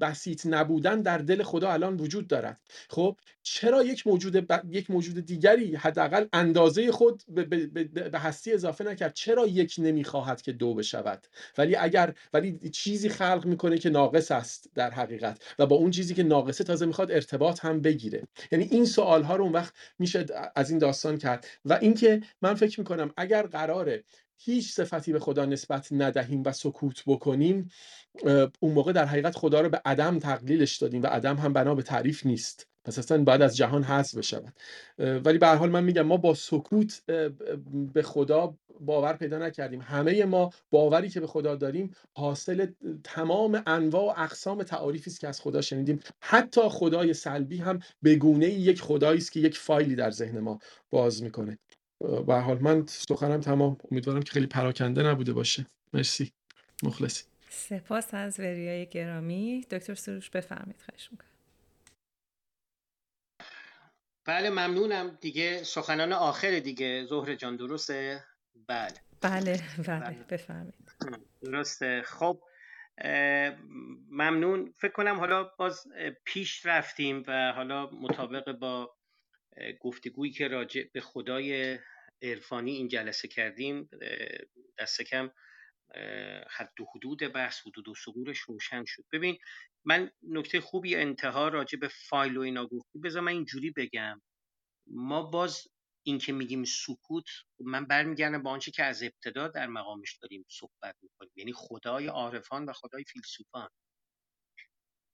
بسیط نبودن در دل خدا الان وجود دارد. خب چرا یک موجود ب... یک موجود دیگری حداقل اندازه خود به, به, به هستی اضافه نکرد؟ چرا یک نمی‌خواهد که دو بشود؟ ولی اگر ولی چیزی خلق می‌کنه که ناقص است در حقیقت. و با اون چیزی که ناقصه تازه می‌خواد ارتباط هم بگیره. یعنی این سوال ها رو اون وقت میشه از این داستان کرد. و اینکه من فکر می‌کنم اگر قراره هیچ صفتی به خدا نسبت ندهیم و سکوت بکنیم اون موقع در حقیقت خدا رو به عدم تقلیلش دادیم و عدم هم بنا به تعریف نیست. پس اصلا بعد از جهان حذف بشود. ولی به حال من میگم ما با سکوت به خدا باور پیدا نکردیم. همه ما باوری که به خدا داریم حاصل تمام انواع و اقسام تعاریفی است که از خدا شنیدیم. حتی خدای سلبی هم به گونه یک خدایی است که یک فایلی در ذهن ما باز می‌کنه. به حال من سخنم تمام. امیدوارم که خیلی پراکنده نبوده باشه. مرسی. مخلصی. سپاس از وریای گرامی. دکتر سروش بفرمید خواهش می‌کنم. بله ممنونم. دیگه سخنان آخر دیگه. زهر جان درسته؟ بله. بله بله. بفرمایید. درسته. خب ممنون. فکر کنم حالا باز پیش رفتیم و حالا مطابق با گفتگویی که راجع به خدای عرفانی این جلسه کردیم دست کم حد و حدود بحث حدود و سقورش روشن شد. ببین من نکته خوبی انتها راجع به فایل و اینا گفتی. بذار من اینجوری بگم. ما باز این که میگیم سکوت من برمیگردم با آنچه که از ابتدا در مقامش داریم صحبت می‌کنیم. یعنی خدای عارفان و خدای فیلسوفان.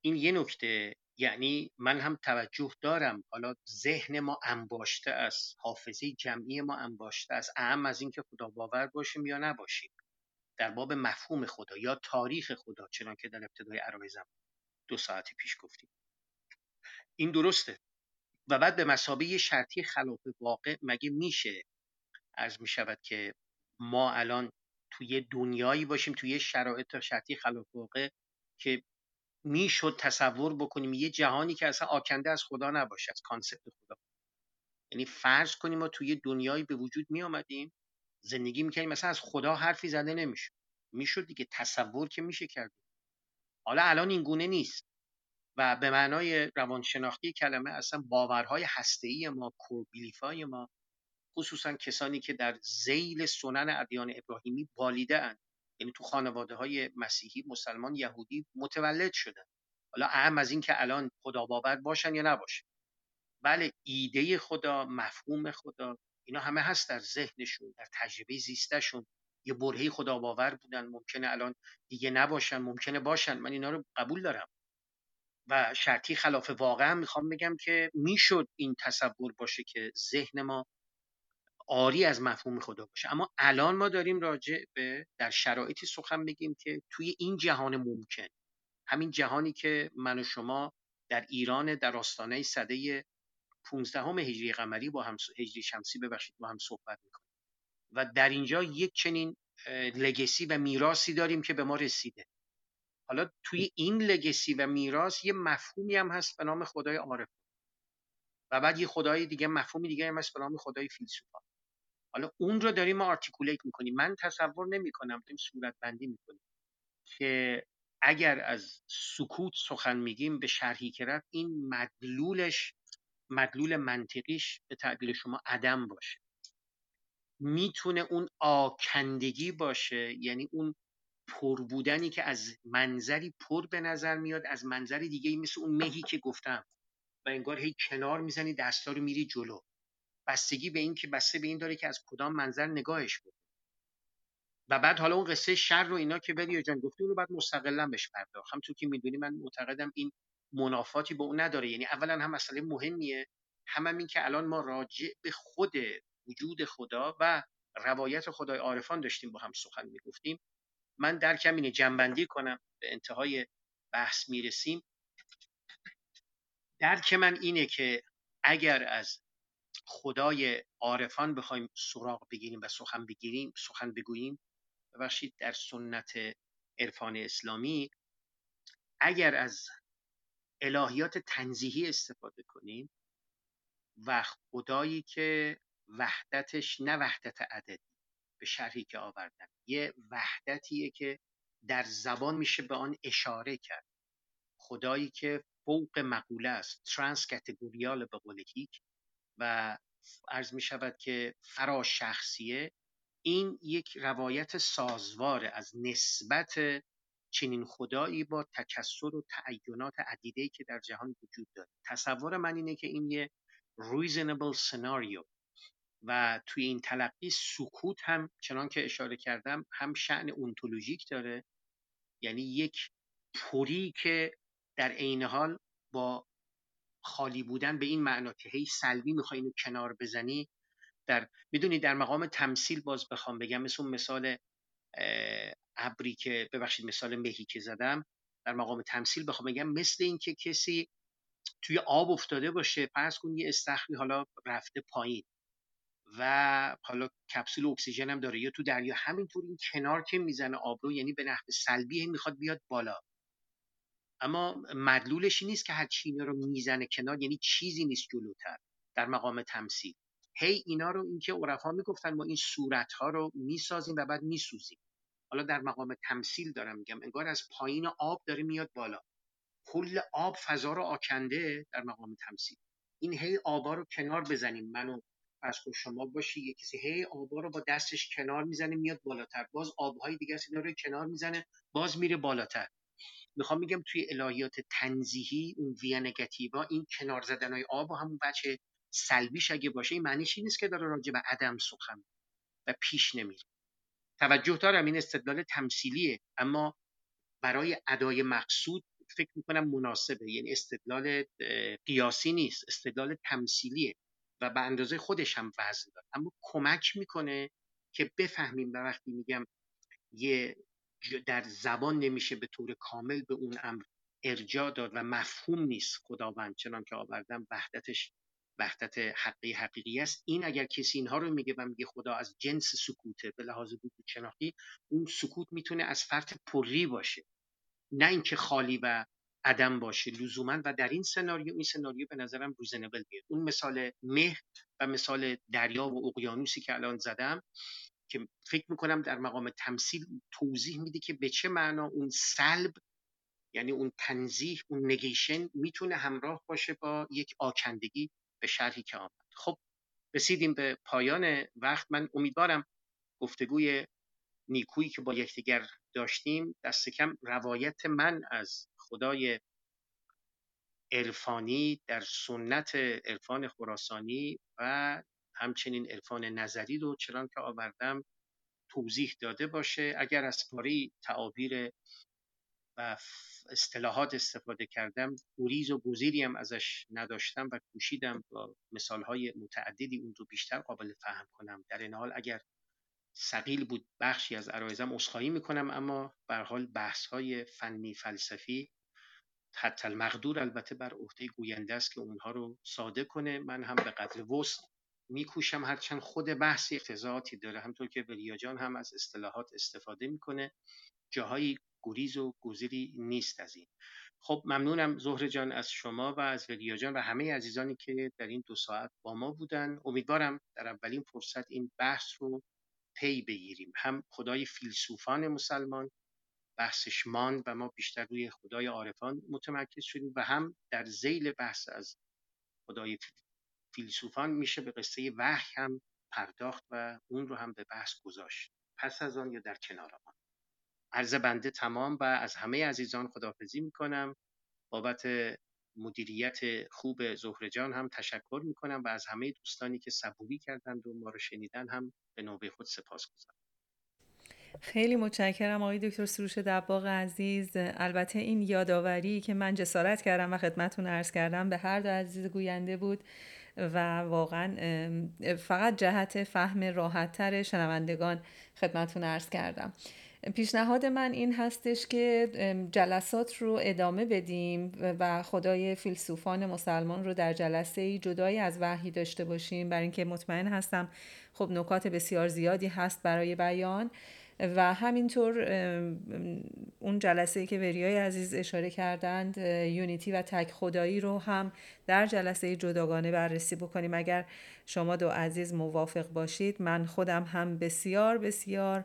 این یه نکته. یعنی من هم توجه دارم. حالا ذهن ما انباشته است حافظه جمعی ما انباشته است. اهم از اینکه خدا باور باشیم یا نباشیم. در باب مفهوم خدا یا تاریخ خدا چنان که در ابتدای عرایزم دو ساعت پیش گفتیم. این درسته. و بعد به مسابه شرطی خلاف واقع مگه میشه؟ از می شود که ما الان توی دنیایی باشیم توی شرایط شرطی خلاف واقع که می‌شد تصور بکنیم یه جهانی که اصلا آکنده از خدا نباشه از کانسپت خدا. یعنی فرض کنیم ما توی دنیایی به وجود می آمدیم زندگی می‌کنیم مثلا از خدا حرفی زده نمیشه می‌شد دیگه تصور که میشه کرد. حالا الان این گونه نیست. و به معنای روانشناختی کلمه اصلا باورهای هسته‌ای ما کوربیلیفای ما خصوصا کسانی که در زیل سنن ادیان ابراهیمی بالیده اند یعنی تو خانواده های مسیحی مسلمان یهودی متولد شدن. حالا اهم از این که الان خدا باور باشن یا نباشن. بله ایده خدا مفهوم خدا اینا همه هست در ذهنشون در تجربه زیستشون. یه برهه خدا باور بودن ممکنه الان دیگه نباشن ممکنه باشن. من اینا رو قبول دارم. و شرطی خلاف واقع هم می‌خوام بگم که می‌شد این تصور باشه که ذهن ما آری از مفهوم خدا باشه. اما الان ما داریم راجع به در شرایطی سخن بگیم که توی این جهان ممکن. همین جهانی که من و شما در ایران در آستانه صده 15 هجری قمری با هم هجری شمسی ببخشید با هم صحبت می‌کنیم. و در اینجا یک چنین لگسی و میراسی داریم که به ما رسیده. حالا توی این لگسی و میراث یه مفهومی هم هست به نام خدای عارف. و بعد یه خدای دیگه مفهومی دیگه هم هست به نام خدای فیلسوفان. حالا اون رو داریم ما آرتیکولیت می‌کنیم. من تصور نمی‌کنم داریم صورت بندی می‌کنیم که اگر از سکوت سخن میگیم به شرحی که رفت این مدلولش مدلول منطقیش به تعبیر شما عدم باشه. می‌تونه اون آکندگی باشه یعنی اون پر بودنی که از منظری پر به نظر میاد از منظری دیگه مثل اون مهی که گفتم. و انگار هی کنار می‌زنی دستا رو میری جلو. بستگی به این که بسته به این داره که از کدام منظر نگاهش بود و بعد حالا اون قصه شر رو اینا که بری جان گفتی رو بعد مستقلا بهش پرداخت. همونطور که می‌دونی من معتقدم این منافاتی به اون نداره. یعنی اولا هم مسئله مهمیه هم, هم این که الان ما راجع به خود وجود خدا و روایت خدای عارفان داشتیم با هم سخن می‌گفتیم. من درکم اینه جنبندی کنم به انتهای بحث می‌رسیم. درک من اینه که اگر از خدای عارفان بخوایم سراغ بگیریم و سخن بگیریم سخن بگوییم. ببخشید در سنت عرفان اسلامی اگر از الهیات تنزیهی استفاده کنیم و خدایی که وحدتش نه وحدت عددی به شرحی که آوردن یه وحدتیه که در زبان میشه به آن اشاره کرد. خدایی که فوق مقوله است ترانس کتگوریال به قول و عرض می شود که فرا شخصیه این یک روایت سازوار از نسبت چنین خدایی با تکسر و تعینات عدیده که در جهان وجود داره. تصور من اینه که این یه reasonable سناریو و توی این تلقی سکوت هم چنان که اشاره کردم هم شعن اونتولوژیک داره یعنی یک پوری که در عین حال با خالی بودن به این معنا که هی سلبی می‌خوای اینو کنار بزنی در می‌دونی در مقام تمثیل باز بخوام بگم مثل اون مثال ابری که ببخشید مثال مهی که زدم در مقام تمثیل بخوام بگم مثل اینکه کسی توی آب افتاده باشه فرض کن یه استخری حالا رفته پایین و حالا کپسول اکسیژن هم داره. یا تو دریا همینطور این کنار که می‌زنه آب رو یعنی به نحو سلبی می‌خواد بیاد بالا. اما مدلولش نیست که هر چی رو می‌زنه کنار یعنی چیزی نیست جلوتر در مقام تمثیل. هی اینا رو اینکه عرفا می‌گفتن ما این صورت ها رو می‌سازیم و بعد میسوزیم. حالا در مقام تمثیل دارم میگم انگار از پایین آب داره میاد بالا. کل آب فضا رو آکنده در مقام تمثیل. این هی آبا رو کنار بزنیم. منو پس شما باشی یه کسی هی آبا رو با دستش کنار می‌زنه میاد بالاتر. باز آبهای دیگه اینا رو کنار می‌زنه باز میره بالاتر. می‌خوام میگم توی الهیات تنزیهی اون ویا نگتیوا این کنار زدن های آب و همون بچه سلبیش اگه باشه این معنیش نیست که داره راجع به عدم سخن و پیش نمیره. توجه دارم این استدلال تمثیلیه اما برای ادای مقصود فکر می‌کنم مناسبه. یعنی استدلال قیاسی نیست استدلال تمثیلیه و به اندازه خودش هم وزن داره. اما کمک می‌کنه که بفهمیم و وقتی میگم یه در زبان نمیشه به طور کامل به اون امر ارجاع داد و مفهوم نیست خداوند چنان که آوردم وحدتش وحدت حقی حقیقی است. این اگر کسی اینها رو میگه و میگه خدا از جنس سکوته به لحاظ بود شناختی اون سکوت می‌تونه از فرط پری باشه. نه اینکه خالی و عدم باشه. لزوما و در این سناریو این سناریو به نظرم روزنبل میاد. اون مثال مه و مثال دریا و اقیانوسی که الان زدم که فکر می‌کنم در مقام تمثیل توضیح میده که به چه معنا اون سلب یعنی اون تنزیح اون نگیشن می‌تونه همراه باشه با یک آکندگی به شرحی که آمد. خب رسیدیم به پایان وقت. من امیدوارم گفتگوی نیکویی که با یکدیگر داشتیم دست کم روایت من از خدای عرفانی در سنت عرفان خراسانی و همچنین عرفان نظری رو چنان که آوردم توضیح داده باشه. اگر از پاری تعابیر و اصطلاحات استفاده کردم گریز و گزیری هم ازش نداشتم و کوشیدم با مثالهای متعددی اون رو بیشتر قابل فهم کنم. در این حال اگر سقیل بود بخشی از عرایزم اصخایی می‌کنم اما به حال بحث های فنی فلسفی حتی المقدور البته بر عهده گوینده است که اونها رو ساده کنه. من هم به قدر وسط میکوشم هرچند خود بحث اقتضاعاتی داره. همطور که ولیا جان هم از اصطلاحات استفاده می‌کنه جاهایی گریز و گزیری نیست از این. خب ممنونم زهر جان از شما و از ولیا جان و همه عزیزانی که در این دو ساعت با ما بودن. امیدوارم در اولین فرصت این بحث رو پی بگیریم. هم خدای فیلسوفان مسلمان بحثش ماند و ما بیشتر روی خدای عارفان متمرکز شدیم و هم در زیل بحث از خدای فیلسوفان میشه به قصه وحی هم پرداخت و اون رو هم به بحث گذاشت. پس از آن یا در کنار آن. عرض بنده تمام و از همه عزیزان خداحافظی می‌کنم. بابت مدیریت خوب زهره جان هم تشکر می‌کنم و از همه دوستانی که صبوری کردند و ما رو شنیدن هم به نوبه خود سپاس گذارم. خیلی متشکرم آقای دکتر سروش دباغ عزیز. البته این یادآوری که من جسارت کردم و خدمتون عرض کردم به هر دو عزیز گوینده بود. و واقعا فقط جهت فهم راحتتر شنوندگان خدمتون عرض کردم. پیشنهاد من این هستش که جلسات رو ادامه بدیم و خدای فیلسوفان مسلمان رو در جلسه ای جدایی از وحی داشته باشیم. برای اینکه مطمئن هستم خب نکات بسیار زیادی هست برای بیان. و همینطور اون جلسه که وریای عزیز اشاره کردند یونیتی و تک خدایی رو هم در جلسه جداگانه بررسی بکنیم. اگر شما دو عزیز موافق باشید من خودم هم بسیار بسیار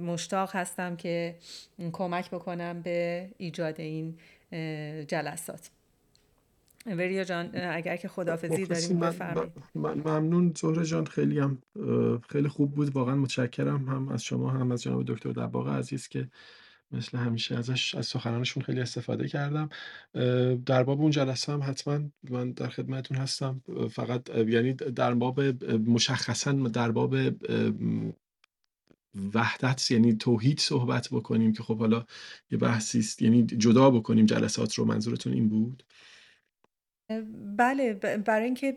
مشتاق هستم که کمک بکنم به ایجاد این جلسات. وریا جان اگر که خدافزی داریم بفرمایید. ممنون. زهره جان خیلی هم خیلی خوب بود. واقعا متشکرم. هم از شما هم از جناب دکتر دباغ عزیز که مثل همیشه ازش از سخنانشون خیلی استفاده کردم. در باب اون جلسه هم حتما من در خدمتون هستم. فقط یعنی در باب مشخصا در باب وحدت یعنی توحید صحبت بکنیم که خب حالا یه بحثی است. یعنی جدا بکنیم جلسات رو منظورتون این بود؟ بله برای اینکه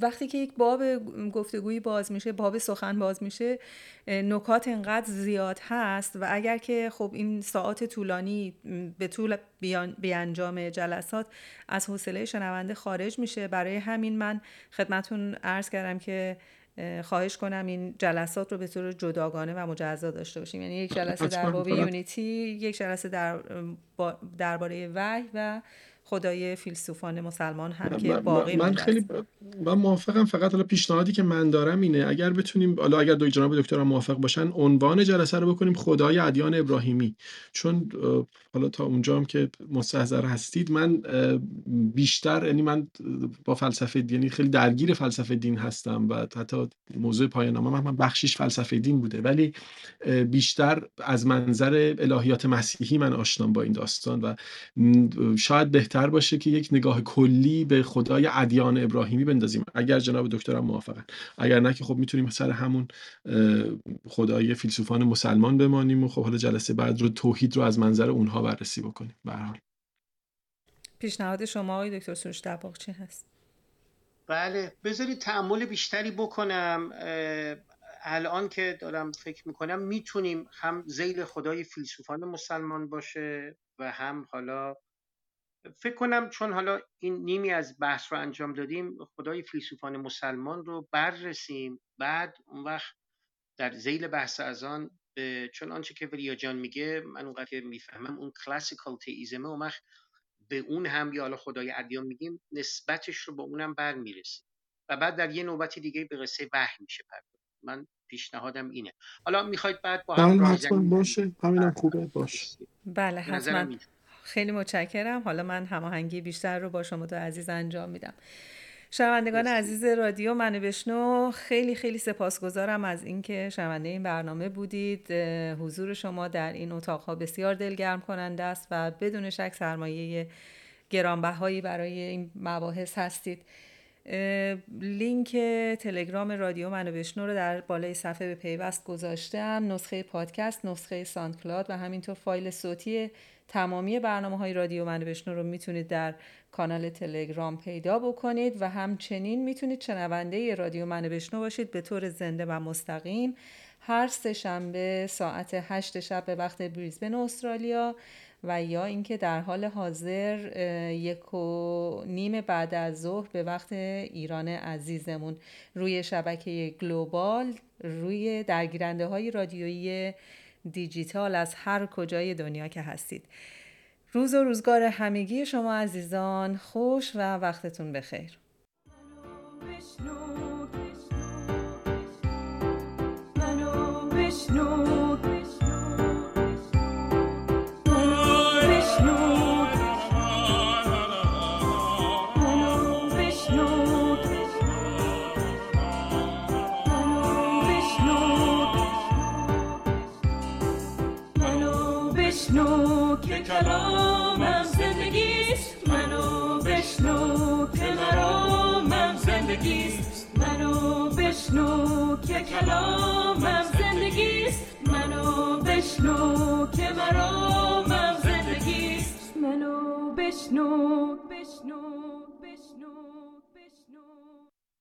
وقتی که یک باب گفتگویی باز میشه باب سخن باز میشه نکات انقدر زیاد هست و اگر که خب این ساعت طولانی به طول بیانجام جلسات از حوصله شنونده خارج میشه. برای همین من خدمتون عرض کردم که خواهش کنم این جلسات رو به طور جداگانه و مجزا داشته باشیم. یعنی یک جلسه در باب یونیتی یک جلسه در درباره وحی و خدای فیلسوفان مسلمان هم که باقی من خیلی من موافقم فقط حالا پیشنهادی که من دارم اینه اگر بتونیم حالا اگر دو جناب دکتر موافق باشن عنوان جلسه رو بکنیم خدای ادیان ابراهیمی. چون حالا تا اونجا هم که مستحضر هستید من بیشتر یعنی من با فلسفه یعنی خیلی درگیر فلسفه دین هستم و حتی موضوع پایان نامه من بخشیش فلسفه دین بوده. ولی بیشتر از منظر الهیات مسیحی من آشنام با این داستان و شاید بهتر باشه که یک نگاه کلی به خدای ادیان ابراهیمی بندازیم. اگر جناب دکترم موافقن. اگر نه که خب می‌تونیم سر همون خدای فیلسوفان مسلمان بمانیم و خب حالا جلسه بعد رو توحید رو از منظر اونها بررسی بکنیم. به حال. پیشنهاد شما آقای دکتر سروش دباغ چی هست؟ بله بذارید تعمل بیشتری بکنم. الان که دارم فکر می‌کنم می‌تونیم هم زیل خدای فیلسوفان مسلمان باشه و هم حالا فکر کنم چون حالا این نیمی از بحث رو انجام دادیم خدای فیلسوفان مسلمان رو بررسیم. بعد اون وقت در زیل بحث از آن چون آنچه که وریا جان میگه من اونقدر که می‌فهمم اون کلاسیکال تئیزمه اون وقت به اون هم یا حالا خدای ادیان میگیم نسبتش رو با اونم بر می‌رسیم و بعد در یه نوبتی دیگه به قصه وحی میشه پرداخت. من پیشنهادم اینه. حالا می‌خواید بعد با هم حتما باشه. همینم خوبه. باشه. بله حتما. خیلی متشکرم. حالا من هماهنگی بیشتر رو با شما دو عزیز انجام میدم. شنوندگان عزیز رادیو منو بشنو. خیلی خیلی سپاسگزارم از اینکه شنونده این برنامه بودید. حضور شما در این اتاقها بسیار دلگرم کننده است و بدون شک سرمایه گرانبهایی برای این مباحث هستید. لینک تلگرام رادیو منو بشنو رو در بالای صفحه به پیوست گذاشتم. نسخه پادکست نسخه SoundCloud و همینطور فایل صوتی تمامی برنامه های رادیو منو بشنو رو می‌تونید در کانال تلگرام پیدا بکنید و همچنین می‌تونید شنونده رادیو منو بشنو باشید. به طور زنده و مستقیم هر سه شنبه ساعت هشت شب به وقت بریزبن استرالیا و یا اینکه در حال حاضر یک و نیم بعد از ظهر به وقت ایران عزیزمون روی شبکه گلوبال روی درگیرنده های رادیویی دیجیتال از هر کجای دنیا که هستید. روز و روزگار همگی شما عزیزان خوش و وقتتون بخیر. بشنو. کلامم زندگیست. منو بشنو که مرامم زندگیست. منو بشنو که کلامم زندگیست. منو بشنو که مرامم زندگیست. منو بشنو بشنو بشنو بشنو.